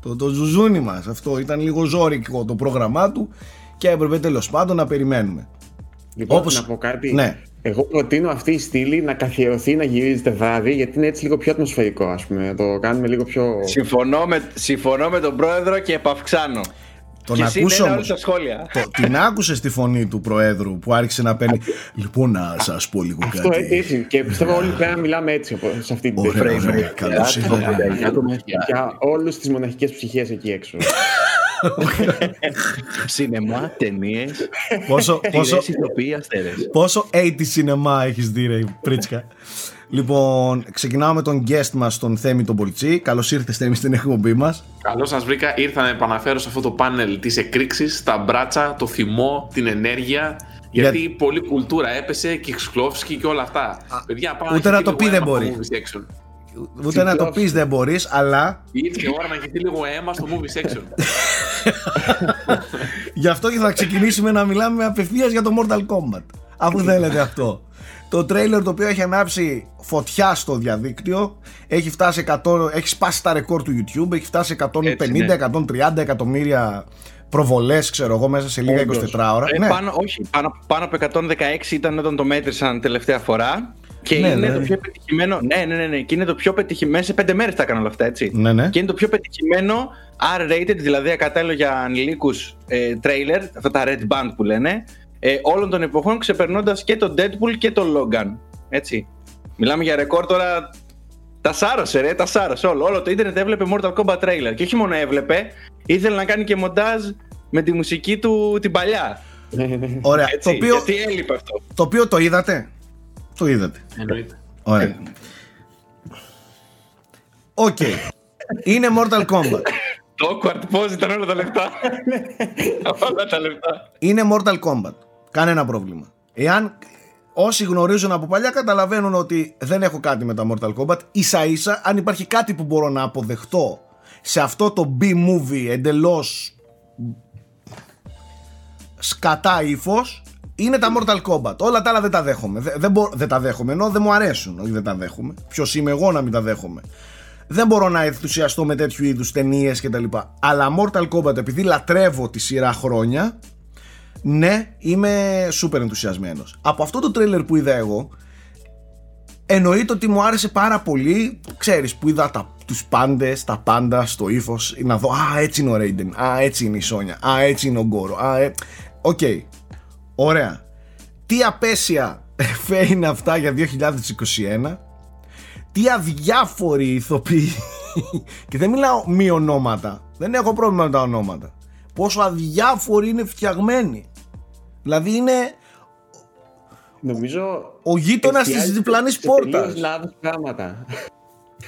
Το, το ζουζούνι μας. Αυτό ήταν λίγο ζώρικο το πρόγραμμά του και έπρεπε τέλος πάντων να περιμένουμε. Λοιπόν, Όπως... να πω κάτι. Ναι. Εγώ προτείνω αυτή η στήλη να καθιερωθεί να γυρίζεται βράδυ, γιατί είναι έτσι λίγο πιο ατμοσφαιρικό, ας πούμε. Να το κάνουμε λίγο πιο. Συμφωνώ με, συμφωνώ με τον πρόεδρο και επαυξάνω. Τον ακούσω όμως. Την άκουσε τη φωνή του Προέδρου που άρχισε να παίρνει. Λοιπόν, να σας πω λίγο κάτι. Αυτό έτσι. Και πιστεύω όλοι πρέπει να μιλάμε έτσι σε αυτή την περίπτωση. Καλώς ήρθατε. Για όλε τις μοναχικές ψυχές εκεί έξω. *laughs* Σινεμά, ταινίες. Πόσο, πόσο, πόσο 80 σινεμά έχεις δει, ρε Πρίτσκα. Λοιπόν, ξεκινάω με τον guest μας, τον Θέμη τον Πολιτσί. Καλώς ήρθατε, Θέμη, στην εκπομπή μας. Καλώς σας βρήκα. Ήρθα να επαναφέρω σε αυτό το πάνελ τι εκρήξει, τα μπράτσα, το θυμό, την ενέργεια. Γιατί Για... πολλή κουλτούρα έπεσε και Ξκλόφσκι και όλα αυτά. Παιδιά, Ούτε να το πει δεν μπορεί. Ούτε να το πεις δεν μπορείς, αλλά. Ήρθε η ώρα να χυθεί λίγο αίμα στο movie section. Γι' αυτό και θα ξεκινήσουμε να μιλάμε απευθείας για το Mortal Kombat. Αφού θέλετε αυτό. Το τρέιλερ το οποίο έχει ανάψει φωτιά στο διαδίκτυο έχει φτάσει 100, έχει σπάσει τα ρεκόρ του YouTube, έχει φτάσει 150-130 ναι. εκατομμύρια προβολές ξέρω εγώ μέσα σε λίγα 24 ώρα. Ε, ναι. πάνω, όχι, πάνω, πάνω από 116 ήταν όταν το μέτρησαν τελευταία φορά. Και ναι, είναι ναι. το πιο πετυχημένο. Ναι, ναι, ναι, ναι. Και είναι το πιο πετυχημένο. Σε πέντε μέρες τα έκανα όλα αυτά, έτσι. Ναι, ναι. Και είναι το πιο πετυχημένο R-rated, δηλαδή ακατάλληλο για ανηλίκους ε, trailer, αυτά τα red band που λένε, ε, όλων των εποχών, ξεπερνώντας και το Deadpool και το Logan. Έτσι. Μιλάμε για ρεκόρ τώρα. Τα σάρωσε, ρε, τα σάρωσε όλο. Όλο το Ιντερνετ έβλεπε Mortal Kombat trailer. Και όχι μόνο έβλεπε, ήθελε να κάνει και μοντάζ με τη μουσική του την παλιά. Ωραία. Έτσι, το οποίο, γιατί έλειπε αυτό. Το οποίο το είδατε; Το είδατε. Εννοείται. Ωραία. Οκ. Είναι Mortal Kombat. Το awkward pause ήταν όλα τα λεφτά. όλα τα λεφτά. Είναι Mortal Kombat. Κανένα πρόβλημα. Εάν όσοι γνωρίζουν από παλιά καταλαβαίνουν ότι δεν έχω κάτι με τα Mortal Kombat. Ίσα ίσα, αν υπάρχει κάτι που μπορώ να αποδεχτώ σε αυτό το B-movie εντελώς σκατά ύφος είναι τα Mortal Kombat. Όλα τα άλλα δεν τα δέχομαι. Δεν, δεν τα δέχομαι, ενώ δεν μου αρέσουν. Όχι, δεν τα δέχομαι. Ποιος είμαι εγώ να μην τα δέχομαι. Δεν μπορώ να ενθουσιαστώ με τέτοιου είδους ταινίες κτλ. Αλλά Mortal Kombat, επειδή λατρεύω τη σειρά χρόνια, ναι, είμαι σούπερ ενθουσιασμένος. Από αυτό το τρέλερ που είδα εγώ, εννοείται ότι μου άρεσε πάρα πολύ. Ξέρεις που είδα τα, τους πάντες, τα πάντα στο ύφος, να δω Α, έτσι είναι ο Ρέιντεν. Α, έτσι είναι η Σόνια. Α, έτσι είναι ο Γκόρο. Α, ε... OK. Okay. Ωραία. Τι απαίσια *laughs* φέρνει αυτά για 2021. Τι αδιάφοροι ηθοποιοί *laughs* και δεν μιλάω μη ονόματα. Δεν έχω πρόβλημα με τα ονόματα. Πόσο αδιάφοροι είναι φτιαγμένοι. Δηλαδή είναι Νομίζω. ο γείτονας της εστιάζει διπλανής σε πόρτας. τελείως λάθος πράγματα.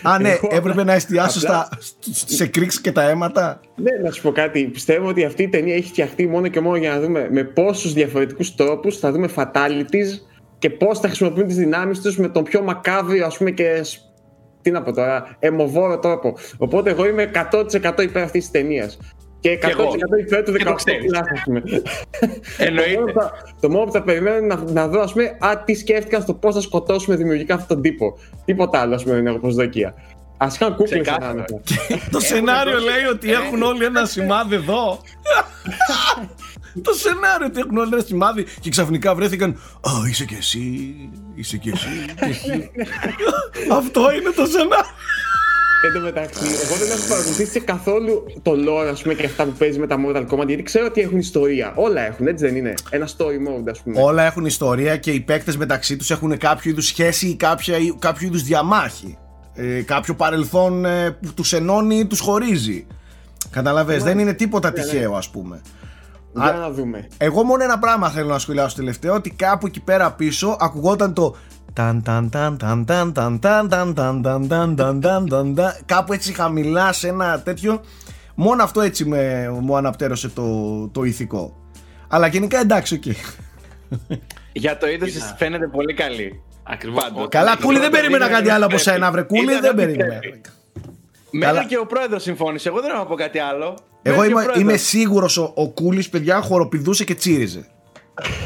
Α, ναι, Εγώ- έπρεπε να εστιάσω απλά- στα, σε κρίξ και τα αίματα. Ναι, να σου πω κάτι. Πιστεύω ότι αυτή η ταινία έχει φτιαχτεί μόνο και μόνο για να δούμε με πόσους διαφορετικούς τρόπους θα δούμε fatalities και πώς θα χρησιμοποιούν τις δυνάμεις τους με τον πιο μακάβριο, ας πούμε, και. σ- Τι να πω τώρα, αιμοβόρο τρόπο. Οπότε εγώ είμαι 100% υπέρ αυτής της ταινίας. Και 100% εγώ. υπέρ του Και το 18 ξέρεις. plus, ας πούμε. Το μόνο Εννοείται. που θα- Το μόνο που θα περιμένω είναι να, να δω, ας πούμε, α, τι σκέφτηκαν στο πώς θα σκοτώσουμε δημιουργικά αυτόν τον τύπο. Τίποτα άλλο, ας πούμε, δεν έχω προσδοκία. Α είχαν κούκλες Ξεκάθαρα. ανάμεσα. *laughs* Το σενάριο δώσει- λέει ότι έχουν όλοι ένα σημάδι εδώ. *laughs* Το σενάριο ότι έχουν όλοι ένα σημάδι και ξαφνικά βρέθηκαν Α, είσαι και εσύ, είσαι και εσύ. και εσύ». *laughs* Αυτό είναι το σενάριο. Εν τω μεταξύ, εγώ δεν έχω παρακολουθήσει καθόλου το lore ας πούμε, και αυτά που παίζει με τα Mortal Kombat γιατί ξέρω ότι έχουν ιστορία. Όλα έχουν, έτσι δεν είναι; Ένα story mode, ας πούμε. Όλα έχουν ιστορία και οι παίκτες μεταξύ τους έχουν κάποιο είδους σχέση ή κάποια, κάποιο είδους διαμάχη. Ε, κάποιο παρελθόν ε, που τους ενώνει ή τους χωρίζει. Καταλαβες, δεν είναι τίποτα τυχαίο ας πούμε. Για να δούμε. Εγώ μόνο ένα πράγμα θέλω να σχολιάσω τελευταίο ότι κάπου εκεί πέρα πίσω ακουγόταν το Κάπου έτσι χαμηλά σε ένα τέτοιο Μόνο αυτό έτσι με, μου αναπτέρωσε το, το ηθικό Αλλά γενικά εντάξει οκ Για το είδος φαίνεται πολύ καλή Ακριβώς Καλά Κούλη δεν περίμενα κάτι άλλο από σένα βρε Κούλι δεν περίμενα Μέχρι και ο πρόεδρο συμφώνησε. Εγώ δεν έχω να πω κάτι άλλο. Εγώ είμαι, είμαι σίγουρο ο, ο Κούλη, παιδιά, χοροπηδούσε και τσίριζε.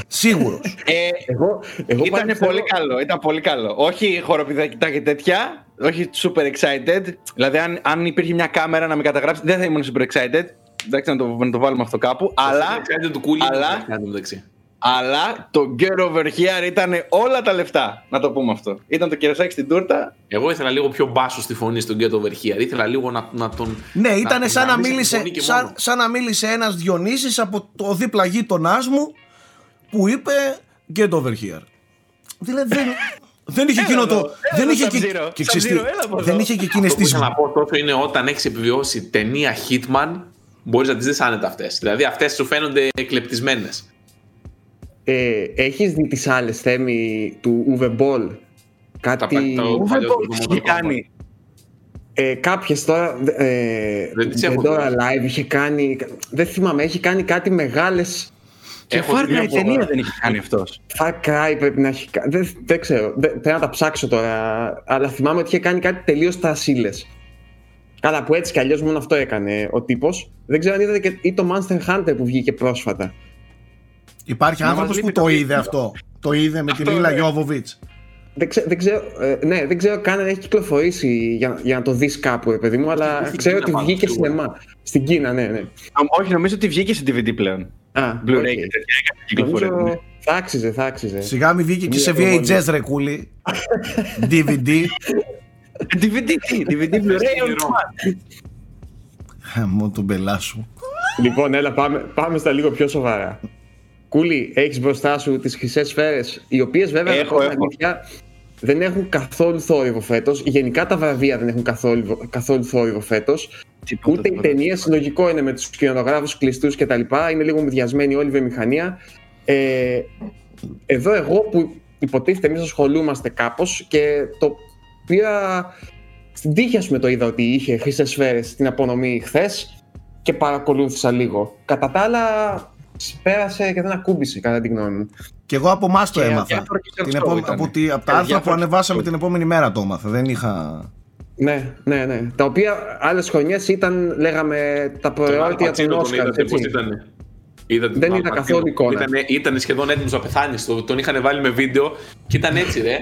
Σίγουρος Ε, Εγώ, εγώ ήταν πάλι πολύ θέλω- καλό, ήταν πολύ καλό. Όχι χοροπηδακιτά και τέτοια, όχι super excited. Δηλαδή, αν, αν υπήρχε μια κάμερα να με καταγράψει, δεν θα ήμουν super excited. Εντάξει, να το, να το βάλουμε αυτό κάπου. Αλλά, Ξέρετε του κούλι. αλλά- Αλλά. μεταξύ. αλλά το get over here ήταν όλα τα λεφτά. Να το πούμε αυτό. Ήταν το κερασάκι στην τούρτα. Εγώ ήθελα λίγο πιο μπάσο στη φωνή στον Get Over Here. Ήθελα λίγο να, να τον. Ναι, ήταν να σαν, να δυναμίσει τη μίλησε, φωνή και σαν, μόνο. σαν να μίλησε ένας Διονύσης από το δίπλα γείτονάς μου που είπε get over here. Δηλαδή δεν, δεν είχε Έλα εκείνο εδώ, το... έλα Δεν εδώ, είχε, και, Sub-Zero, και ξέρεις τι, Sub-Zero, έλα από δεν εδώ. είχε και εκείνες Αυτό που τις... ήθελα να πω τόσο είναι όταν έχεις επιβιώσει ταινία Hitman, μπορείς να τις δεις άνετα αυτές. Δηλαδή αυτές σου φαίνονται εκλεπτισμένες. Ε, έχεις δει τις άλλες θέμη του Uwe Boll; Κάτι... Τα πα- το- Ουβε παλιό Μπόλ, του τι Mortal έχει Kombat. κάνει; Ε, κάποιες τώρα. Ε, Δεν τις έχω τώρα δει. live είχε κάνει. Δεν θυμάμαι, έχει κάνει κάτι μεγάλες Και Έχω Far δει μια Cry ταινία φορά. δεν έχει κάνει αυτός. Far Cry πρέπει να έχει κάνει. Δεν, δεν ξέρω. Δεν, πρέπει να τα ψάξω τώρα. Αλλά θυμάμαι ότι είχε κάνει κάτι τελείως στασίλε. Καλά, που έτσι κι αλλιώς μόνο αυτό έκανε ο τύπος. Δεν ξέρω αν είδατε και ή το Monster Hunter που βγήκε πρόσφατα. Υπάρχει Να άνθρωπος μας που λείπει το το είδε βίντεο. αυτό. Το είδε με την Αυτό, Μίλα ναι. Γιώβοβιτς. Δεν, ξέ, δεν ξέρω, ε, ναι, δεν ξέρω καν αν έχει κυκλοφορήσει για, για να το δεις κάπου, ρε παιδί μου, αλλά Στην ξέρω Κίνα ότι πάνω, βγήκε σίγουρα. σινεμά. Στην Κίνα, ναι, ναι. Όχι, νομίζω ότι βγήκε σε DVD πλέον. Α, Blu-ray οκ. και τέτοια. έκανε κυκλοφορία. ναι. Νομίζω θα άξιζε, θα άξιζε. Σιγά μη βγήκε και σε Μία VHS ρε κούλι. DVD. DVD, τι, DVD Blu-ray on demand. Μόνο τον πελά σου. Λοιπόν, έλα, πάμε, πάμε στα λίγο πιο σοβαρά. Κούλι, έχεις μπροστά σου τις χρυσές σφαίρες, οι οποίες βέβαια να Έχω, πω την έχω. αλήθεια, δεν έχουν καθόλου θόρυβο φέτος. Γενικά τα βραβεία δεν έχουν καθόλου, καθόλου θόρυβο φέτος. Τίποτα, Ούτε η τίποτα. ταινία, συλλογικό είναι με τους κινηματογράφου κλειστούς κτλ. Είναι λίγο μουδιασμένη όλη η βιομηχανία. Ε, εδώ εγώ που υποτίθεται εμείς ασχολούμαστε κάπως και το πήρα στην τύχη, ας πούμε, το είδα ότι είχε χρυσές σφαίρες στην απονομή χθες και παρακολούθησα λίγο. Κατά τα άλλα, πέρασε και δεν ακούμπησε, κατά την γνώμη μου. Και εγώ από εμάς το Και έμαθα. αδιάφορο και Την show επόμε- ήταν. από, τη, από τα Και άρθρα που αδιάφορο και ανεβάσαμε show. την επόμενη μέρα το έμαθα. Δεν είχα. Ναι, ναι, ναι. Τα οποία άλλες χρονιές ήταν, λέγαμε, τα προϊόντα των Πατσίνο τον Όσκαρ. είδατε πώς ήταν. Είδατε Δεν τον είδα Αλπατσίνο. καθόλου εικόνα. Ήτανε, ήταν σχεδόν έτοιμος να πεθάνεις. Τον είχαν βάλει με βίντεο και ήταν έτσι, ρε.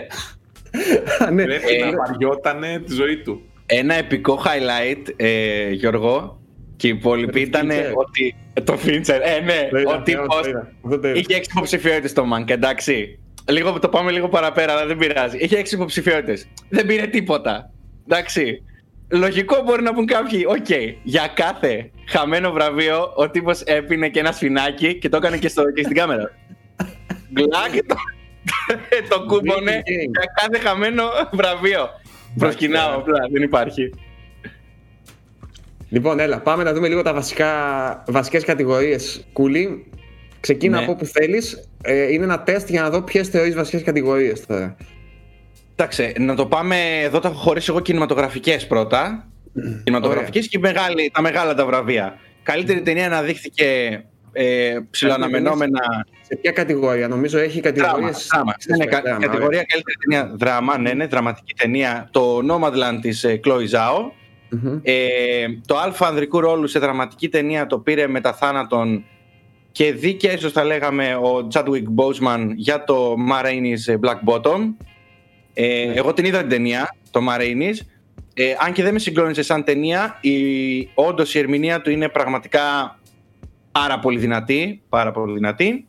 ναι, Πρέπει Ε, να βαριότανε τη ζωή του. Ένα επικό highlight, ε, Γιώργο, και οι υπόλοιποι το ήταν Fincher. ότι. Το Fincher, ε, ναι, Το είδα, ο το τύπο είδα, αυτό το είδα. είχε έξι υποψηφιότητες στο Mank, εντάξει. Λίγο, το πάμε λίγο παραπέρα, αλλά δεν πειράζει. Είχε έξι υποψηφιότητες. Δεν πήρε τίποτα. Εντάξει. Λογικό μπορεί να πούν κάποιοι, οκ, για κάθε χαμένο βραβείο ο τύπος έπινε και ένα σφηνάκι και το έκανε και, στο, και στην κάμερα. *laughs* Γκλακ, το, το κούμπονε Video game. για κάθε χαμένο βραβείο. Προσκυνάω απλά, δεν υπάρχει. Λοιπόν, έλα, πάμε να δούμε λίγο τα βασικά, βασικές κατηγορίες. Κούλι, ξεκίνα Ναι. από όπου θέλεις. Ε, είναι ένα τεστ για να δω ποιες θεωρείς βασικές κατηγορίες τώρα. Εντάξει, να το πάμε. Εδώ τα έχω χωρίσει εγώ κινηματογραφικές πρώτα. Κινηματογραφικές και μεγάλη, τα μεγάλα τα βραβεία. Καλύτερη ταινία αναδείχθηκε ε, ψηλοαναμενόμενα. Σε ποια κατηγορία, νομίζω έχει Δράμα. κατηγορίες... δράμα. Ναι, ναι, κα- Δράμα, κατηγορία ωραία. καλύτερη ταινία δράμα, ναι, ναι, δραματική ταινία. Το Nomadland της ε, Chloe Zhao. Μμμ. Ε, το αλφα ανδρικού ρόλου σε δραματική ταινία το πήρε μετά θάνατον και δίκαια ίσως θα λέγαμε ο Chadwick Boseman για το Ma Rainey's Black Bottom. Ε, Εγώ την είδα την ταινία, το Ma Rainey's. Ε, αν και δεν με συγκλόνησε σαν ταινία, η, όντως η ερμηνεία του είναι πραγματικά πάρα πολύ δυνατή. Πάρα πολύ δυνατή.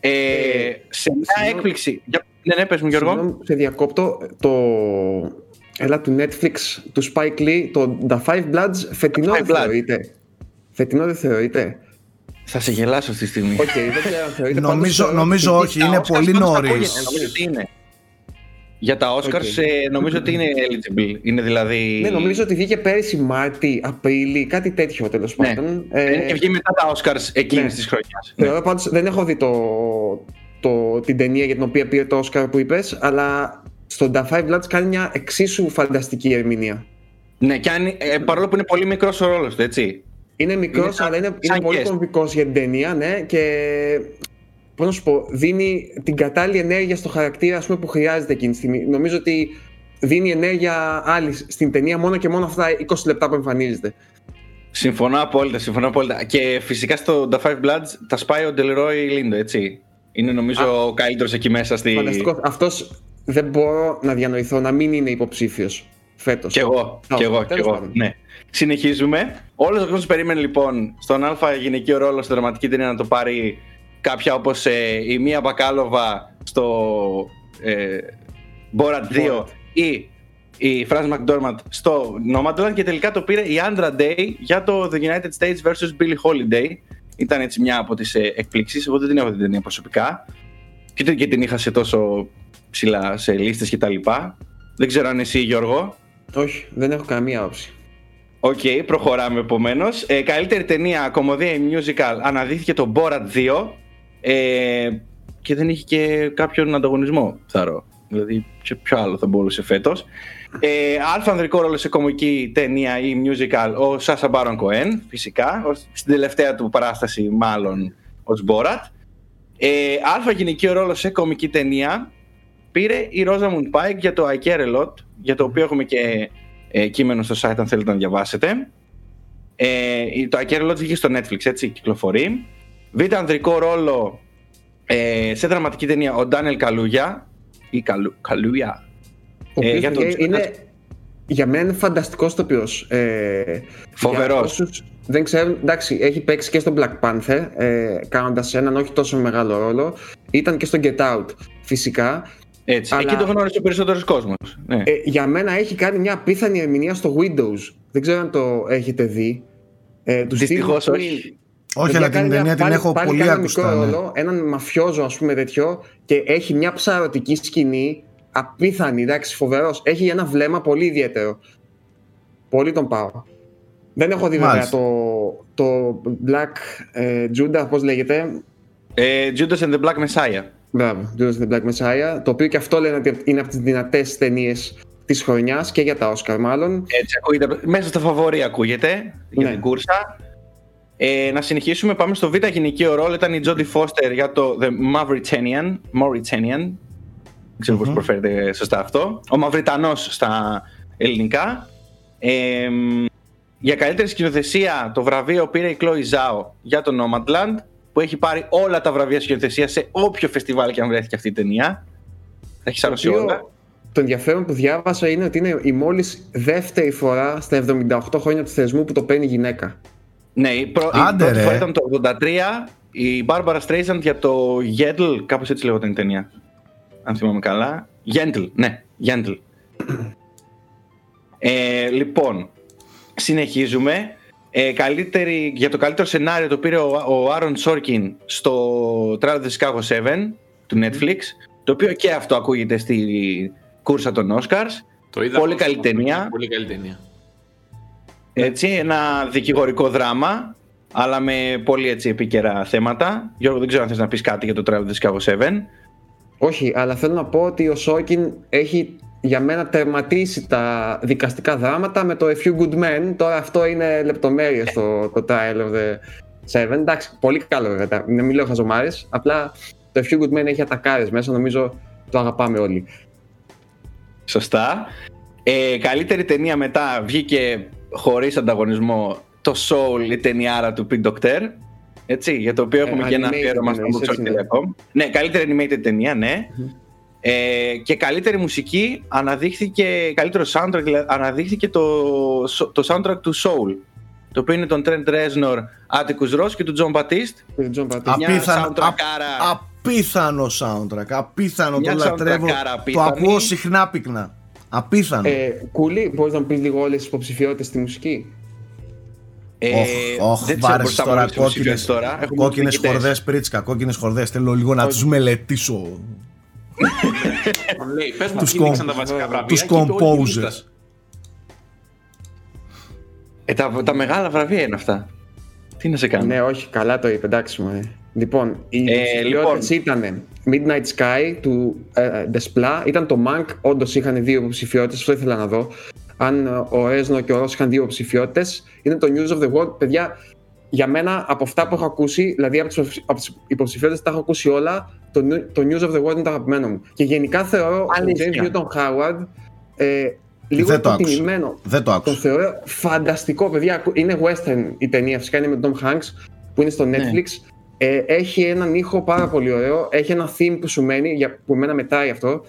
Ε, Ε, σε μια συγγνώμη. έκπληξη. Για, ναι, ναι, πες μου Γιώργο. Συγγνώμη, σε διακόπτω. Το... Έλα του Netflix, του Spike Lee, το The Five Bloods, φετινό Five δεν Bloods. θεωρείται. Φετινό δεν θεωρείται. Θα σε γελάσω αυτή τη στιγμή. Οκ, δεν ξέρω αν θεωρείται. Νομίζω, Πάντως, νομίζω όχι, Τα είναι Oscars πολύ πάντως νωρίς. Για τα Oscars OK. ε, νομίζω ότι είναι eligible. Είναι δηλαδή. Ναι, νομίζω ότι βγήκε πέρυσι Μάρτι, Απρίλη, κάτι τέτοιο τέλος Ναι. πάντων. Ε, Ε, και βγει μετά τα Oscars εκείνης ναι. της χρονιάς. Θεωρώ πάντως δεν έχω δει το, το, την ταινία για την οποία πήρε το Oscar που είπες, αλλά στο The Five Bloods κάνει μια εξίσου φανταστική ερμηνεία. Ναι, και αν, ε, παρόλο που είναι πολύ μικρός ο ρόλος του, έτσι. Είναι μικρός, Είναι σαν- αλλά είναι, σαν είναι πολύ guest. κομβικός για την ταινία, ναι, και πώς να σου πω, δίνει την κατάλληλη ενέργεια στο χαρακτήρα ας πούμε, που χρειάζεται εκείνη τη στιγμή. Νομίζω ότι δίνει ενέργεια άλλη στην ταινία μόνο και μόνο αυτά 20 λεπτά που εμφανίζεται. Συμφωνώ απόλυτα, συμφωνώ απόλυτα. Και φυσικά στο The Five Bloods τα σπάει ο Delroy Lindo, έτσι. Είναι νομίζω ο καλύτερος εκεί μέσα στη. Φανταστικό. Αυτός δεν μπορώ να διανοηθώ να μην είναι υποψήφιος φέτος. Κι εγώ, Α, κι εγώ, κι τέλος εγώ. πάντων. Ναι. Συνεχίζουμε. Όλος ο κόσμος περίμενε λοιπόν στον Α γυναικείο ρόλο στη δραματική ταινία να το πάρει κάποια όπως η Μία Μπακάλοβα στο ε, Borat 2 Borat. ή η Frances McDormand στο Nomadland και τελικά το πήρε η Andra Day για το The United States vs. Billie Holiday. Ήταν έτσι μια από τις ε, εκπλήξεις. Εγώ δεν την έχω την ταινία προσωπικά. Και ούτε και την είχα σε τόσο ψηλά σε λίστες και τα λοιπά. Δεν ξέρω αν εσύ Γιώργο. Όχι, δεν έχω καμία άποψη. Οκ, προχωράμε επομένως. Ε, καλύτερη ταινία, κωμωδία ή musical, αναδύθηκε το Borat 2 ε, και δεν είχε και κάποιον ανταγωνισμό, θαρώ. Δηλαδή, ποιο, ποιο άλλο θα μπορούσε φέτος. Ε, αλφα ανδρικό ρόλο σε κομική ταινία ή musical, ο Σάσα Μπάρον Κοέν, φυσικά, ως- στην τελευταία του παράσταση, μάλλον, ως Borat. Ε, αλφα γυναικείο ρόλο σε κομική ταινία πήρε η Rosamund Pike για το I Care A Lot, για το οποίο έχουμε και ε, κείμενο στο site αν θέλετε να διαβάσετε. Ε, το I Care A Lot βγήκε στο Netflix, έτσι, κυκλοφορεί. Β' ανδρικό ρόλο ε, σε δραματική ταινία ο Ντάνελ Καλούγια ή Καλου, Καλούια. Ο Ε, οποίος, για τον- παιδιά, είναι, για μένα είναι φανταστικός τοπιός. Ε, Φοβερός. για όσους δεν ξέρουν, εντάξει, έχει παίξει και στο Black Panther, ε, κάνοντας έναν όχι τόσο μεγάλο ρόλο. Ήταν και στο Get Out, φυσικά. Έτσι. Αλλά- Εκεί το γνώρισε ο περισσότερος κόσμος. Ναι. Ε, για μένα έχει κάνει μια απίθανη ερμηνεία στο Windows. Δεν ξέρω αν το έχετε δει. Ε, του Δυστυχώς Steve όχι. McQueen. Όχι, Παιδιά, αλλά την κάνει μια- ταινία την πάλι- έχω πάλι πολύ κάνει ένα ακουστά. μικρό ναι. ρόλο, έναν μαφιόζο, ας πούμε τέτοιο, και έχει μια ψαρωτική σκηνή απίθανη, εντάξει, φοβερός. Έχει ένα βλέμμα πολύ ιδιαίτερο. Πολύ τον πάω. Δεν έχω δει βέβαια Μάλιστα. το, το Black ε, Judah, πώς λέγεται. Ε, Judas and the Black Messiah. Μπράβο, Judas and the Black Messiah. Το οποίο και αυτό λένε ότι είναι από τις δυνατές ταινίες της χρονιάς και για τα Oscar μάλλον. Έτσι, ακούγεται, μέσα στα φαβορή ακούγεται για Ναι. την κούρσα. Ε, να συνεχίσουμε, πάμε στο β' γυναικείο ρόλο. Ήταν η Jodie Foster για το The Mauritanian. Mauritanian. Δεν ξέρω πώς προφέρεται σωστά αυτό. Ο Μαυριτανός στα ελληνικά. Ε, για καλύτερη σκηνοθεσία το βραβείο πήρε η Chloe Zhao για το Nomadland που έχει πάρει όλα τα βραβεία σκηνοθεσίας σε όποιο φεστιβάλ και αν βρέθηκε αυτή η ταινία. Τα έχεις σαρώσει Το οποίο, όλα. Το ενδιαφέρον που διάβασα είναι ότι είναι η μόλις δεύτερη φορά στα 78 χρόνια του θεσμού που το παίρνει γυναίκα. Ναι, η, πρω... Άντε, η πρώτη ρε. φορά ήταν το 83, η Barbara Streisand για το Yentl, κάπως έτσι λέγονταν η ταινία. Αν θυμάμαι καλά. Yentl, ναι, Yentl. ε, λοιπόν, συνεχίζουμε. Ε, καλύτερη, για το καλύτερο σενάριο το πήρε ο, ο Aaron Sorkin στο Trial of the Chicago 7 του Netflix, το οποίο και αυτό ακούγεται στη κούρσα των Oscars. Το είδα Πολύ αυτό, καλή ταινία. Πολύ καλή ταινία. Έτσι, ένα δικηγορικό δράμα, αλλά με πολύ έτσι επίκαιρα θέματα. Γιώργο, δεν ξέρω αν θες να πεις κάτι για το Travel of Chicago 7. Όχι, αλλά θέλω να πω ότι ο Σόκιν έχει για μένα τερματίσει τα δικαστικά δράματα με το A Few Good Men. Τώρα αυτό είναι λεπτομέρειες το, το Trial of the Seven. Εντάξει, πολύ καλό βέβαια. Μην λέω χαζομάρες. Απλά το A Few Good Men έχει ατακάρες μέσα. Νομίζω το αγαπάμε όλοι. Σωστά. Ε, καλύτερη ταινία μετά βγήκε χωρίς ανταγωνισμό το Soul, η ταινιάρα του Pink Doctor. Έτσι, για το οποίο Ε, έχουμε και ένα animated αφιέρωμα στο εννοείς, Box έτσι, ναι. Telecom. Ναι, καλύτερη animated ταινία, ναι. Ε, και καλύτερη μουσική αναδείχθηκε, καλύτερο soundtrack, δηλαδή, αναδείχθηκε το, το soundtrack του Soul. Το οποίο είναι τον Trent Reznor, Atticus Ross και του John Baptiste. Με τον John Batiste. Μια Απίθανο, soundtrack-άρα. απ- απίθανο soundtrack. Απίθανο, Μια το λατρεύω. soundtrack-άρα Το απίθανη. ακούω συχνά πυκνά. Απίθανο. Ε, Κούλη, μπορείς να μου πεις λίγο όλες τις υποψηφιότητες στη μουσική; Ε, Όχ, δεν όχ, ξέρω βάρες μπροστά μου τώρα όλες τις κόκκινες, υποψηφιότητες τώρα. Έχουμε κόκκινες τους νικητές. χορδές πρίτσκα, κόκκινες χορδές. Θέλω λίγο να τους μελετήσω. Λέει, πες μου Τους ποιοι νίξαν κομ- τα βασικά βραβεία Τους και είπε όλη τη composers. λίστα. Ε, τα, τα μεγάλα βραβεία είναι αυτά. Τι να σε κάνω; Ναι, όχι, καλά το είπε, εντάξει μου. ε. Λοιπόν, οι Ε, υποψηφιότητες ήταν Midnight Sky του ε, Despla, ήταν το Mank, όντως είχαν δύο υποψηφιότητες, αυτό ήθελα να δω. Αν ε, ο Ρέζνο και ο Ρος είχαν δύο υποψηφιότητες, είναι το News of the World. Παιδιά, για μένα από αυτά που έχω ακούσει, δηλαδή από τις, από τις υποψηφιότητες τα έχω ακούσει όλα, το, New- το News of the World είναι το αγαπημένο μου. Και γενικά θεωρώ τον Αλήθεια. James Newton Howard ε, λίγο Δεν το άκουσα. υποτιμημένο. Δεν το Το άκουσα. θεωρώ φανταστικό, παιδιά. Ακού- Είναι western η ταινία, φυσικά είναι με τον Tom Hanks που είναι στο Netflix. Ε, έχει έναν ήχο πάρα πολύ ωραίο. Έχει ένα theme που σου μένει, για, που εμένα μετράει αυτό.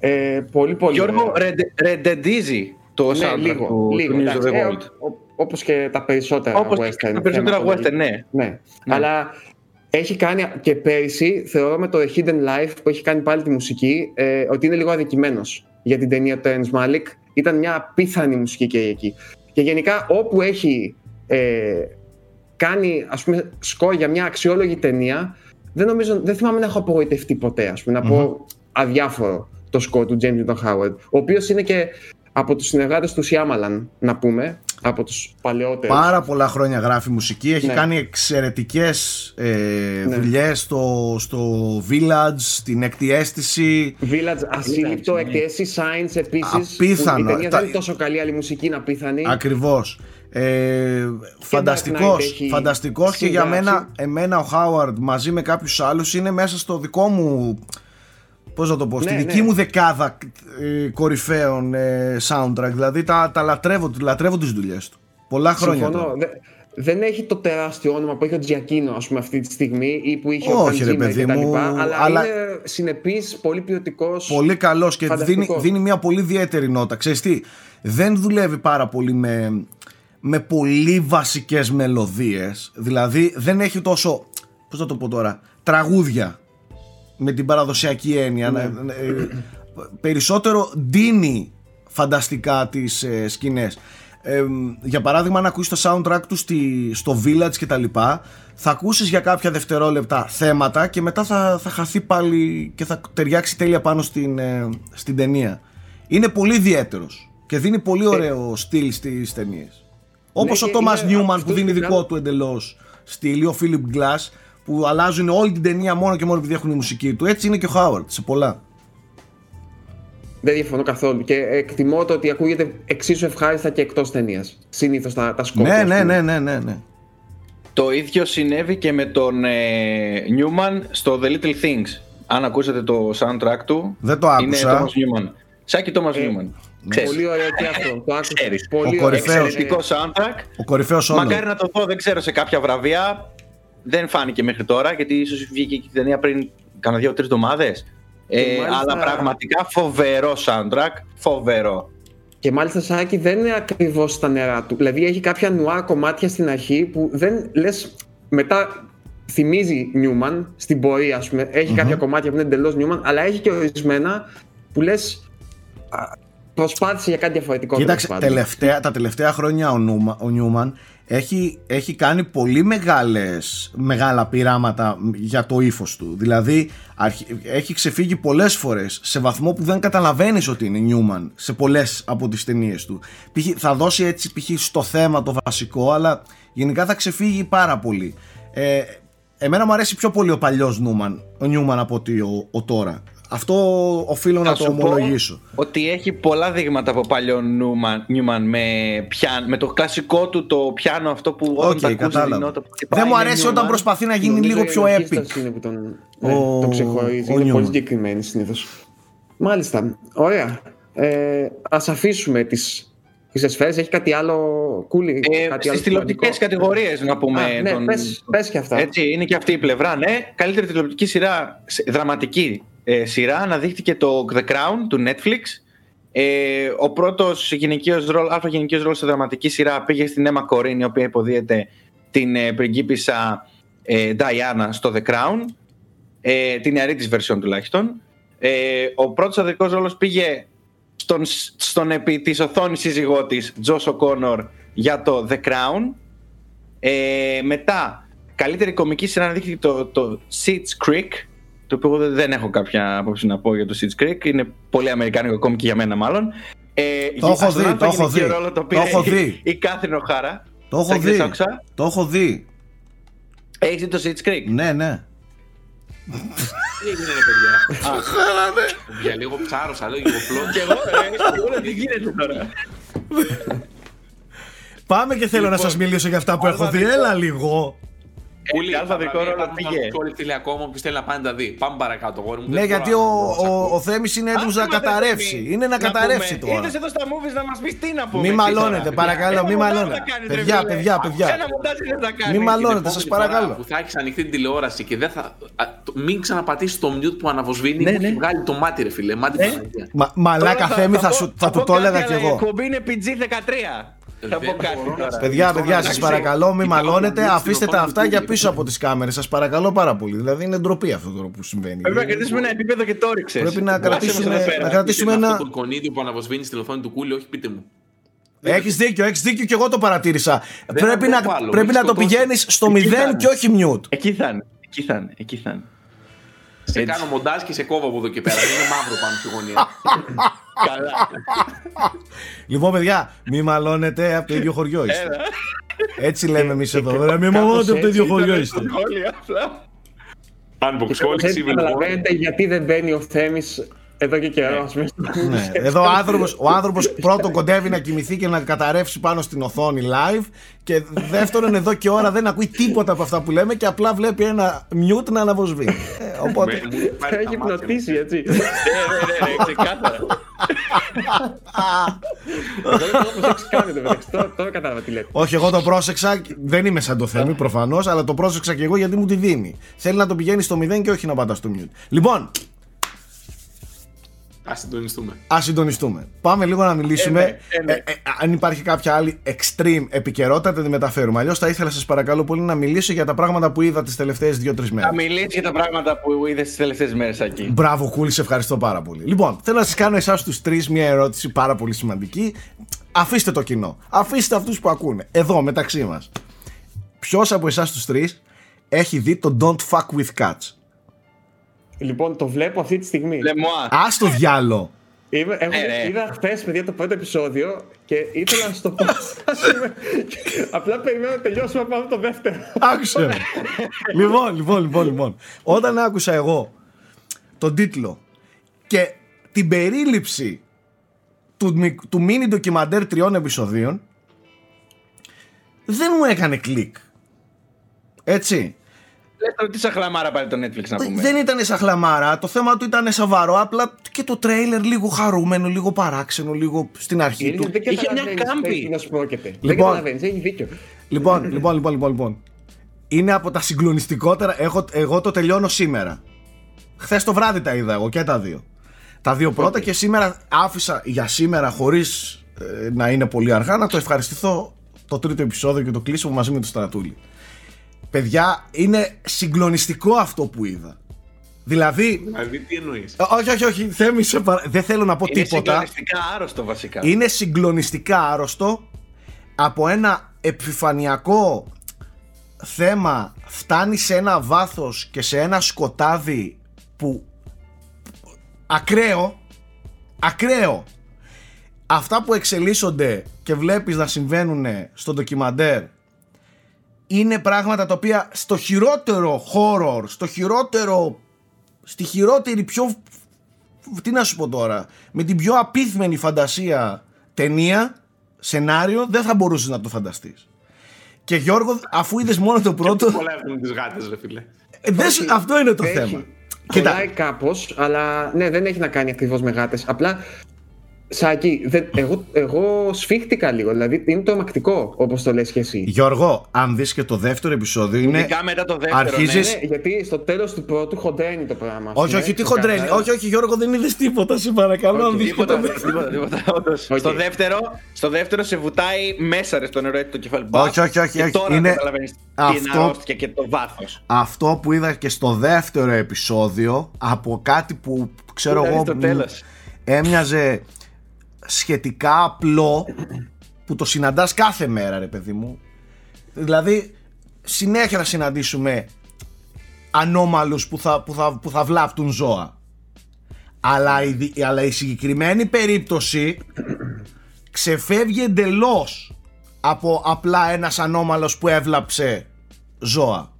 Ε, πολύ πολύ Γιώργο, ωραίο. ρεντεντίζει το ναι, soundtrack λίγο, του, λίγο, του News of εντάξει. the Ε, World. ο- ο- όπως και τα περισσότερα Όπως western. και τα περισσότερα θέματα, western, ναι. ναι. Αλλά έχει κάνει και πέρυσι, θεωρώ με το The Hidden Life που έχει κάνει πάλι τη μουσική, ε, ότι είναι λίγο αδικημένος για την ταινία του Terrence Malick. Ήταν μια απίθανη μουσική και εκεί. Και γενικά όπου έχει ε, κάνει ας πούμε σκορ για μια αξιόλογη ταινία, δεν, νομίζω, δεν θυμάμαι να έχω απογοητευτεί ποτέ, ας πούμε, να πω αδιάφορο το σκορ του James Newton Howard, ο οποίος είναι και από τους συνεργάτες του Shyamalan, να πούμε, από τους παλαιότερους. Πάρα πολλά χρόνια γράφει μουσική. Έχει Ναι. κάνει εξαιρετικές ε, Ναι. δουλειές στο, στο Village, στην έκτη αίσθηση. Village, ασύλληπτο, ναι. εκτιέσει, Science επίσης, Απίθανο. Που η ταινία Τα- δεν είναι τόσο καλή, αλλά η μουσική είναι απίθανη. Ακριβώς. Ε, φανταστικός, έχει φανταστικός και για συγγράψει. μένα, εμένα ο Χάουαρντ μαζί με κάποιους άλλους είναι μέσα στο δικό μου πώς να το πω, στη Ναι, δική ναι. μου δεκάδα ε, κορυφαίων ε, soundtrack δηλαδή τα, τα λατρεύω, λατρεύω τις δουλειές του πολλά χρόνια Συμφωνώ. τώρα. Δε- δεν έχει το τεράστιο όνομα που έχει ο Τζιακίνο, ας πούμε, αυτή τη στιγμή ή που είχε ο Όχι, ρε Hans Zimmer παιδί κτλ. μου, αλλά, αλλά- είναι συνεπής, πολύ ποιοτικός. Πολύ καλός και δίνει, Φανταστικός. δίνει μια πολύ ιδιαίτερη νότα. Ξέρεις τι, δεν δουλεύει πάρα πολύ με, με πολύ βασικές μελωδίες. Δηλαδή δεν έχει τόσο, πώς θα το πω τώρα, τραγούδια με την παραδοσιακή έννοια. Ναι. Ε, ε, περισσότερο ντύνει φανταστικά τις ε, σκηνές. Ε, για παράδειγμα αν ακούσεις το soundtrack του στη, στο Village και τα λοιπά θα ακούσεις για κάποια δευτερόλεπτα θέματα και μετά θα, θα χαθεί πάλι και θα ταιριάξει τέλεια πάνω στην, ε, στην ταινία είναι πολύ ιδιαίτερος και δίνει πολύ ωραίο στυλ στις ταινίες όπως Ναι, ο και Thomas είναι Newman που αυτός δίνει που δικό κάνει- του εντελώς στυλ ή ο Philip Glass που αλλάζουν όλη την ταινία μόνο και μόνο επειδή έχουν η μουσική του έτσι είναι και ο Howard σε πολλά Δεν διαφωνώ καθόλου. Και εκτιμώ το ότι ακούγεται εξίσου ευχάριστα και εκτός ταινίας. Συνήθως τα, τα σκόπια. ναι, ας ναι, πούμε. ναι, ναι, ναι, ναι. Το ίδιο συνέβη και με τον ε, Newman στο The Little Things. Αν ακούσατε το soundtrack του, Δεν το είναι άκουσα. Thomas Newman. Σάκη Thomas Ε, Newman. Ξέρεις. Πολύ ωραίο και αυτό. Το άκουσα. Ξέρεις. Πολύ Ο κορυφαίος. ωραίο. Εξαιρετικό soundtrack. Ο κορυφαίος όλων. Μακάρι να το δω, δεν ξέρω, σε κάποια βραβεία. Δεν φάνηκε μέχρι τώρα, γιατί ίσως βγήκε και η ταινία πριν κάνα δύο-τρει εβδομάδες. Ε, Και μάλιστα- Αλλά πραγματικά φοβερό soundtrack. Φοβερό. Και μάλιστα Σάκη δεν είναι ακριβώς στα νερά του. Δηλαδή έχει κάποια νουά κομμάτια στην αρχή που δεν λες. Μετά θυμίζει Νιούμαν στην πορεία, ας πούμε. Έχει κάποια κομμάτια που είναι εντελώς Νιούμαν, αλλά έχει και ορισμένα που λες. Προσπάθησε για κάτι διαφορετικό. Κοίταξε, τέλος πάντων. τελευταία, τα τελευταία χρόνια ο, Νούμα, ο Νιούμαν έχει, έχει κάνει πολύ μεγάλες, μεγάλα πειράματα για το ύφος του. Δηλαδή αρχι- έχει ξεφύγει πολλές φορές σε βαθμό που δεν καταλαβαίνεις ότι είναι Νιούμαν σε πολλές από τις ταινίες του. Π.χ. θα δώσει έτσι π.χ. στο θέμα το βασικό αλλά γενικά θα ξεφύγει πάρα πολύ. Ε, εμένα μου αρέσει πιο πολύ ο παλιός Νούμαν, ο Νιούμαν από ότι ο, ο τώρα. Αυτό οφείλω να Θα το σου πω ομολογήσω. Ότι έχει πολλά δείγματα από παλιό Νιούμαν, Νιούμαν με, πιάν, με το κλασικό του το πιάνο αυτό που όταν Οκ, τα ακούσεις κατάλαβα. δινότα που χτυπάει, Δεν μου είναι αρέσει Newman. όταν προσπαθεί να γίνει Νομίζω λίγο η πιο ορχήσταση epic. Είναι που τον, Ο- ναι, τον ξεχωρίζει. ο Είναι Newman. πολύ συγκεκριμένη συνήθως. Μάλιστα. Ωραία. Ε, Α αφήσουμε τι τις σφαίρες. Έχει κάτι άλλο κούλι. Ε, κάτι Στις άλλο τηλεοπτικές σημαντικό; κατηγορίες, να πούμε. Α, ναι, τον- πες, πες και αυτά. Έτσι, είναι και αυτή η πλευρά. Ναι, καλύτερη τηλεοπτική σειρά, σε- δραματική ε, σειρά, αναδείχθηκε το The Crown του Netflix. Ε, ο πρώτος γυναικείο ρόλο, αλφα γυναικείο ρόλος σε δραματική σειρά πήγε στην Emma Corrin, η οποία υποδίεται την ε, πριγκίπισσα ε, Diana στο The Crown. Ε, την ιερή της version τουλάχιστον. Ε, ο πρώτος αδερφός ρόλος πήγε στον, στον επί της οθόνης σύζυγό της, Josh O'Connor, για το The Crown. Ε, μετά, καλύτερη κομική σειρά αναδείχθηκε το, το Seeds Creek, το οποίο εγώ δεν έχω κάποια άποψη να πω για το Seeds Creek. Είναι πολύ αμερικάνικο κόμικ για μένα μάλλον. Ε, Το έχω στον δει, αλφα το έχω γυναικείο δει. Ρόλο, το, Το πήρε έχω η- δει. Η Κάθριν Οχάρα. Το έχω Σε δει. άκουσα. Το έχω δει. Έχεις δει το Seeds Creek; Ναι, ναι. Τι έγινε, ρε παιδιά. *laughs* Για λίγο ψάρωσα, λίγο πλόντ. Και εγώ, ρε, εγώ, τι γίνεται τώρα. Πάμε και θέλω να σας μιλήσω για αυτά που έχω δει. Έλα λίγο. Πολύ. αλφαδικό ρόλο πήγε. Όλοι ακόμα που θέλει να πάνε να δει. Πάμε παρακάτω, γόρι μου. Ναι, γιατί ο, ο, ο Θέμη είναι έτοιμο να καταρρεύσει. Είναι να καταρρεύσει τώρα. Είδε εδώ στα movies να μα πει τι να πούμε. Μη μαλώνετε, παρακαλώ, μη μαλώνετε. Παιδιά, παιδιά, παιδιά. Μη μαλώνετε, σα παρακαλώ. Που θα έχει ανοιχτή την τηλεόραση και δεν θα. Μην ξαναπατήσει το mute που αναβοσβήνει και έχει βγάλει το μάτι, ρε φίλε. Μαλάκα Θέμη, θα του το έλεγα κι εγώ. Η εκπομπή είναι PG 13. Παιδιά, Αυτό παιδιά, να σας εντάξει, παρακαλώ, μην κοιτάω μαλώνετε. να δεις Αφήστε την τα οθόνη αυτά του για Google. πίσω από τις κάμερες. Σας παρακαλώ πάρα πολύ. Δηλαδή είναι ντροπή αυτό τώρα που συμβαίνει. Πρέπει να κρατήσουμε ένα επίπεδο και το ρίξες. Πρέπει να Άσε μας κρατήσουμε- εδώ πέρα. να κρατήσουμε Είτε με ένα- Αυτό το κονίδιο που αναβοσβήνει στην οθόνη του κούλι, όχι πείτε μου. Έχεις δίκιο, έχεις δίκιο και εγώ το παρατήρησα. Δεν Πρέπει θα να, το βάλω, πρέπει μη να το σκοτώσεις. πηγαίνεις στο Εκεί θα 0 είναι. και όχι mute. Εκεί θα είναι. Εκεί θα είναι. Εκεί θα είναι. Σε Έτσι. κάνω μοντάζ και σε κόβω από εδώ και πέρα. Είναι μαύρο πάνω στη γωνία. *laughs* Καλά. Λοιπόν, παιδιά, μη μαλώνετε από το ίδιο χωριό είστε. Έλα. Έτσι λέμε εμείς εδώ. Μη κάπως μαλώνετε από το ίδιο έτσι χωριό ήταν είστε. Σχόλια απλά. Αν Κάπως σχόλια έτσι Civil War. καταλαβαίνετε γιατί δεν μπαίνει ο Θέμης εδώ και καιρό. ας πούμε, στο- Ναι, Εδώ ο άνθρωπος, ο άνθρωπος πρώτον κοντεύει να κοιμηθεί και να καταρρεύσει πάνω στην οθόνη live και δεύτερον εδώ και ώρα δεν ακούει τίποτα από αυτά που λέμε και απλά βλέπει ένα mute να αναβοσβήνει. Ε, οπότε Με- μου έχει πάρει Θα τα έχει μάτια μου. πνοτήσει, έτσι. Ναι, ναι, ναι, ναι, ξεκάθαρα. Εγώ δεν το έχω προσέξει καν, εν τω μεταξύ. Τώρα- Τώρα κατάλαβα τι λέτε. όχι εγώ το πρόσεξα, δεν είμαι σαν το Θέμη προφανώς αλλά το πρόσεξα και εγώ γιατί μου τη δίνει. Θέλει να το πηγαίνει στο 0 και όχι να πατά στο mute. Λοιπόν, Ας συντονιστούμε. Α συντονιστούμε. Πάμε λίγο να μιλήσουμε. Ε, ναι, ε, ναι. Ε, ε, αν υπάρχει κάποια άλλη extreme επικαιρότητα, θα τη μεταφέρουμε. Αλλιώς θα ήθελα, σας παρακαλώ πολύ, να μιλήσω για τα πράγματα που είδα τις τελευταίες δύο-τρεις μέρες. Θα μιλήσεις για τα πράγματα που είδες τις τελευταίες μέρες εκεί. Μπράβο, Κούλη, σε ευχαριστώ πάρα πολύ. Λοιπόν, θέλω να σας κάνω εσάς τους τρεις μια ερώτηση πάρα πολύ σημαντική. Αφήστε το κοινό. Αφήστε αυτούς που ακούνε. Εδώ, μεταξύ μας. Ποιος από εσάς τους τρεις έχει δει το Don't Fuck with Cats; Λοιπόν, το βλέπω αυτή τη στιγμή. Λεμουά. Α το διάλο. Είμαι, εγώ Ε, ναι. είδα χθες, παιδιά, το πρώτο επεισόδιο και ήθελα να σου το πω. *laughs* Απλά περιμένω να τελειώσουμε να πάμε το δεύτερο. Άκουσε. με. λοιπόν, λοιπόν, λοιπόν, λοιπόν. Όταν άκουσα εγώ τον τίτλο και την περίληψη του, μικ- του mini ντοκιμαντέρ τριών επεισοδίων δεν μου έκανε κλικ. Έτσι. Λες τώρα τι σαχλαμάρα πάρει το Netflix να πούμε. Δεν ήταν σαν χλαμάρα, το θέμα του ήταν σοβαρό, απλά και το τρέιλερ λίγο χαρούμενο, λίγο παράξενο, λίγο στην αρχή του. Δεν Είχε μια καταλαβαίνεις κάμπη. περί τίνος πρόκειται. Δεν Λοιπόν. καταλαβαίνεις, έχει δίκιο. Λοιπόν, λοιπόν, λοιπόν, λοιπόν, λοιπόν. Είναι από τα συγκλονιστικότερα. Έχω, εγώ το τελειώνω σήμερα. Χθες το βράδυ τα είδα εγώ και τα δύο. Τα δύο πρώτα και σήμερα άφησα για σήμερα χωρίς να είναι πολύ αργά να το ευχαριστηθώ το τρίτο επεισόδιο και το κλείσω μαζί με το Στρατούλη. Παιδιά, είναι συγκλονιστικό αυτό που είδα. Δηλαδή, Δηλαδή, τι εννοείς; όχι, όχι, όχι, Θέμη, σε παρα- δεν θέλω να πω Είναι τίποτα. συγκλονιστικά άρρωστο βασικά. Είναι συγκλονιστικά άρρωστο. Από ένα επιφανειακό θέμα φτάνει σε ένα βάθος και σε ένα σκοτάδι που ακραίο, ακραίο. Αυτά που εξελίσσονται και βλέπεις να συμβαίνουν στο ντοκιμαντέρ είναι πράγματα τα οποία στο χειρότερο horror, στο χειρότερο, στη χειρότερη πιο τι να σου πω τώρα, με την πιο απίθμενη φαντασία ταινία, σενάριο, δεν θα μπορούσες να το φανταστείς. Και Γιώργο, αφού είδες μόνο το πρώτο, Πολλά έχουν τις γάτες, ρε φίλε. ε, δεν σου- αυτό είναι το Έχει. θέμα. Κοίτα, Κολλάει κάπως, αλλά ναι, δεν έχει να κάνει ακριβώς με γάτες. Απλά. Σάκη, δεν, εγώ, εγώ σφίχτηκα λίγο. Δηλαδή είναι τρομακτικό, όπως το λες και εσύ. Γιώργο, αν δεις και το δεύτερο επεισόδιο είναι... Ειδικά μετά το δεύτερο. αρχίζεις- ναι. Ναι, γιατί στο τέλος του πρώτου χοντραίνει το πράγμα. Όχι, ναι, όχι, τι ξεκάθαρα. χοντραίνει. Όχι, όχι, Γιώργο, δεν είδες τίποτα, σε παρακαλώ. αν Όχι, δεις και το Τίποτα, δεύτερο. τίποτα, τίποτα, όντως. *laughs* Οκ. Στο, δεύτερο, στο δεύτερο σε βουτάει μέσα ρε στο νερό έτσι το κεφάλι. Μπας, Όχι, όχι, όχι, και όχι. Τώρα Είναι καταλαβαίνεις τι αυτό- είναι αρρώστια και το βάθος. Αυτό που είδα και στο δεύτερο επεισόδιο, από κάτι που ξέρω Ήταν εγώ στο μ, τέλος. έμοιαζε σχετικά απλό που το συναντάς κάθε μέρα ρε παιδί μου. Δηλαδή συνέχεια θα συναντήσουμε ανώμαλους που θα, που θα, που θα βλάπτουν ζώα. Αλλά η, δι- αλλά η συγκεκριμένη περίπτωση ξεφεύγει εντελώς από απλά ένας ανώμαλος που έβλαψε ζώα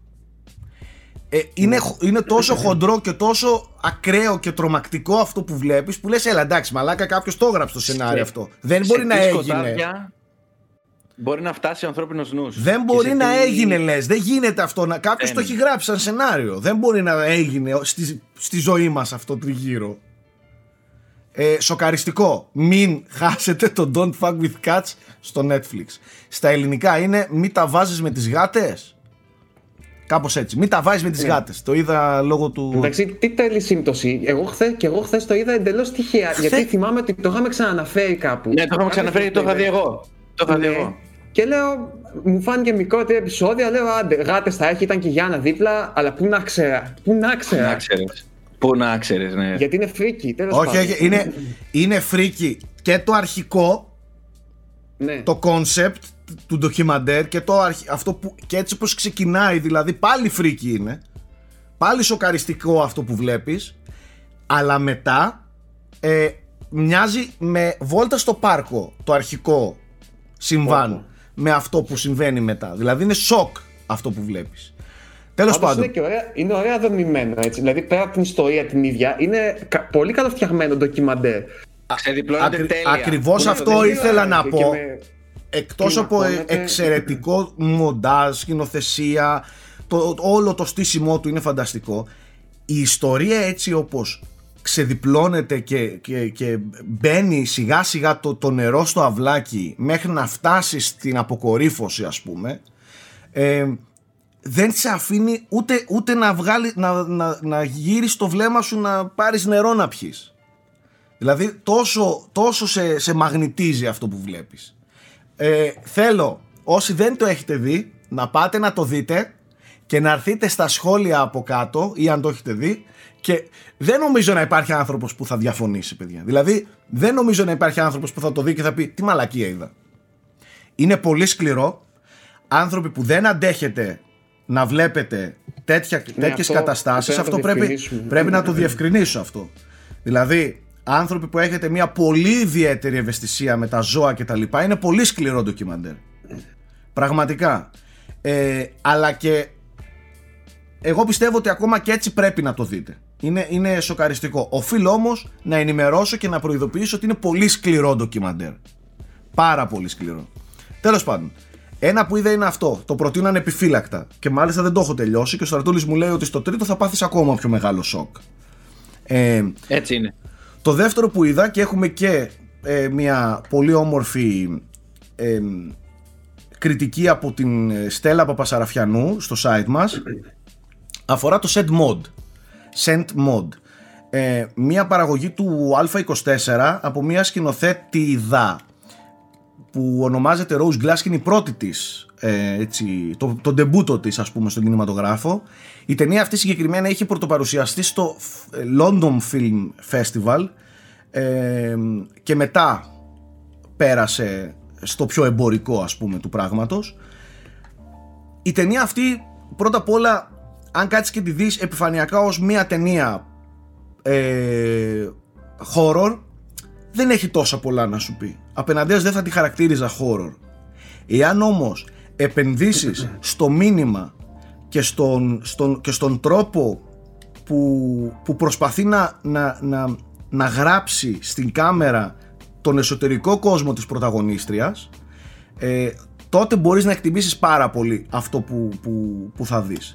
ε, είναι, χ- είναι τόσο χοντρό και τόσο ακραίο και τρομακτικό αυτό που βλέπεις που λες έλα εντάξει μαλάκα κάποιος το έγραψε το σενάριο Σε- αυτό δεν Σε μπορεί να τι έγινε. σκοτάδια Μπορεί να φτάσει ο ανθρώπινος νους. δεν Και μπορεί σε να τι- έγινε λες. Δεν γίνεται αυτό να... κάποιος Δεν το έχει γράψει σαν σενάριο. Δεν μπορεί να έγινε στη, στη ζωή μας αυτό τριγύρω. Ε, σοκαριστικό. Μην χάσετε το Don't Fuck With Cats στο Netflix. Στα ελληνικά είναι μην τα βάζεις με τις γάτες κάπως έτσι μην τα βάζεις με τις Ναι. γάτες το είδα λόγω του Εντάξει, τι τέλει σύμπτωση. Εγώ χθε, και εγώ χθες το είδα εντελώς τυχαία. Γιατί θυμάμαι ότι το είχαμε ξαναναφέρει κάπου. Ναι, το είχαμε ξαναφέρει, το είχα δει εγώ. Το είχα δει Ναι. εγώ. Και λέω, μου φάνηκε μικρότερο επεισόδιο. Λέω, άντε, γάτες θα έχει, ήταν και η Γιάννα δίπλα. Αλλά πού να ξέρα. Πού να Να ξέρα. ξέρεις. Πού να ξέρεις, ναι. Γιατί είναι freaky, τέλος όχι, πάντων. όχι είναι, είναι freaky και το αρχικό Ναι. το concept του ντοκιμαντέρ και, το αρχ- αυτό που, και έτσι πως ξεκινάει δηλαδή πάλι freaky είναι πάλι σοκαριστικό αυτό που βλέπεις αλλά μετά ε, μοιάζει με βόλτα στο πάρκο το αρχικό συμβάν Όπο. με αυτό που συμβαίνει μετά δηλαδή είναι σοκ αυτό που βλέπεις τέλος Πάντως πάντων είναι, και ωραία, είναι ωραία δομημένο έτσι. Δηλαδή πέρα από την ιστορία την ίδια, είναι κα- πολύ καλοφτιαγμένο ντοκιμαντέρ. Ξεδιπλώνεται Ακρι- τέλεια. ακριβώς Πού να αυτό το δεις. ήθελα να Και- πω. και με- εκτός από ε, κλιμακώνεται. εξαιρετικό μοντάζ, σκηνοθεσία το, όλο το στήσιμό του είναι φανταστικό. Η ιστορία έτσι όπως ξεδιπλώνεται και, και, και μπαίνει σιγά σιγά το, το νερό στο αυλάκι μέχρι να φτάσει στην αποκορύφωση ας πούμε ε, δεν σε αφήνει ούτε, ούτε να, βγάλει, να, να, να γύρεις το βλέμμα σου να πάρεις νερό να πιεις. Δηλαδή τόσο, τόσο σε, σε μαγνητίζει αυτό που βλέπεις ε, θέλω όσοι δεν το έχετε δει να πάτε να το δείτε και να έρθείτε στα σχόλια από κάτω ή αν το έχετε δει και δεν νομίζω να υπάρχει άνθρωπος που θα διαφωνήσει παιδιά. Δηλαδή δεν νομίζω να υπάρχει άνθρωπος που θα το δει και θα πει τι μαλακία είδα είναι πολύ σκληρό. Άνθρωποι που δεν αντέχετε να βλέπετε τέτοια, τέτοιες αυτό καταστάσεις πρέπει να το αυτό πρέπει, διευκρινίσουμε. πρέπει να το διευκρινίσω αυτό. Δηλαδή άνθρωποι που έχετε μια πολύ ιδιαίτερη ευαισθησία με τα ζώα και τα λοιπά είναι πολύ σκληρό ντοκιμαντέρ πραγματικά ε, αλλά και εγώ πιστεύω ότι ακόμα και έτσι πρέπει να το δείτε είναι, είναι σοκαριστικό οφείλω όμως να ενημερώσω και να προειδοποιήσω ότι είναι πολύ σκληρό ντοκιμαντέρ πάρα πολύ σκληρό τέλος πάντων ένα που είδα είναι αυτό. Το προτείνω ανεπιφύλακτα. Και μάλιστα δεν το έχω τελειώσει. Και ο Στρατούλης μου λέει ότι στο τρίτο θα πάθεις ακόμα πιο μεγάλο σοκ. Ε, Έτσι είναι. Το δεύτερο που είδα και έχουμε και ε, μια πολύ όμορφη ε, κριτική από την ε, Στέλλα Παπασαραφιανού στο site μας αφορά το Send Mod. Send Mod. Ε, μια παραγωγή του Α24 από μια σκηνοθέτη δα που ονομάζεται Rose Glass και είναι η πρώτη της ε, έτσι, το, το ντεμπούτο της ας πούμε στον κινηματογράφο. Η ταινία αυτή συγκεκριμένα είχε πρωτοπαρουσιαστεί στο ε, London Film Festival ε, και μετά πέρασε στο πιο εμπορικό ας πούμε του πράγματος. Η ταινία αυτή πρώτα απ' όλα αν κάτσεις και τη δεις επιφανειακά ως μια ταινία ε, horror δεν έχει τόσα πολλά να σου πει. Απέναντίας δεν θα τη χαρακτήριζα horror. Εάν όμως επενδύσεις στο μήνυμα και στον, στον, και στον τρόπο που, που προσπαθεί να, να, να, να γράψει στην κάμερα τον εσωτερικό κόσμο της πρωταγωνίστριας ε, τότε μπορείς να εκτιμήσεις πάρα πολύ αυτό που, που, που θα δεις.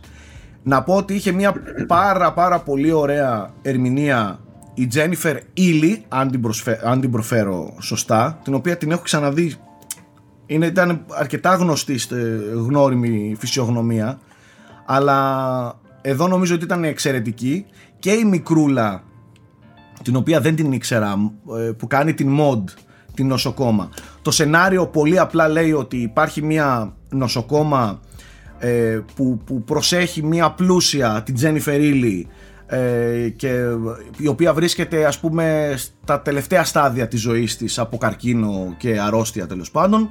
Να πω ότι είχε μια πάρα πάρα πολύ ωραία ερμηνεία η Τζένιφερ Ήλι, αν την, αν την προφέρω σωστά, την οποία την έχω ξαναδεί είναι, ήταν αρκετά γνωστή γνώριμη φυσιογνωμία αλλά εδώ νομίζω ότι ήταν εξαιρετική. Και η μικρούλα την οποία δεν την ήξερα ε, που κάνει την mod την νοσοκόμα. Το σενάριο πολύ απλά λέει ότι υπάρχει μια νοσοκόμα ε, που, που προσέχει μια πλούσια την Τζένιφερ Ήλι και η οποία βρίσκεται ας πούμε στα τελευταία στάδια της ζωής της από καρκίνο και αρρώστια τέλος πάντων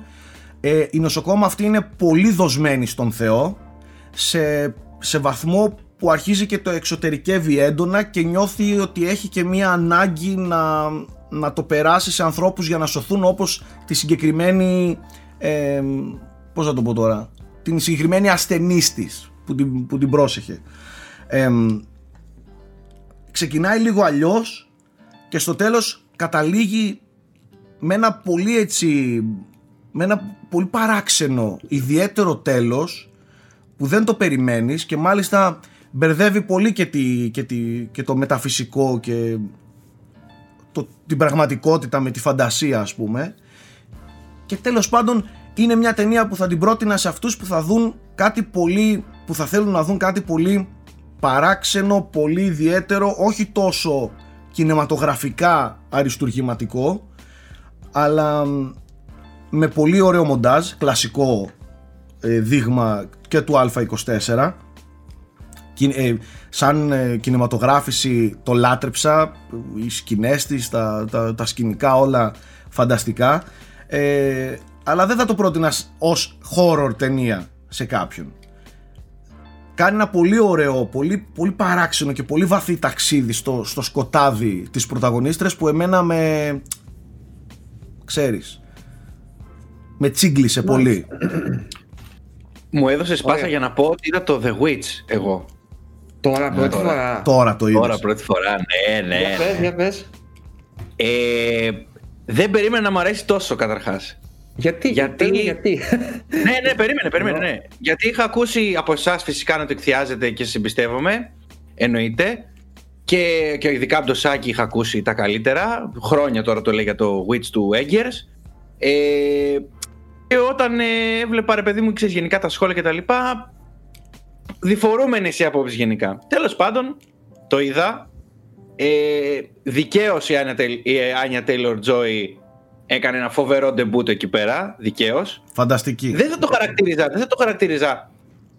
ε, η νοσοκόμα αυτή είναι πολύ δοσμένη στον Θεό σε, σε βαθμό που αρχίζει και το εξωτερικεύει έντονα και νιώθει ότι έχει και μία ανάγκη να, να το περάσει σε ανθρώπους για να σωθούν όπως τη συγκεκριμένη ε, πώς θα το πω τώρα την συγκεκριμένη ασθενής της που την, που την πρόσεχε. Ε, ξεκινάει λίγο αλλιώς και στο τέλος καταλήγει με ένα πολύ έτσι με ένα πολύ παράξενο ιδιαίτερο τέλος που δεν το περιμένεις και μάλιστα μπερδεύει πολύ και, τη, και, τη, και το μεταφυσικό και το, την πραγματικότητα με τη φαντασία ας πούμε. Και τέλος πάντων είναι μια ταινία που θα την πρότεινα σε αυτούς που θα δουν κάτι πολύ που θα θέλουν να δουν κάτι πολύ παράξενο, πολύ ιδιαίτερο όχι τόσο κινηματογραφικά αριστουργηματικό αλλά με πολύ ωραίο μοντάζ, κλασικό ε, δείγμα και του Α24. Ε, σαν ε, κινηματογράφηση το λάτρεψα οι σκηνές της, τα, τα, τα σκηνικά όλα φανταστικά. Ε, αλλά δεν θα το πρότεινας ως horror ταινία σε κάποιον. Κάνει ένα πολύ ωραίο, πολύ, πολύ παράξενο και πολύ βαθύ ταξίδι στο, στο σκοτάδι της πρωταγωνίστρες που εμένα με ξέρεις με τσίγκλισε πολύ. Μου έδωσες πάσα για να πω ότι είδα το The Witch εγώ. Τώρα πρώτη φορά. Τώρα το είδα. Τώρα πρώτη φορά, ναι, ναι. Για πες, ναι. για πες. Ε, δεν περίμενα να μου αρέσει τόσο καταρχάς. Γιατί, Γιατί- γιατί, γιατί. *laughs* ναι, ναι, περίμενε, περίμενε. Ναι. Γιατί είχα ακούσει από εσάς φυσικά να το εκθιάζετε και σα εμπιστεύομαι. Εννοείται. Και, και ειδικά από το Σάκη είχα ακούσει τα καλύτερα. Χρόνια τώρα το λέει για το Witch του Eggers. Ε, και όταν ε, έβλεπα ρε παιδί μου, ξέρεις, γενικά τα σχόλια και τα λοιπά, διφορούμενες οι απόψεις γενικά. Τέλος πάντων, το είδα. Ε, δικαίως η Άνια, Τελ- η Άνια Taylor Joy έκανε ένα φοβερό ντεμπούτο εκεί πέρα, δικαίως. Φανταστική. Δεν θα το χαρακτήριζα, δεν θα το χαρακτήριζα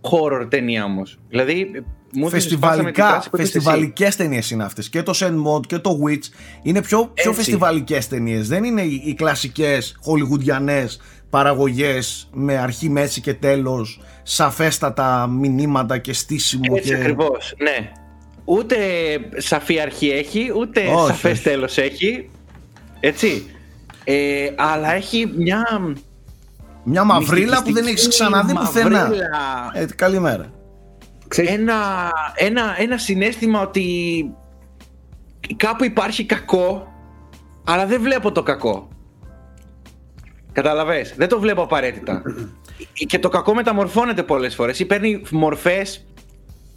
horror ταινία όμως. Δηλαδή, μου έδωσες πάσα με την Φεστιβαλικά, φράση που είπες εσύ. φεστιβαλικές ταινίες είναι αυτές και το Send Mod και το Witch είναι πιο, πιο Έτσι. φεστιβαλικές ταινίες δεν είναι οι, οι κλασικές χολιγουντιανές παραγωγές με αρχή, μέση και τέλος σαφέστατα μηνύματα και στήσιμο Έτσι και... ακριβώς, ναι. Ούτε σαφή αρχή έχει, ούτε Όχι, σαφές όχι. τέλος έχει. Έτσι. Ε, αλλά έχει μια μια μαυρίλα που δεν έχεις μυστικιστική ξαναδεί πουθενά μαυρίλα. ε, καλημέρα Ξέρεις, ένα, ένα, ένα συνέστημα ότι κάπου υπάρχει κακό, αλλά δεν βλέπω το κακό. Καταλαβες, δεν το βλέπω απαραίτητα. *clears throat* και το κακό μεταμορφώνεται πολλές φορές ή παίρνει μορφές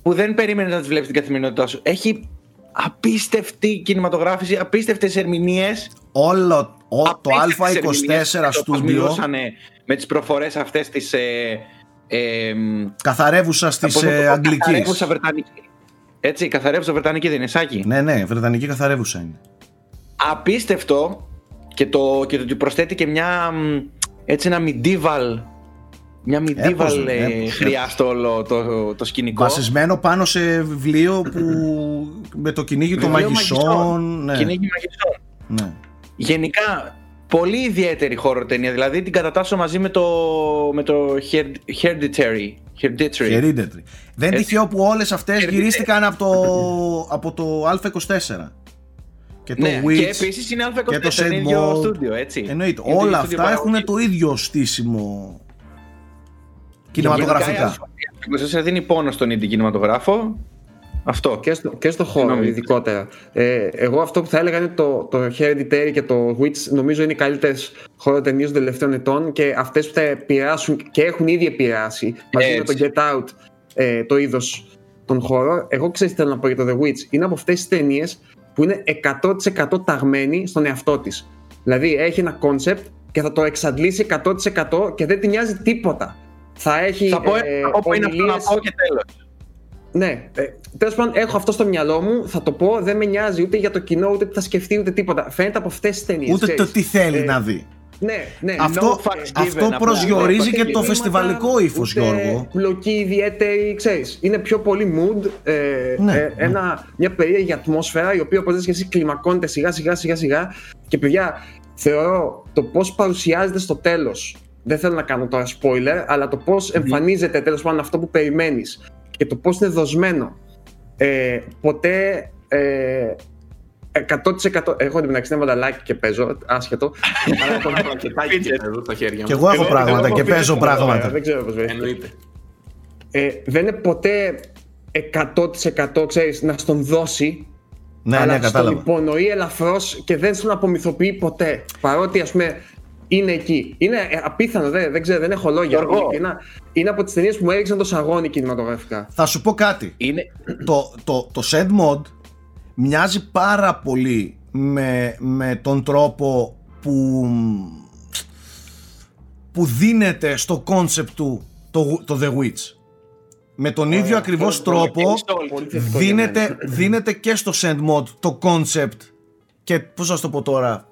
που δεν περίμενες να τις βλέπεις στην καθημερινότητά σου. Έχει απίστευτη κινηματογράφηση, απίστευτες ερμηνείες. όλο ο, το απίστευτες ερμηνείες, Α24 το πώς στούντιο μιλούσανε με τις προφορές αυτές της... Ε, ε, καθαρεύουσα Πώς της να το ε, πω, Αγγλικής Καθαρεύουσα Βρετανική. Έτσι, καθαρεύουσα Βρετανική δεν είναι σάκι. ναι ναι βρετανική καθαρεύουσα είναι Απίστευτο και το, και το ότι προσθέτει και μια μ, έτσι ένα medieval μια medieval Έπωσε, ε, έπωσε. χρειά στο όλο το, το σκηνικό. Βασισμένο πάνω σε βιβλίο που με το κυνήγι των Βιβλίο μαγισσών. Ναι, Κυνήγι μαγισσών. ναι. Γενικά, πολύ ιδιαίτερη χώρο ταινία. Δηλαδή την κατατάσσω μαζί με το, με το Hered- Hereditary. Hereditary. Hereditary. Δεν Έτσι. τυχαίο που όλες αυτές Hereditary. γυρίστηκαν από το, από το Α24. Και το Ναι, Witch. και επίσης είναι Α24, και το είναι Send ίδιο Mode. στούντιο, έτσι. Εννοείται. Είναι το Όλα ίδιο αυτά στούντιο έχουν παραγωγής. το ίδιο στήσιμο κινηματογραφικά. Γενικά, η Α24 δίνει πόνο στον indie κινηματογράφο. Αυτό. Και στο, και στο χώρο Συγγνώμη. ειδικότερα. Ε, εγώ αυτό που θα έλεγα είναι το, το Hereditary και το Witch νομίζω είναι οι καλύτερες χώρο ταινίες των τελευταίων ετών και αυτές που θα επηρεάσουν και έχουν ήδη επηρεάσει μαζί με το Έτσι. Get Out ε, το είδος των χώρων. Εγώ ξέρω τι θέλω να πω για το The Witch. Είναι από αυτές τις ταινίες που είναι 100% ταγμένη στον εαυτό της. Δηλαδή έχει ένα concept και θα το εξαντλήσει 100% και δεν την νοιάζει τίποτα. Θα έχει. Θα πω, ε, θα πω που είναι αυτό να ομιλίες- πω και τέλος. ναι. Ε, Τέλος πάντων, έχω αυτό στο μυαλό μου, θα το πω, δεν με νοιάζει ούτε για το κοινό, ούτε τι θα σκεφτεί, ούτε τίποτα. Φαίνεται από αυτές τις ταινίες. Ούτε το τι θέλει να δει. Ναι, ναι. Αυτό, fucks given, αυτό απλά. προσδιορίζει Ναι, και το κινήματα, φεστιβαλικό ύφος, ούτε Γιώργο. Πλοκή ιδιαίτερη, ξέρεις. Είναι πιο πολύ mood, ε, Ναι, ε, ναι. ένα, μια περίεργη ατμόσφαιρα, η οποία όπως λες και εσύ κλιμακώνεται σιγά σιγά σιγά σιγά. Και παιδιά, θεωρώ το πώς παρουσιάζεται στο τέλος, δεν θέλω να κάνω τώρα spoiler, αλλά το πώς εμφανίζεται τέλος πάντων αυτό που περιμένεις και το πώς είναι δοσμένο. Ε, ποτέ ε, 100% εγώ την μεταξύ είναι μανταλάκι και παίζω, άσχετο. *laughs* αλλά το- Πακετάκι και εδώ στα χέρια μου. Και εγώ έχω Εγώ- πράγματα εγώ και έχω παίζω φύγει στο πράγματα. Δεν ξέρω πώς βρέθηκε. Εννοείται. Ε, δεν είναι ποτέ 100% ξέρεις, να στον δώσει, Ναι, αλλά ναι, στον κατάλαβα. υπονοεί ελαφρώς και δεν στον απομυθοποιεί ποτέ. Παρότι ας πούμε είναι εκεί. Είναι ε, απίθανο, δεν, δεν ξέρω, δεν έχω λόγια. Γιώργο. Είναι, είναι από τις ταινίες που μου έριξαν το σαγόνι κινηματογραφικά. Θα σου πω κάτι. Είναι, το, το, το send mod μοιάζει πάρα πολύ με, με τον τρόπο που που δίνεται στο concept του το, το The Witch. Με τον ίδιο ακριβώς τρόπο Πολύ θετικό για δίνεται, μένα. δίνεται και στο send mod το concept και πώς θα σου το πω τώρα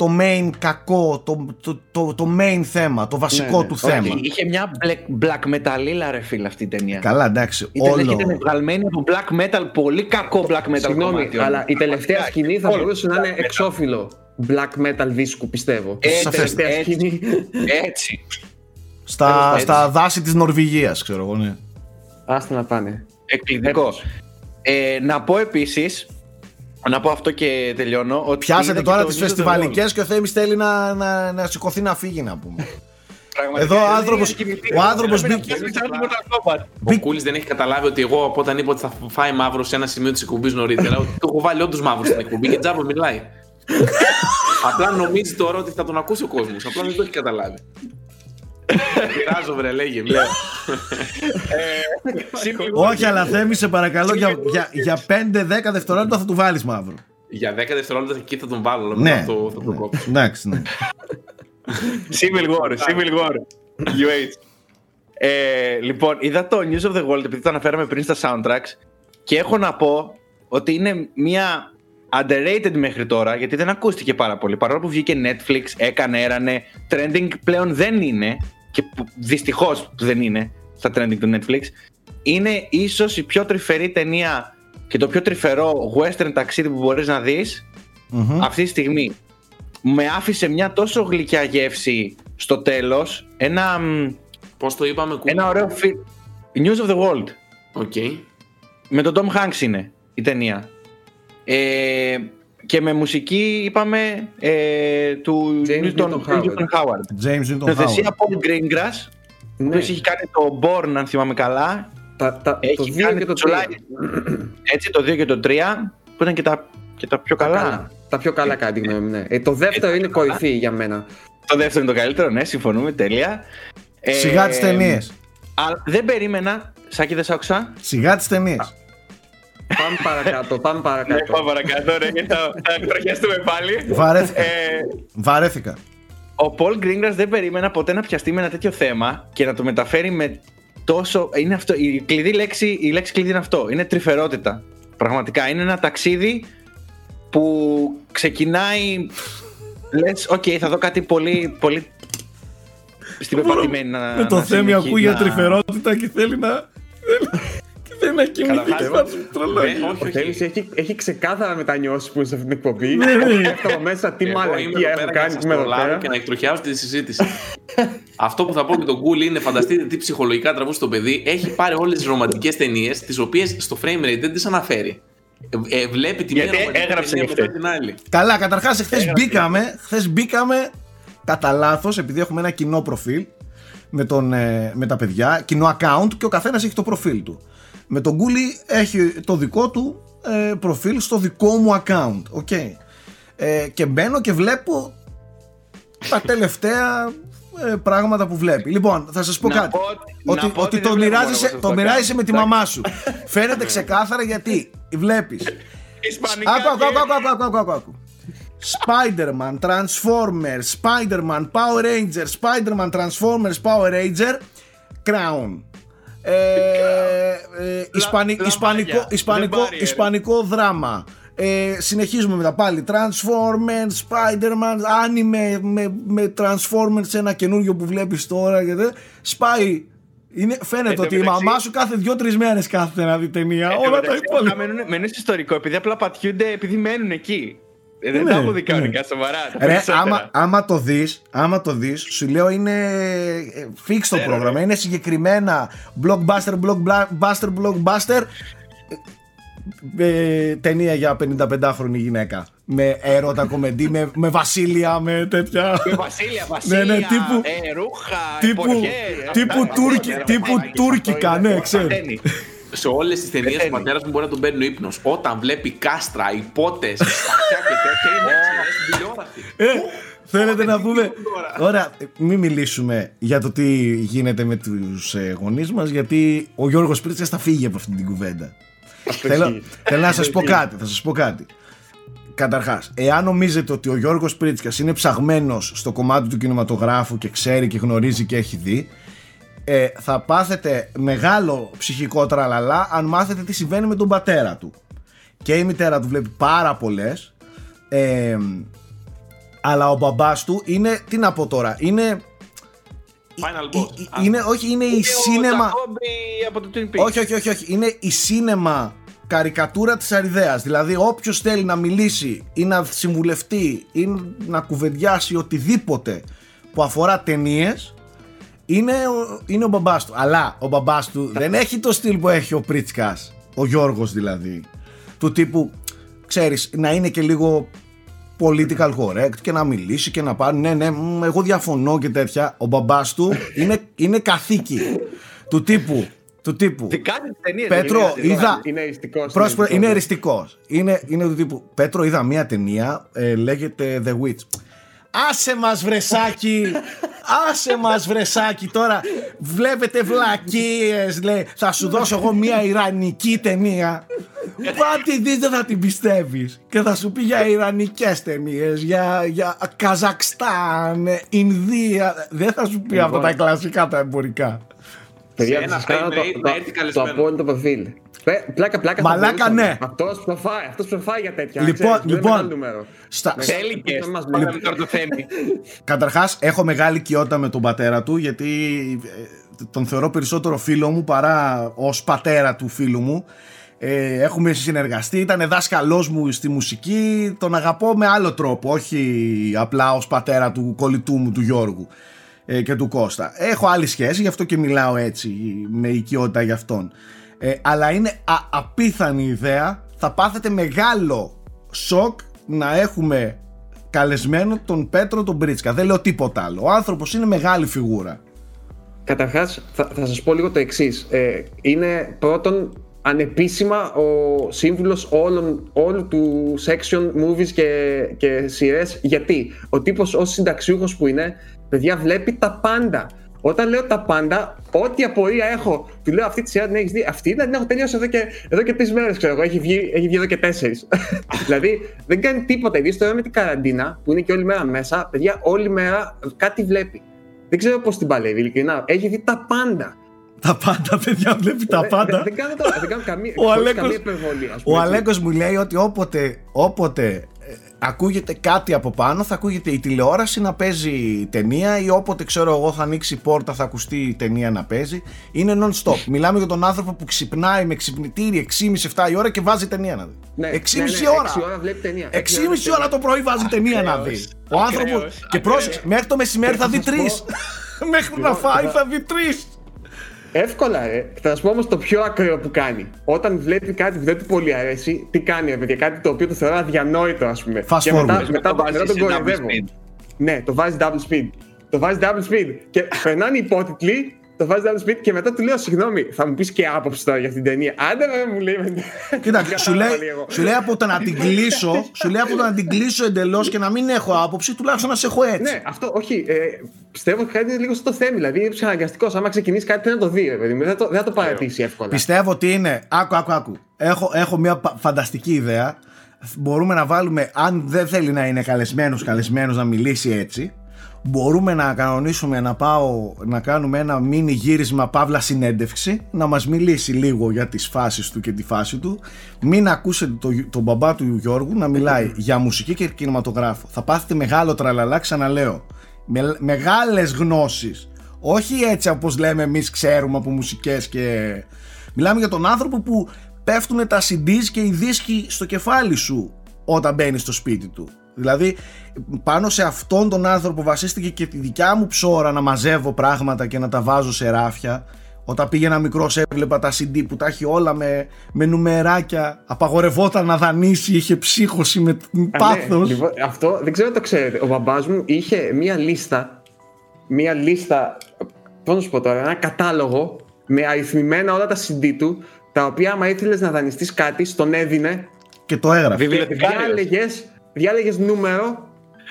το main κακό, το, το, το, το main θέμα, το βασικό Ναι, ναι. του Όχι, θέμα. είχε μια black, black metalila ρε φίλε αυτή η ταινία. Καλά, εντάξει, Ήταν, όλο. ήταν βγαλμένη από black metal, πολύ κακό black metal Συγγνώμη, κομμάτι. αλλά η τελευταία Πραγματικά, σκηνή θα όλο. μπορούσε να είναι Black metal. εξώφυλλο black metal δίσκου, πιστεύω. Έτσι, Η τελευταία έτσι. σκηνή. Έτσι. Στα, έτσι. στα δάση της Νορβηγίας, ξέρω εγώ, ναι. Άστα να πάνε. Εκπληκτικός. Ε, να πω επίσης, να πω αυτό και τελειώνω. Ότι Πιάσετε είδα τώρα και το τις News of the φεστιβαλικές και ο Θέμης θέλει να, να, να σηκωθεί να φύγει να πούμε. World. Πραγματικά, Εδώ ο δεν άνθρωπος- είχε κοιμηθεί. ο άνθρωπος Έπρεπε να μπήκε- πιάσει σαν το Mortal Kombat. Ο Κούλης δεν έχει καταλάβει ότι εγώ από όταν είπα ότι θα φάει μαύρο σε ένα σημείο της εκπομπής νωρίτερα, ότι το έχω βάλει όντως μαύρο στην εκπομπή και τζάμπος μιλάει. *laughs* Απλά νομίζει τώρα ότι θα τον ακούσει ο κόσμος. Απλά δεν το έχει καταλάβει. Πειράζω, βρε, λέγε. Λέω. Όχι, αλλά Θέμη, σε παρακαλώ, για, για, για 5-10 δευτερόλεπτα θα του βάλεις μαύρο. Για 10 δευτερόλεπτα εκεί θα τον βάλω, αλλά Ναι. μετά θα το, θα το Ναι. κόψω. Εντάξει, ναι. Civil War, Civil War. UH. Ε, λοιπόν, είδα το News of the World επειδή το αναφέραμε πριν στα soundtracks και έχω να πω ότι είναι μια underrated μέχρι τώρα γιατί δεν ακούστηκε πάρα πολύ. Παρόλο που βγήκε Netflix, έκανε, έρανε, trending πλέον δεν είναι και που- δυστυχώς δεν είναι στα trending του Netflix. Είναι ίσως η πιο τρυφερή ταινία και το πιο τρυφερό western ταξίδι που μπορείς να δεις Μμμ. αυτή τη στιγμή με άφησε μια τόσο γλυκιά γεύση στο τέλος ένα, μ, Πώς το είπαμε, Κούλη. ένα ωραίο φιλ... News of the World Οκ. με τον Tom Hanks είναι η ταινία ε, και με μουσική είπαμε ε, του James Newton, Newton Howard. Newton Howard James Newton Νουθεσία Howard. Paul Greengrass ο Ναι, οποίος έχει κάνει το Bourne αν θυμάμαι καλά τα, τα, το έχει 2 κάνει και το το 3. July. έτσι το 2 και το 3 που ήταν και τα, και τα πιο καλά. Τα πιο καλά κατά τη γνώμη μου, ναι. Ε, το δεύτερο είναι κορυφή για μένα. το δεύτερο είναι το καλύτερο ναι συμφωνούμε τέλεια Ε, Σιγά τις ταινίες. Αλλά δεν περίμενα, Σάκη δεν σ' άκουσα. Σιγά τις ταινίες. Πάμε παρακάτω, πάμε Ναι, παρακάτω. πάμε παρακάτω, ρε, γιατί θα, θα τροχιαστούμε πάλι. Βαρέθηκα. Ε, Βαρέθηκα. ο Πολ Greengrass δεν περίμενα ποτέ να πιαστεί με ένα τέτοιο θέμα και να το μεταφέρει με τόσο. Είναι αυτό, η, κλειδί λέξη, η λέξη κλειδί είναι αυτό. Είναι τρυφερότητα. Πραγματικά είναι ένα ταξίδι που ξεκινάει. Λες, οκ, θα δω κάτι πολύ, πολύ στην πεπατημένη να. Με το να Θέμη συνεχί- ακούει για να- τρυφερότητα και θέλει να. Και θέλει να κοιμηθεί. Καταρχάς, Φάτσε, τρολό. ε, είναι. όχι, Ο όχι. Θέλης έχει, έχει ξεκάθαρα μετανιώσει που είναι σε αυτή την εκπομπή. Ναι, ναι. Έφτανα μέσα τι Εγώ είμαι μαλακία εδώ έχω πέρα για να κάνει σας που είμαι εδώ τρολάρω πέρα. και να εκτροχιάσω τη συζήτηση. *laughs* Αυτό που θα πω και τον Γκούλ είναι φανταστείτε τι ψυχολογικά τραβούσε το παιδί. Έχει πάρει όλες τις ρομαντικές ταινίες, τις οποίες στο frame rate δεν τις αναφέρει. Ε, ε, βλέπει τη μία Γιατί ρομαντική έγραψε ταινία και μετά την άλλη. Καλά, καταρχάς, χθες μπήκαμε, χθες μπήκαμε κατά λάθος, επειδή έχουμε ένα κοινό προφίλ με, τον, ε, με τα παιδιά, κοινό account και ο καθένας έχει το προφίλ του. Με τον Κούλη έχει το δικό του ε, προφίλ στο δικό μου account. οκ. Ε, και μπαίνω και βλέπω τα *laughs* τελευταία ε, πράγματα που βλέπει. Λοιπόν, θα σας πω Να κάτι. πω- ότι να πω ότι ότι το δεν βλέπω μοιράζεσαι, μόνο το αυτό μοιράζεσαι με τη κάνω. μαμά σου. *laughs* Φαίνεται ξεκάθαρα γιατί βλέπεις *laughs* Ισπανικά. Άκου, άκου, και- άκου, άκου, άκου, άκου, άκου, άκου. Spider-Man, Transformers, Spider-Man, Power Ranger, Spider-Man, Transformers, Power Ranger, Crown. Ισπανικό, ισπανικό, The Barrier. ισπανικό δράμα. Ε, συνεχίζουμε μετά πάλι. Transformers, Spider-Man, anime με, με Transformers ένα καινούριο που βλέπεις τώρα. Και δε. Σπάει. Είναι, φαίνεται Εν τω ότι η μεταξύ- μαμά σου κάθε δύο-τρεις μέρες κάθεται να δει ταινία. Ε, Όλα τα εντάξει, υπόλοιπα. αυτά Μένουν, μένουν στο ιστορικό επειδή απλά πατιούνται επειδή μένουν εκεί. Ε, δεν Ναι, τα έχω δει ναι. κανονικά σοβαρά. τα Ρε, περισσότερα. άμα, άμα το δεις, άμα το δεις, σου λέω είναι ε, fix το Ξέρω, πρόγραμμα. ρε. Είναι συγκεκριμένα blockbuster, blockbuster, blockbuster. ε, ταινία για 55χρονη γυναίκα. Με έρωτα κομμεντή, με, με βασίλεια, με τέτοια. Με βασίλεια, βασίλεια, Ναι, ναι, τύπου- ε, ρούχα, τύπου, εποχές, τύπου, αυτά, τουρκι, αυτά, τύπου αυτά, τουρκικά, ναι, ξέρω. Πατένει. Σε όλες τις ταινίες ο Πεθαίνει. πατέρας μου μπορεί να τον παίρνει ο ύπνος. Όταν βλέπει κάστρα, υπότες, σπαθιά και τέτοια, είναι έτσι, είναι στην τηλεόραση. Ε, θέλετε να τι πούμε. γίνεται τώρα; Ωραία, μην μιλήσουμε για το τι γίνεται με τους ε, γονείς μας γιατί ο Γιώργος Πρίτσας θα φύγει από αυτή την κουβέντα. θέλω, ισχύει. θέλω να σας πω ισχύει. κάτι, θα σας πω κάτι. Καταρχάς, εάν νομίζετε ότι ο Γιώργος Πρίτσκας είναι ψαγμένος στο κομμάτι του κινηματογράφου και ξέρει και γνωρίζει και έχει δει, ε, θα πάθετε μεγάλο ψυχικό τραλαλά αν μάθετε τι συμβαίνει με τον πατέρα του. Και η μητέρα του βλέπει πάρα πολλές, ε, αλλά ο μπαμπάς του είναι, τι να πω τώρα, είναι... Final η- boss. η- Α, είναι, όχι, είναι η Ο σίνεμα... Τζακόμπι από το Twin Peaks. Όχι, όχι, όχι, όχι. Είναι η σίνεμα καρικατούρα της αριδέας. Δηλαδή όποιος θέλει να μιλήσει ή να συμβουλευτεί ή να κουβεντιάσει οτιδήποτε που αφορά ταινίες. Είναι, ο- είναι ο μπαμπάς του. Αλλά ο μπαμπάς του δεν έχει το στυλ που έχει ο Πρίτσκας. Ο Γιώργος δηλαδή. Του τύπου, ξέρεις, να είναι και λίγο political correct και να μιλήσει και να πάρει ναι ναι μ, εγώ διαφωνώ και τέτοια ο μπαμπάς του είναι, είναι καθήκη του τύπου του τύπου Δικά της ταινίες, Πέτρο, δεν είναι είδα- Είναι εριστικός. Πρόσπερο, είναι εριστικός. εριστικός είναι, είναι του τύπου Πέτρο είδα μία ταινία ε, λέγεται The Witch Άσε μας βρεσάκι Άσε μας βρεσάκι τώρα. Βλέπετε βλακίες λέει, Θα σου δώσω εγώ μία ιρανική ταινία. Πάτη δεις δεν θα την πιστεύεις. Και θα σου πει για ιρανικές ταινίες Για, για Καζακστάν Ινδία. Δεν θα σου πει αυτά τα κλασικά τα εμπορικά. Παιδιά, Σε ένα σας κάνω frame το, rate το, να έρθει το, καλεσμένος. απόλυτο προφίλ. Πε- Πλάκα, πλάκα. Μαλάκα, ναι. Αυτός προφάει, αυτός προφάει για τέτοια. Λοιπόν, ξέρεις, δεν είναι λοιπόν. μεγάλο νούμερο. Στα, Ναι. Θέλει και Δεν μας πάμε λέει. τώρα το θέμη. Καταρχάς έχω μεγάλη οικειότητα με τον πατέρα του γιατί ε, τον θεωρώ περισσότερο φίλο μου παρά ως πατέρα του φίλου μου. Ε, έχουμε συνεργαστεί, ήταν δάσκαλός μου στη μουσική, τον αγαπώ με άλλο τρόπο, όχι απλά ως πατέρα του κολλητού μου του Γιώργου ε, και του Κώστα. Έχω άλλη σχέση, γι' αυτό και μιλάω έτσι με οικειότητα για αυτόν. Ε, αλλά είναι α, απίθανη ιδέα, θα πάθετε μεγάλο σοκ να έχουμε καλεσμένο τον Πέτρο τον Μπρίτσκα. Δεν λέω τίποτα άλλο. Ο άνθρωπος είναι μεγάλη φιγούρα. Καταρχάς, θα, θα σας πω λίγο το εξής. Ε, είναι πρώτον ανεπίσημα ο σύμβουλος όλων, όλου του section movies και, και σειρές. Γιατί; Ο τύπος ως συνταξιούχος που είναι, παιδιά βλέπει τα πάντα. Όταν λέω τα πάντα, ό,τι απορία έχω, του λέω αυτή τη σειρά την έχεις δει. Αυτή δεν την έχω τελειώσει εδώ και, εδώ και τρεις μέρες, ξέρω εγώ. Έχει βγει, έχει βγει εδώ και τέσσερις. *laughs* δηλαδή δεν κάνει τίποτα. Ιδίω τώρα με την καραντίνα, που είναι και όλη μέρα μέσα, παιδιά, όλη μέρα κάτι βλέπει. Δεν ξέρω πώς την παλεύει, ειλικρινά. Έχει δει τα πάντα. Τα πάντα, παιδιά, βλέπει τα Δεν- πάντα. Δεν, δεν κάνω, τώρα- δεν κάνω καμία, Ο χωρίς Αλέκος- καμία υπερβολή. ας Ο πούμε, έτσι. Αλέκος μου λέει ότι όποτε, όποτε ακούγεται κάτι από πάνω, θα ακούγεται η τηλεόραση να παίζει ταινία ή όποτε ξέρω εγώ θα ανοίξει η πόρτα θα ακουστεί η ταινία να παίζει. Είναι non-stop. *laughs* Μιλάμε για τον άνθρωπο που ξυπνάει με ξυπνητήρι 6,5-7 η ώρα και βάζει ταινία να δει. Ναι, 6,5 ναι, ναι, ώρα. έξι ώρα βλέπει ταινία. 6,5 Έξι ώρα βλέπει ώρα το πρωί βάζει ταινία να δει. Ο άνθρωπο. Και πρόσεξε, μέχρι το μεσημέρι θα δει θα σας τρεις. *laughs* Μέχρι να φάει θα δει τρεις. Εύκολα, ρε. Θα σα πω όμως το πιο ακραίο που κάνει. Όταν βλέπει κάτι που δεν του πολύ αρέσει, τι κάνει, ρε παιδιά, κάτι το οποίο το θεωρώ αδιανόητο, ας πούμε. Fast και μετά, forward. μετά, Το μετά, βάζεις τον σε double κοροϊδεύω. speed. Ναι, το βάζεις double speed. Το βάζεις double speed. Και περνάνε οι υπότιτλοι, το βάζει double speed και μετά του λέω: Συγγνώμη, θα μου πεις και άποψη τώρα για αυτήν την ταινία. Άντε, ρε, μου λέει. Κοίτα, *laughs* σου λέει, Κατάλαβα λίγο. σου λέει από το να την κλείσω, σου λέει από το να την κλείσω εντελώς και να μην έχω άποψη, τουλάχιστον να σε έχω έτσι. Ναι, αυτό, όχι. Ε, πιστεύω ότι κάτι είναι λίγο στο θέμα. Δηλαδή, είναι ψυχαναγκαστικός. Άμα ξεκινήσεις κάτι, πρέπει να το δει, ρε παιδί μου. Δεν θα το, δεν θα το παρατήσει εύκολα. Πιστεύω ότι είναι. Άκου, άκου, άκου. Έχω, έχω μια πα- φανταστική ιδέα. Μπορούμε να βάλουμε, αν δεν θέλει να είναι καλεσμένος, καλεσμένος να μιλήσει έτσι, μπορούμε να κανονίσουμε να πάω να κάνουμε ένα μίνι γύρισμα παύλα συνέντευξη να μας μιλήσει λίγο για τις φάσεις του και τη φάση του μην ακούσετε το, τον μπαμπά του Γιώργου να μιλάει *laughs* για μουσική και κινηματογράφο. Θα πάθετε μεγάλο τραλαλά ξαναλέω. Με, μεγάλες γνώσεις. Όχι έτσι όπως λέμε εμείς ξέρουμε από μουσικές και μιλάμε για τον άνθρωπο που πέφτουν τα CDs και οι δίσκοι στο κεφάλι σου όταν μπαίνει στο σπίτι του Δηλαδή πάνω σε αυτόν τον άνθρωπο βασίστηκε και τη δικιά μου ψώρα να μαζεύω πράγματα και να τα βάζω σε ράφια. Όταν πήγαινα μικρό, έβλεπα τα CD που τα έχει όλα με, με νουμεράκια. Απαγορευόταν να δανείσει, είχε ψύχωση με Α, ναι, πάθος. λοιπόν, αυτό δεν ξέρω αν το ξέρετε. Ο μπαμπάς μου είχε μία λίστα. Μία λίστα. Πώς να σου πω τώρα, ένα κατάλογο με αριθμημένα όλα τα CD του. Τα οποία, άμα ήθελες να δανειστείς κάτι, στον έδινε Και το έγραφε. και Βιβλιοθηκάριος. Διάλεγες, διάλεγες νούμερο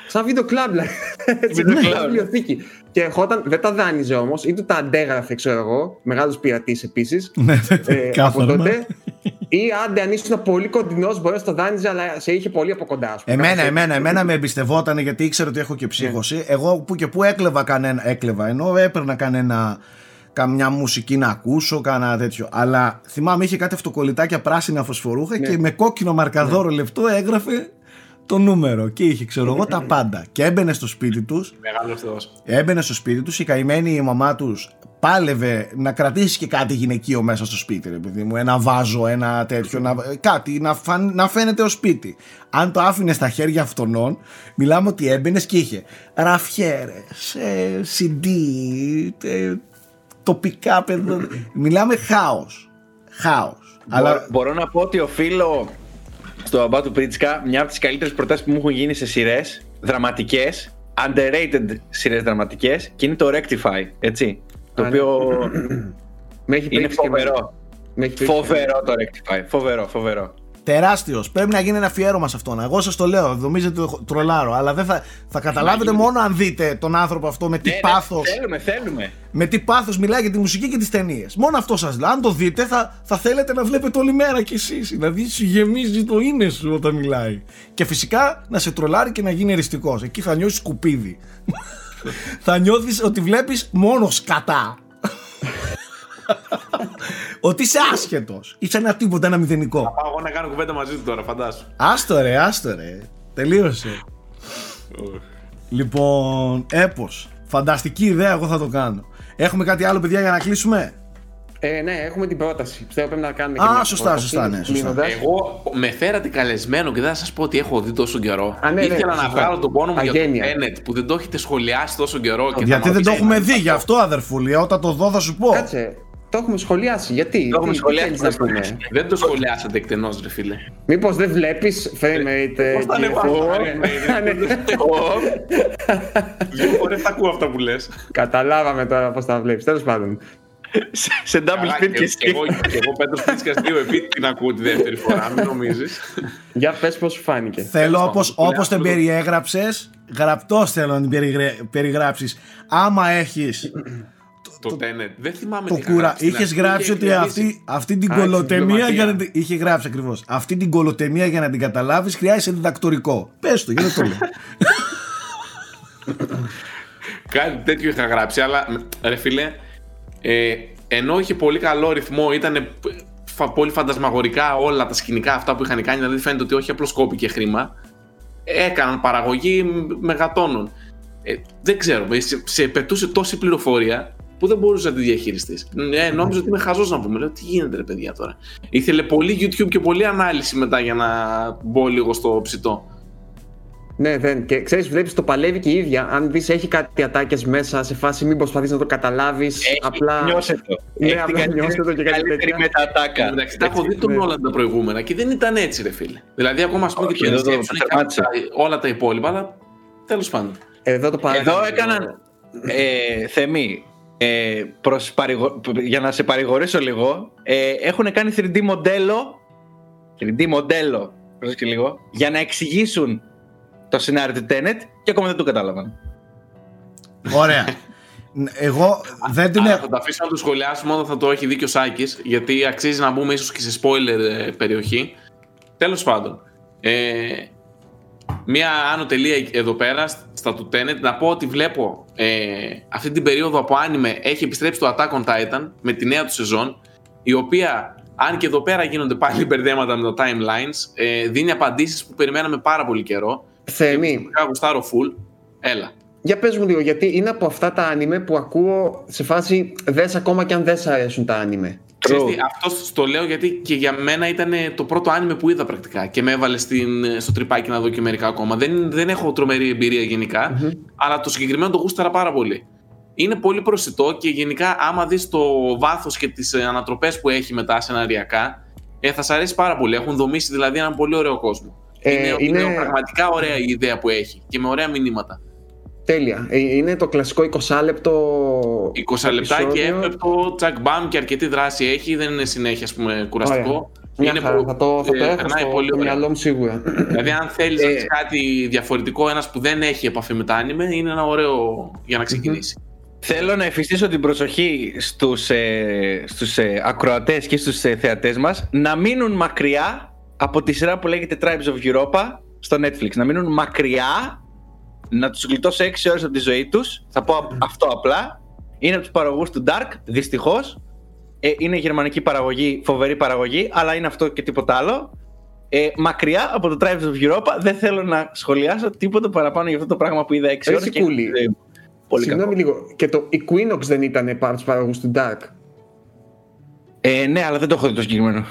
σαν βίντεο κλαμπ. δηλαδή. Έτσι, Βίντεο σαν κλαμπ. βιβλιοθήκη. Και ερχόταν, δεν τα δάνειζε όμως, ή του τα αντέγραφε, ξέρω εγώ. Μεγάλος πειρατής επίσης. *laughs* Ναι, ε, από κάθαρμα. τότε. Ή άντε, αν ήσουν πολύ κοντινός, μπορεί να το δάνειζε, αλλά σε είχε πολύ από κοντά. ας πούμε. Εμένα, Κάπως εμένα, εμένα με εμπιστευόταν γιατί ήξερε ότι έχω και ψύχωση. Εγώ που και που έκλεβα κανένα, έκλεβα ενώ έπαιρνα κανένα, καμιά μουσική να ακούσω, κανένα τέτοιο. Αλλά θυμάμαι είχε κάτι αυτοκολλητάκια πράσινα φωσφορούχα και με κόκκινο μαρκαδόρο λεπτό έγραφε το νούμερο και είχε ξέρω εγώ τα πάντα. Και έμπαινε στο σπίτι τους Μεγάλος Θεός. Έμπαινε στο σπίτι τους, η καημένη η μαμά τους πάλευε να κρατήσει και κάτι γυναικείο μέσα στο σπίτι, ρε παιδί μου. Ένα βάζο, ένα τέτοιο, να, κάτι να, φαν- να φαίνεται ως σπίτι. Αν το άφηνε στα χέρια αυτών, μιλάμε ότι έμπαινες και είχε ραφιέρες, CD, ε, τοπικά παιδό. μιλάμε χάος. Χάος. Αλλά Μπορώ, μπορώ να πω ότι οφείλω στο μπαμπά του Πρίτσκα μια από τις καλύτερες προτάσεις που μου έχουν γίνει σε σειρές δραματικές, underrated σειρές δραματικές και είναι το Rectify. Έτσι. Το Α, οποίο *clears throat* Με έχει είναι πρίξει και εμένα. φοβερό. Με έχει πρίξει και Φοβερό το Rectify. Φοβερό, φοβερό. Τεράστιος. Πρέπει να γίνει ένα αφιέρωμα σε αυτόν. Εγώ σας το λέω, νομίζετε ότι τρολάρω. Αλλά δεν θα, θα καταλάβετε μόνο αν δείτε τον άνθρωπο αυτό με τι Ναι, ναι, πάθο. Θέλουμε, θέλουμε. με τι πάθος μιλάει για τη μουσική και τις ταινίες. Μόνο αυτό σας λέω. Αν το δείτε θα, θα θέλετε να βλέπετε όλη μέρα κι εσείς. Δηλαδή σου γεμίζει το είναι σου όταν μιλάει. Και φυσικά να σε τρολάρει και να γίνει εριστικός. Εκεί θα νιώσεις σκουπίδι. *laughs* θα νιώθεις ότι βλέπεις μόνος σκατά. *laughs* ότι είσαι άσχετος. Είσαι ένα τίποτα, ένα μηδενικό. Πάω εγώ να κάνω κουβέντα μαζί του τώρα, φαντάσου. Άστο ρε, άστο ρε. Τελείωσε. Λοιπόν, έπος. Φανταστική ιδέα, εγώ θα το κάνω. Έχουμε κάτι άλλο, παιδιά, για να κλείσουμε; Ε, ναι, έχουμε την πρόταση. Πιστεύω πρέπει να κάνουμε και Α, μια σωστά, πρόταση, σωστά, ναι, σωστά. κλείνοντας. Εγώ με φέρατε καλεσμένο και δεν θα σας πω ότι έχω δει τόσο καιρό. Α, ναι, ναι, Ήθελα να σωστά. βγάλω τον πόνο μου για το Αγένεια. Tenet που δεν το έχετε σχολιάσει τόσο καιρό. Και Γιατί θα δεν το μου έχουμε πείτε, δει, γι' αυτό αδερφούλη. Όταν το δω θα σου πω. Κάτσε, το έχουμε σχολιάσει. Γιατί, Το έχουμε τι, σχολιάσει, τι θέλεις το να έχουμε πούμε. Δεν το σχολιάσατε εκτενώς, ρε φίλε. Μήπως δεν βλέπεις frame rate ε, Πώς θα και- ανεβάσω το Ω, frame rate, ναι. Δύο φορές τα ακούω αυτά που λες. Καταλάβαμε τώρα πώς τα βλέπεις. Τέλος πάντων. σε, σε double speed και εσύ. Εγώ, και εγώ Πέτρο Πίτσκας δύο επί την ακούω τη δεύτερη φορά, μην νομίζεις. Για πες πώς σου φάνηκε. Θέλω πάντων, όπως, πολύ όπως την άσχολο. περιέγραψες, γραπτός θέλω να την περιγρε- περιγράψεις. Άμα έχεις Το Tenet. Δεν θυμάμαι το τι είχα κουρα... γράψει στην Είχες αρχή, γράψει είχε ότι χρειαστεί. αυτή, αυτή την Α, κολοτεμία συμπληρωματία. για να την... Είχε γράψει ακριβώς. Αυτή την κολοτεμία για να την καταλάβεις χρειάζεται διδακτορικό. Πες το, γιατί το λέω. *laughs* Κάτι τέτοιο είχα γράψει, αλλά ρε φίλε, ε, ενώ είχε πολύ καλό ρυθμό, ήταν πολύ φαντασμαγορικά όλα τα σκηνικά αυτά που είχαν κάνει, δηλαδή φαίνεται ότι όχι απλώς κόπηκε χρήμα. έκαναν παραγωγή μεγατόνων. Ε, δεν ξέρω, σε, σε πετούσε τόση πληροφορία που δεν μπορούσες να τη διαχειριστείς. Ε, νόμιζα ότι είμαι χαζός να πούμε. Λέω, τι γίνεται, ρε παιδιά τώρα. Ήθελε πολύ YouTube και πολλή ανάλυση μετά για να μπω λίγο στο ψητό. Ναι, δεν. Και ξέρεις, βλέπεις το παλεύει και η ίδια. Αν δεις, έχει κάτι ατάκες μέσα σε φάση, μην προσπαθείς να το καταλάβεις. Απλά. Νιώσε το. Ναι, Έχει απλά την νιώσε το και κάτι καλύτερη τέτοια. μετατάκα. Εντάξει, τα έχω δει τον ναι. όλα τα προηγούμενα και δεν ήταν έτσι, ρε φίλε. Δηλαδή, ακόμα ας πούμε Όχι, και το εδώ το Inception έχει τερμάτισε. τα- όλα τα υπόλοιπα, αλλά τέλος πάντων. Εδώ το παράδειγμα. Εδώ έκαναν. Ε, Θεμή, ε, προς παρηγο- για να σε παρηγορήσω λίγο, ε, έχουν κάνει 3D μοντέλο. 3D μοντέλο, πρόσεξε λίγο, για να εξηγήσουν το σενάριο του Tenet και ακόμα δεν το κατάλαβαν. Ωραία. Εγώ δεν την Άρα έχω. θα τα αφήσω να το σχολιάσουμε όταν θα το έχει δει και ο Σάκης, γιατί αξίζει να μπούμε ίσως και σε spoiler ε, περιοχή. Τέλος πάντων. Ε, μία άνω τελεία εδώ πέρα στα του Tenet. Να πω ότι βλέπω ε, αυτή την περίοδο από άνιμε έχει επιστρέψει το Attack on Titan με τη νέα του σεζόν η οποία αν και εδώ πέρα γίνονται πάλι μπερδέματα με τα timelines ε, δίνει απαντήσεις που περιμέναμε πάρα πολύ καιρό. Θέμη, και γουστάρω full. Έλα. Για πες μου λίγο, γιατί είναι από αυτά τα άνιμε που ακούω σε φάση δες ακόμα και αν δεν σ' αρέσουν τα άνιμε. Ξέρεις True. τι, αυτός το λέω γιατί και για μένα ήταν το πρώτο άνιμε που είδα πρακτικά και με έβαλε στην, στο τρυπάκι να δω και μερικά ακόμα. Δεν, δεν έχω τρομερή εμπειρία γενικά, αλλά το συγκεκριμένο το γούσταρα πάρα πολύ. Είναι πολύ προσιτό και γενικά άμα δεις το βάθος και τις ε, ανατροπές που έχει μετά σεναριακά, ε, θα σ' αρέσει πάρα πολύ. Έχουν δομήσει δηλαδή έναν πολύ ωραίο κόσμο. Ε, είναι, είναι- είναι πραγματικά ωραία η ιδέα που έχει και με ωραία μηνύματα. Τέλεια. Ε, Είναι το κλασικό 20 λεπτό 20 λεπτά και επεισόδιο. έπεπτο, τσακ μπαμ και αρκετή δράση έχει, δεν είναι συνέχεια ας πούμε, κουραστικό. Μια Είναι χαρά, που- θα το, θα το ε, έχω περνάει στο, πολύ στο ωραία. μυαλό μου σίγουρα. Δηλαδή, αν θέλεις να Ε, δεις κάτι διαφορετικό, ένας που δεν έχει επαφή με τα άνιμε, είναι ένα ωραίο για να ξεκινήσει. Θέλω να εφιστήσω την προσοχή στους, ε, στους ε, ακροατές και στους ε, θεατές μας να μείνουν μακριά από τη σειρά που λέγεται Tribes of Europa στο Netflix. Να μείνουν μακριά, να τους γλιτώσω 6 ώρες από τη ζωή τους. Θα πω α- αυτό απλά. Είναι από τους παραγωγούς του Dark, δυστυχώς. Ε, είναι γερμανική παραγωγή, φοβερή παραγωγή, αλλά είναι αυτό και τίποτα άλλο. Ε, μακριά από το Tribes of Europa δεν θέλω να σχολιάσω τίποτα παραπάνω για αυτό το πράγμα που είδα 6 Ρε ώρες. και- Σικούλη. ε, Πολύ κακό. Συγγνώμη λίγο. Και το Equinox δεν ήταν πάνω του παραγωγού του Dark. Ε, ναι, αλλά δεν το έχω δει το συγκεκριμένο.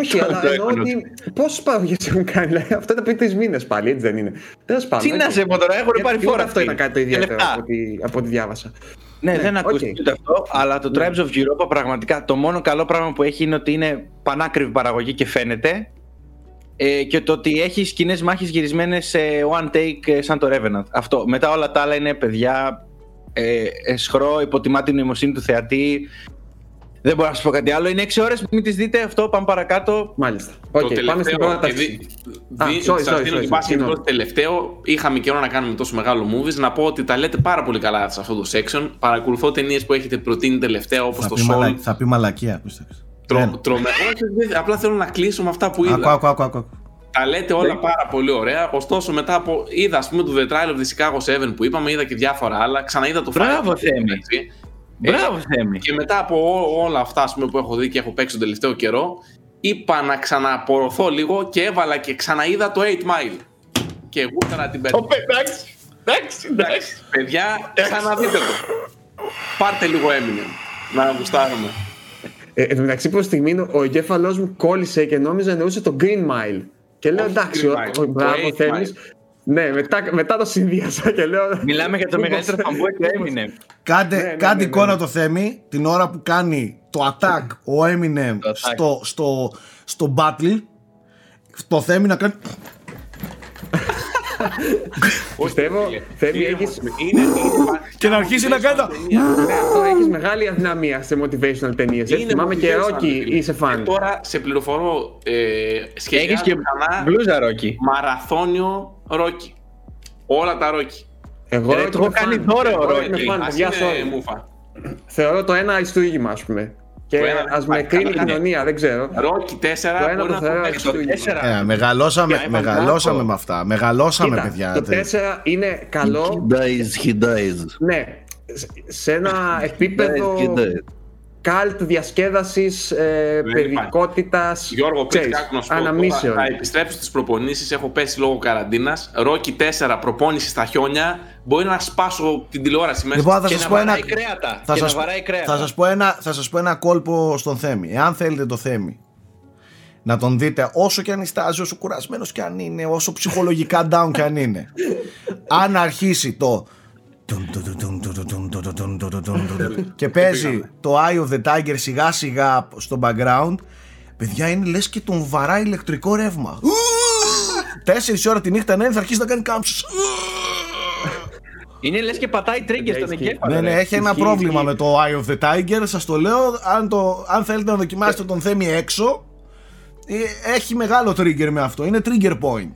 Όχι, *laughs* Το- αλλά το εννοώ Equinox. ότι πόσε παραγωγέ έχουν κάνει. Δηλαδή, αυτό ήταν πριν τρεις μήνες πάλι, έτσι δεν είναι. Τέλος πάντων. Τι να οκ. σε πω τώρα, έχουν Γιατί πάρει ούτε φόρα. Αυτό ήταν κάτι το Και ιδιαίτερο λεφτά. από ό,τι, από ό,τι διάβασα. Ναι, Ναι, δεν οκ. ακούστηκε ούτε αυτό, αλλά το Tribes of Europa πραγματικά το μόνο καλό πράγμα που έχει είναι ότι είναι πανάκριβη παραγωγή και φαίνεται. Ε, και το ότι έχει σκηνές μάχης γυρισμένες σε one take ε, σαν το Revenant. Αυτό. Μετά όλα τα άλλα είναι παιδιά ε, αισχρό, υποτιμά την νοημοσύνη του θεατή. Δεν μπορώ να σας πω κάτι άλλο. Είναι 6 ώρες, μην τις δείτε αυτό. Πάμε παρακάτω. Μάλιστα. Οκ, πάμε στην πρόταση. επειδή- Α, δι- sorry, σας sorry, δίνω sorry, την πάση για το συγγνώμη. πρώτο τελευταίο. Είχαμε καιρό να κάνουμε τόσο μεγάλο movies. Να πω ότι τα λέτε πάρα πολύ καλά σε αυτό το section. Παρακολουθώ ταινίες που έχετε προτείνει τελευταία όπως Θα το πει, Soul. μαλα... θα πει μαλακία. πίστεψε. Τρο, Έλα. τρομε... Όχι, δεν- απλά θέλω να κλείσω με αυτά που είδα. Άκου, άκου, άκου, άκου. Τα λέτε όλα πάρα πολύ ωραία. Ωστόσο, μετά από. είδα, ας πούμε, το The Trial of the Chicago 7 που είπαμε, είδα και διάφορα άλλα. Ξαναείδα το Μπράβο, Firefly, Θέμη. έτσι. Μπράβο, Θέμη. Και μετά από ό- όλα αυτά ας πούμε, που έχω δει και έχω παίξει τον τελευταίο καιρό, είπα να ξαναπορωθώ λίγο και έβαλα και ξαναείδα το 8 Mile. Και εγώ ήθελα την πέτυχα. εντάξει. Εντάξει, Εντάξει, παιδιά, ξαναδείτε το. Πάρτε λίγο Eminem. Να γουστάρουμε. Ε, εν τω μεταξύ, προς στιγμή ο εγκέφαλός μου κόλλησε και νόμιζα εννοούσε το Green Mile. Και λέω Όχι, εντάξει, Green ο- Mile, ο- το μπράβο, Eight θέλει. Mile. Ναι, μετά, μετά το συνδύασα και λέω. Μιλάμε για το Μήπως- μεγαλύτερο φαμπούε του Eminem. Κάντε, Ναι, ναι, κάντε ναι, ναι, εικόνα ναι. το Θέμη την ώρα που κάνει το attack ο Eminem Το attack. στο, στο, στο battle. Το Θέμη να κάνει. Πιστεύω, Θέμη, Είναι- έχεις- είναι- είναι- Και να αρχίσει να κάνει τα- ταινία. Ναι, αυτό έχεις μεγάλη αδυναμία σε motivational ταινίες. Είναι Θυμάμαι και motivational, Ρόκι, φίλε. είσαι Και φαν. τώρα σε πληροφορώ ε, σχεδιάζω Έχεις και ξανά μπλούζα, Ρόκι. μαραθώνιο Ρόκι. Όλα τα Ρόκι. Εγώ Ρε, Rocky του έχω είμαι κάνει fan. δώρο, Εγώ Rocky. είμαι fan, Ας παιδιά, είναι sorry. μούφα. Θεωρώ το ένα αριστούργημα, ας πούμε. Και Το ένα- ας με Καλά, κρίνει η καλά. κοινωνία, δεν ξέρω. Ρόκι 4 Το ένα μπορεί το να θεωρώ το παίξει το αριστούργημα. 4. Ε, μεγαλώσαμε, Και μεγαλώσαμε Ivan με αυτά. Μεγαλώσαμε, Κοίτα, παιδιά. το Τε- 4 είναι καλό. dies, he dies. Ναι, σε- σε ένα επίπεδο. Dies, he dies. Καλτ διασκέδασης, ε, Δεν παιδικότητας, Γιώργο, πριν ξέρεις, κάτι να σου πω. Τώρα, αναμνήσεων. θα επιστρέψω στις προπονήσεις. Έχω πέσει λόγω καραντίνας. Ρόκι 4 προπόνηση στα χιόνια. Μπορεί να σπάσω την τηλεόραση μέσα. Λοιπόν, θα Και σας να πω ένα... βαράει κρέατα. Θα Και σας, να βαράει κρέατα. θα, σας πω ένα, θα σας πω ένα κόλπο στον Θέμη. Εάν θέλετε το Θέμη να τον δείτε όσο και αν ιστάζει, όσο κουρασμένος και αν είναι, όσο ψυχολογικά down και αν είναι. *laughs* αν αρχίσει το και παίζει το Eye of the Tiger σιγά σιγά στο background παιδιά είναι λες και τον βαράει ηλεκτρικό ρεύμα Τέσσερις ώρα τη νύχτα ναι θα αρχίσει να κάνει κάμψους Είναι λες και πατάει τρίγκες στον Ισχύει. εγκέφαλο. Ναι, ναι, ρε. έχει ένα Ισχύει, πρόβλημα ισχύει. με το Eye of the Tiger. Σας το λέω. Αν, το, αν θέλετε να δοκιμάσετε τον Θέμη έξω, ε, έχει μεγάλο trigger με αυτό. Είναι trigger point.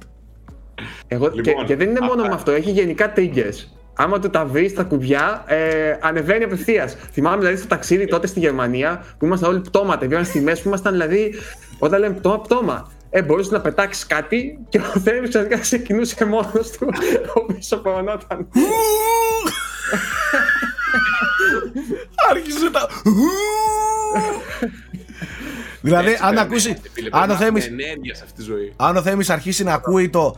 Εγώ, Λοιπόν, και, και δεν είναι μόνο αυτά. με αυτό, έχει γενικά triggers. Άμα του τα βρεις στα κουμπιά, ε, ανεβαίνει απευθείας. Θυμάμαι δηλαδή στο ταξίδι τότε στη Γερμανία που ήμασταν όλοι πτώματα. Βγαίναν στιγμέ που ήμασταν δηλαδή, όταν λέμε πτώμα, πτώμα. Ε, μπορούσες να πετάξεις κάτι και ο Θέμης ξαφνικά ξεκινούσε μόνος του. *laughs* Ο πίσω πονόταν. Άρχισε τα. δηλαδή, Έτσι αν πρέπει, ακούσει. έτσι, φίλε, Αν ο πρέπει να Θέμης, έχουμε ενέργεια σε αυτή τη ζωή. αν ο Θέμης αρχίσει να ακούει το.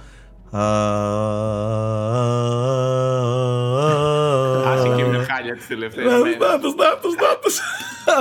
Άσε και μια χάλια τη τελευταία. Νάτος, νάτος, νάτος, νάτος.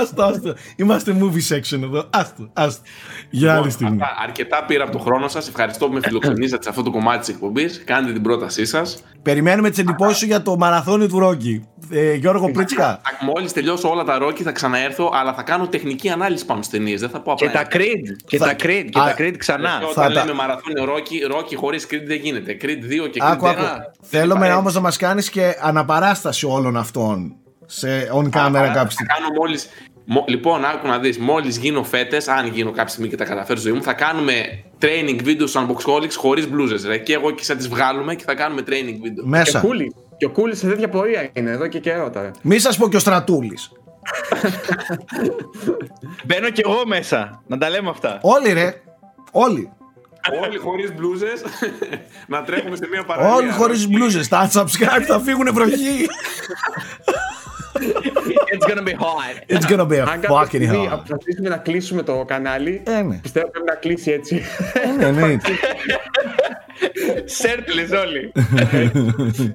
Άστο, άστο. Είμαστε movie section εδώ. Άστο, άστο. Για άλλη στιγμή. Λοιπόν, Αυτά, αρκετά πήρα από το χρόνο σας. Ευχαριστώ που με φιλοξενήσατε σε αυτό το κομμάτι της εκπομπής. Κάντε την πρότασή σας. Περιμένουμε τις εντυπώσεις σου για το μαραθώνιο του Ρόκι. Ε, Γιώργο Πρίτσικα. Μόλις τελειώσω όλα τα ρόκι θα ξαναέρθω, αλλά θα κάνω τεχνική ανάλυση πάνω στις ταινίες. Δεν θα πω Και απλά. τα Creed. Και Θα- τα Creed. Και Α, τα Creed ξανά. Όταν θα τα- λέμε μαραθώνιο ρόκι, ρόκι χωρίς Creed δεν γίνεται. Creed 2 και Creed Άκου, 1. άκου. Θέλουμε όμως να μας κάνεις και αναπαράσταση όλων αυτών σε on camera κάποια Θα στιγμή. κάνω μόλις, μο- λοιπόν, άκου να δεις, μόλις γίνω φέτες, αν γίνω κάποια στιγμή και τα καταφέρω στη ζωή μου, θα κάνουμε training video στους Unboxholics χωρίς μπλούζες, ρε. Και εγώ και θα τις βγάλουμε και θα κάνουμε training video. Και ο Μέσα. Κούλης. Και ο Κούλης σε τέτοια πορεία είναι εδώ και καιρό τώρα. Μη σας πω και ο Στρατούλης. *laughs* Μπαίνω κι εγώ μέσα. Να τα λέμε αυτά. Όλοι ρε. Όλοι. Όλοι χωρίς μπλούζες, να τρέχουμε σε μια παραλία. Όλοι χωρί μπλούζες. Τα unsubscribe θα φύγουν βροχή. *laughs* It's gonna be hot. It's gonna be a Αν κάποια fucking στιγμή hell. αποφασίσουμε να κλείσουμε το κανάλι, Ε, ναι. πιστεύω πρέπει να κλείσει έτσι. Ε, ναι, ναι. Σέρτλες όλοι. *laughs*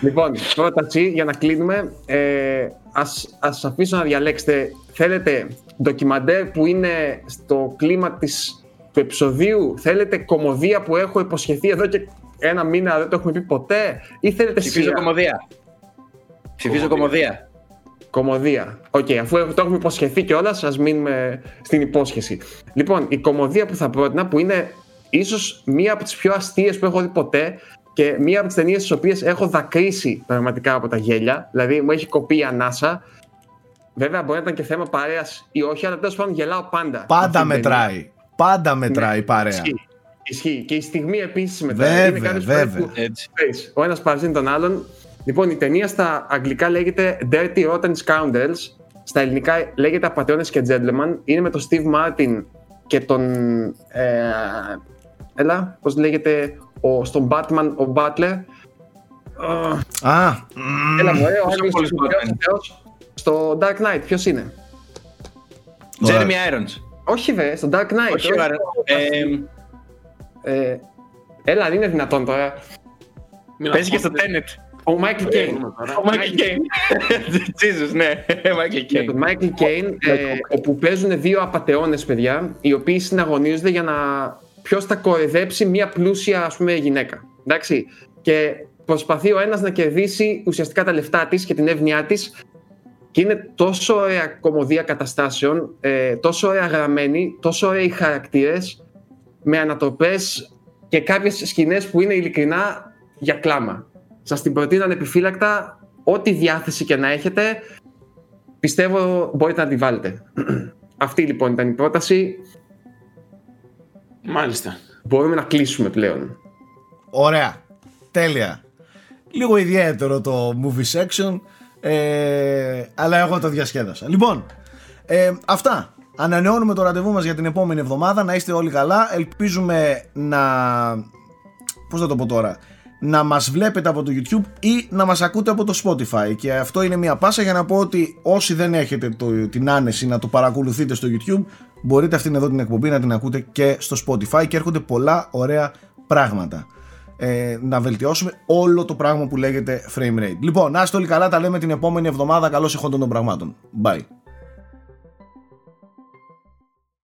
Λοιπόν, πρόταση για να κλείνουμε. Ε, ας, ας αφήσω να διαλέξετε. Θέλετε ντοκιμαντέρ που είναι στο κλίμα της, του επεισοδίου; Θέλετε κωμωδία που έχω υποσχεθεί εδώ και ένα μήνα, δεν το έχουμε πει ποτέ; Ή θέλετε Ψηφίζω σειρά; κωμωδία. Ψηφίζω κωμωδία. Κωμωδία. Οκ, αφού έχω- το έχουμε υποσχεθεί κιόλας, ας μείνουμε στην υπόσχεση. Λοιπόν, η κομμωδία που θα πρότεινα, που είναι ίσως μία από τις πιο αστείες που έχω δει ποτέ και μία από τις ταινίες τις οποίες έχω δακρύσει πραγματικά από τα γέλια. Δηλαδή, μου έχει κοπεί η ανάσα. Βέβαια, μπορεί να ήταν και θέμα παρέας ή όχι, αλλά τέλος πάντων γελάω πάντα. με Πάντα αυτή την ταινία. μετράει. Πάντα μετράει η παρέα. Ισχύει. Ισχύει. Και η στιγμή επίσης μετράει. Βέβαια, Είναι κάποιες φορές βέβαια. που- Έτσι. Ξέρεις, Ο ένας παραζίνει τον άλλον. Λοιπόν, η ταινία στα αγγλικά λέγεται Dirty Rotten Scoundrels. Στα ελληνικά λέγεται Απαταιώνε και Gentlemen. Είναι με τον Steve Martin και τον. Ε, έλα, πώς λέγεται. Ο, στον Batman, ο Butler. Α, Α, Έλα μου, ε, ο Ποιος άλλος από όλους ηθοποιός, Batman? ο θεός. Στο Dark Knight, ποιος είναι; Ωραία. Jeremy Irons. Όχι, βέβαια, στο Dark Knight. Όχι, όχι. ωραία. Ε, Ε, έλα, δεν είναι δυνατόν τώρα. Μην Παίζει και στο ακούτε. Tenet. Ο Michael Caine. Ο Michael *laughs* Caine. Jesus, ναι. *laughs* Michael Για Caine. τον Michael Caine, ε, όπου παίζουν δύο απαταιώνες, παιδιά, οι οποίοι συναγωνίζονται για να ποιος θα κοροϊδέψει μια πλούσια ας πούμε, γυναίκα. Εντάξει. Και προσπαθεί ο ένας να κερδίσει ουσιαστικά τα λεφτά της και την εύνοιά της. Και είναι τόσο ωραία κομμωδία καταστάσεων, ε, τόσο ωραία γραμμένη, τόσο ωραίοι χαρακτήρες, με ανατροπές και κάποιες σκηνές που είναι ειλικρινά για κλάμα. Σας την προτείνω ανεπιφύλακτα, ό,τι διάθεση και να έχετε, πιστεύω μπορείτε να τη βάλετε. *clears throat* Αυτή λοιπόν ήταν η πρόταση. Μάλιστα. Μπορούμε να κλείσουμε πλέον. Ωραία. Τέλεια. Λίγο ιδιαίτερο το movie section. Ε, αλλά εγώ το διασκέδασα. Λοιπόν, ε, αυτά. Ανανεώνουμε το ραντεβού μας για την επόμενη εβδομάδα. Να είστε όλοι καλά. Ελπίζουμε να... Πώς θα το πω τώρα. Να μας βλέπετε από το YouTube ή να μας ακούτε από το Spotify και αυτό είναι μια πάσα για να πω ότι όσοι δεν έχετε το, την άνεση να το παρακολουθείτε στο YouTube μπορείτε αυτήν εδώ την εκπομπή να την ακούτε και στο Spotify και έρχονται πολλά ωραία πράγματα ε, να βελτιώσουμε όλο το πράγμα που λέγεται frame rate. Λοιπόν, να είστε όλοι καλά, τα λέμε την επόμενη εβδομάδα. Καλώς εχόντων των πραγμάτων. Bye.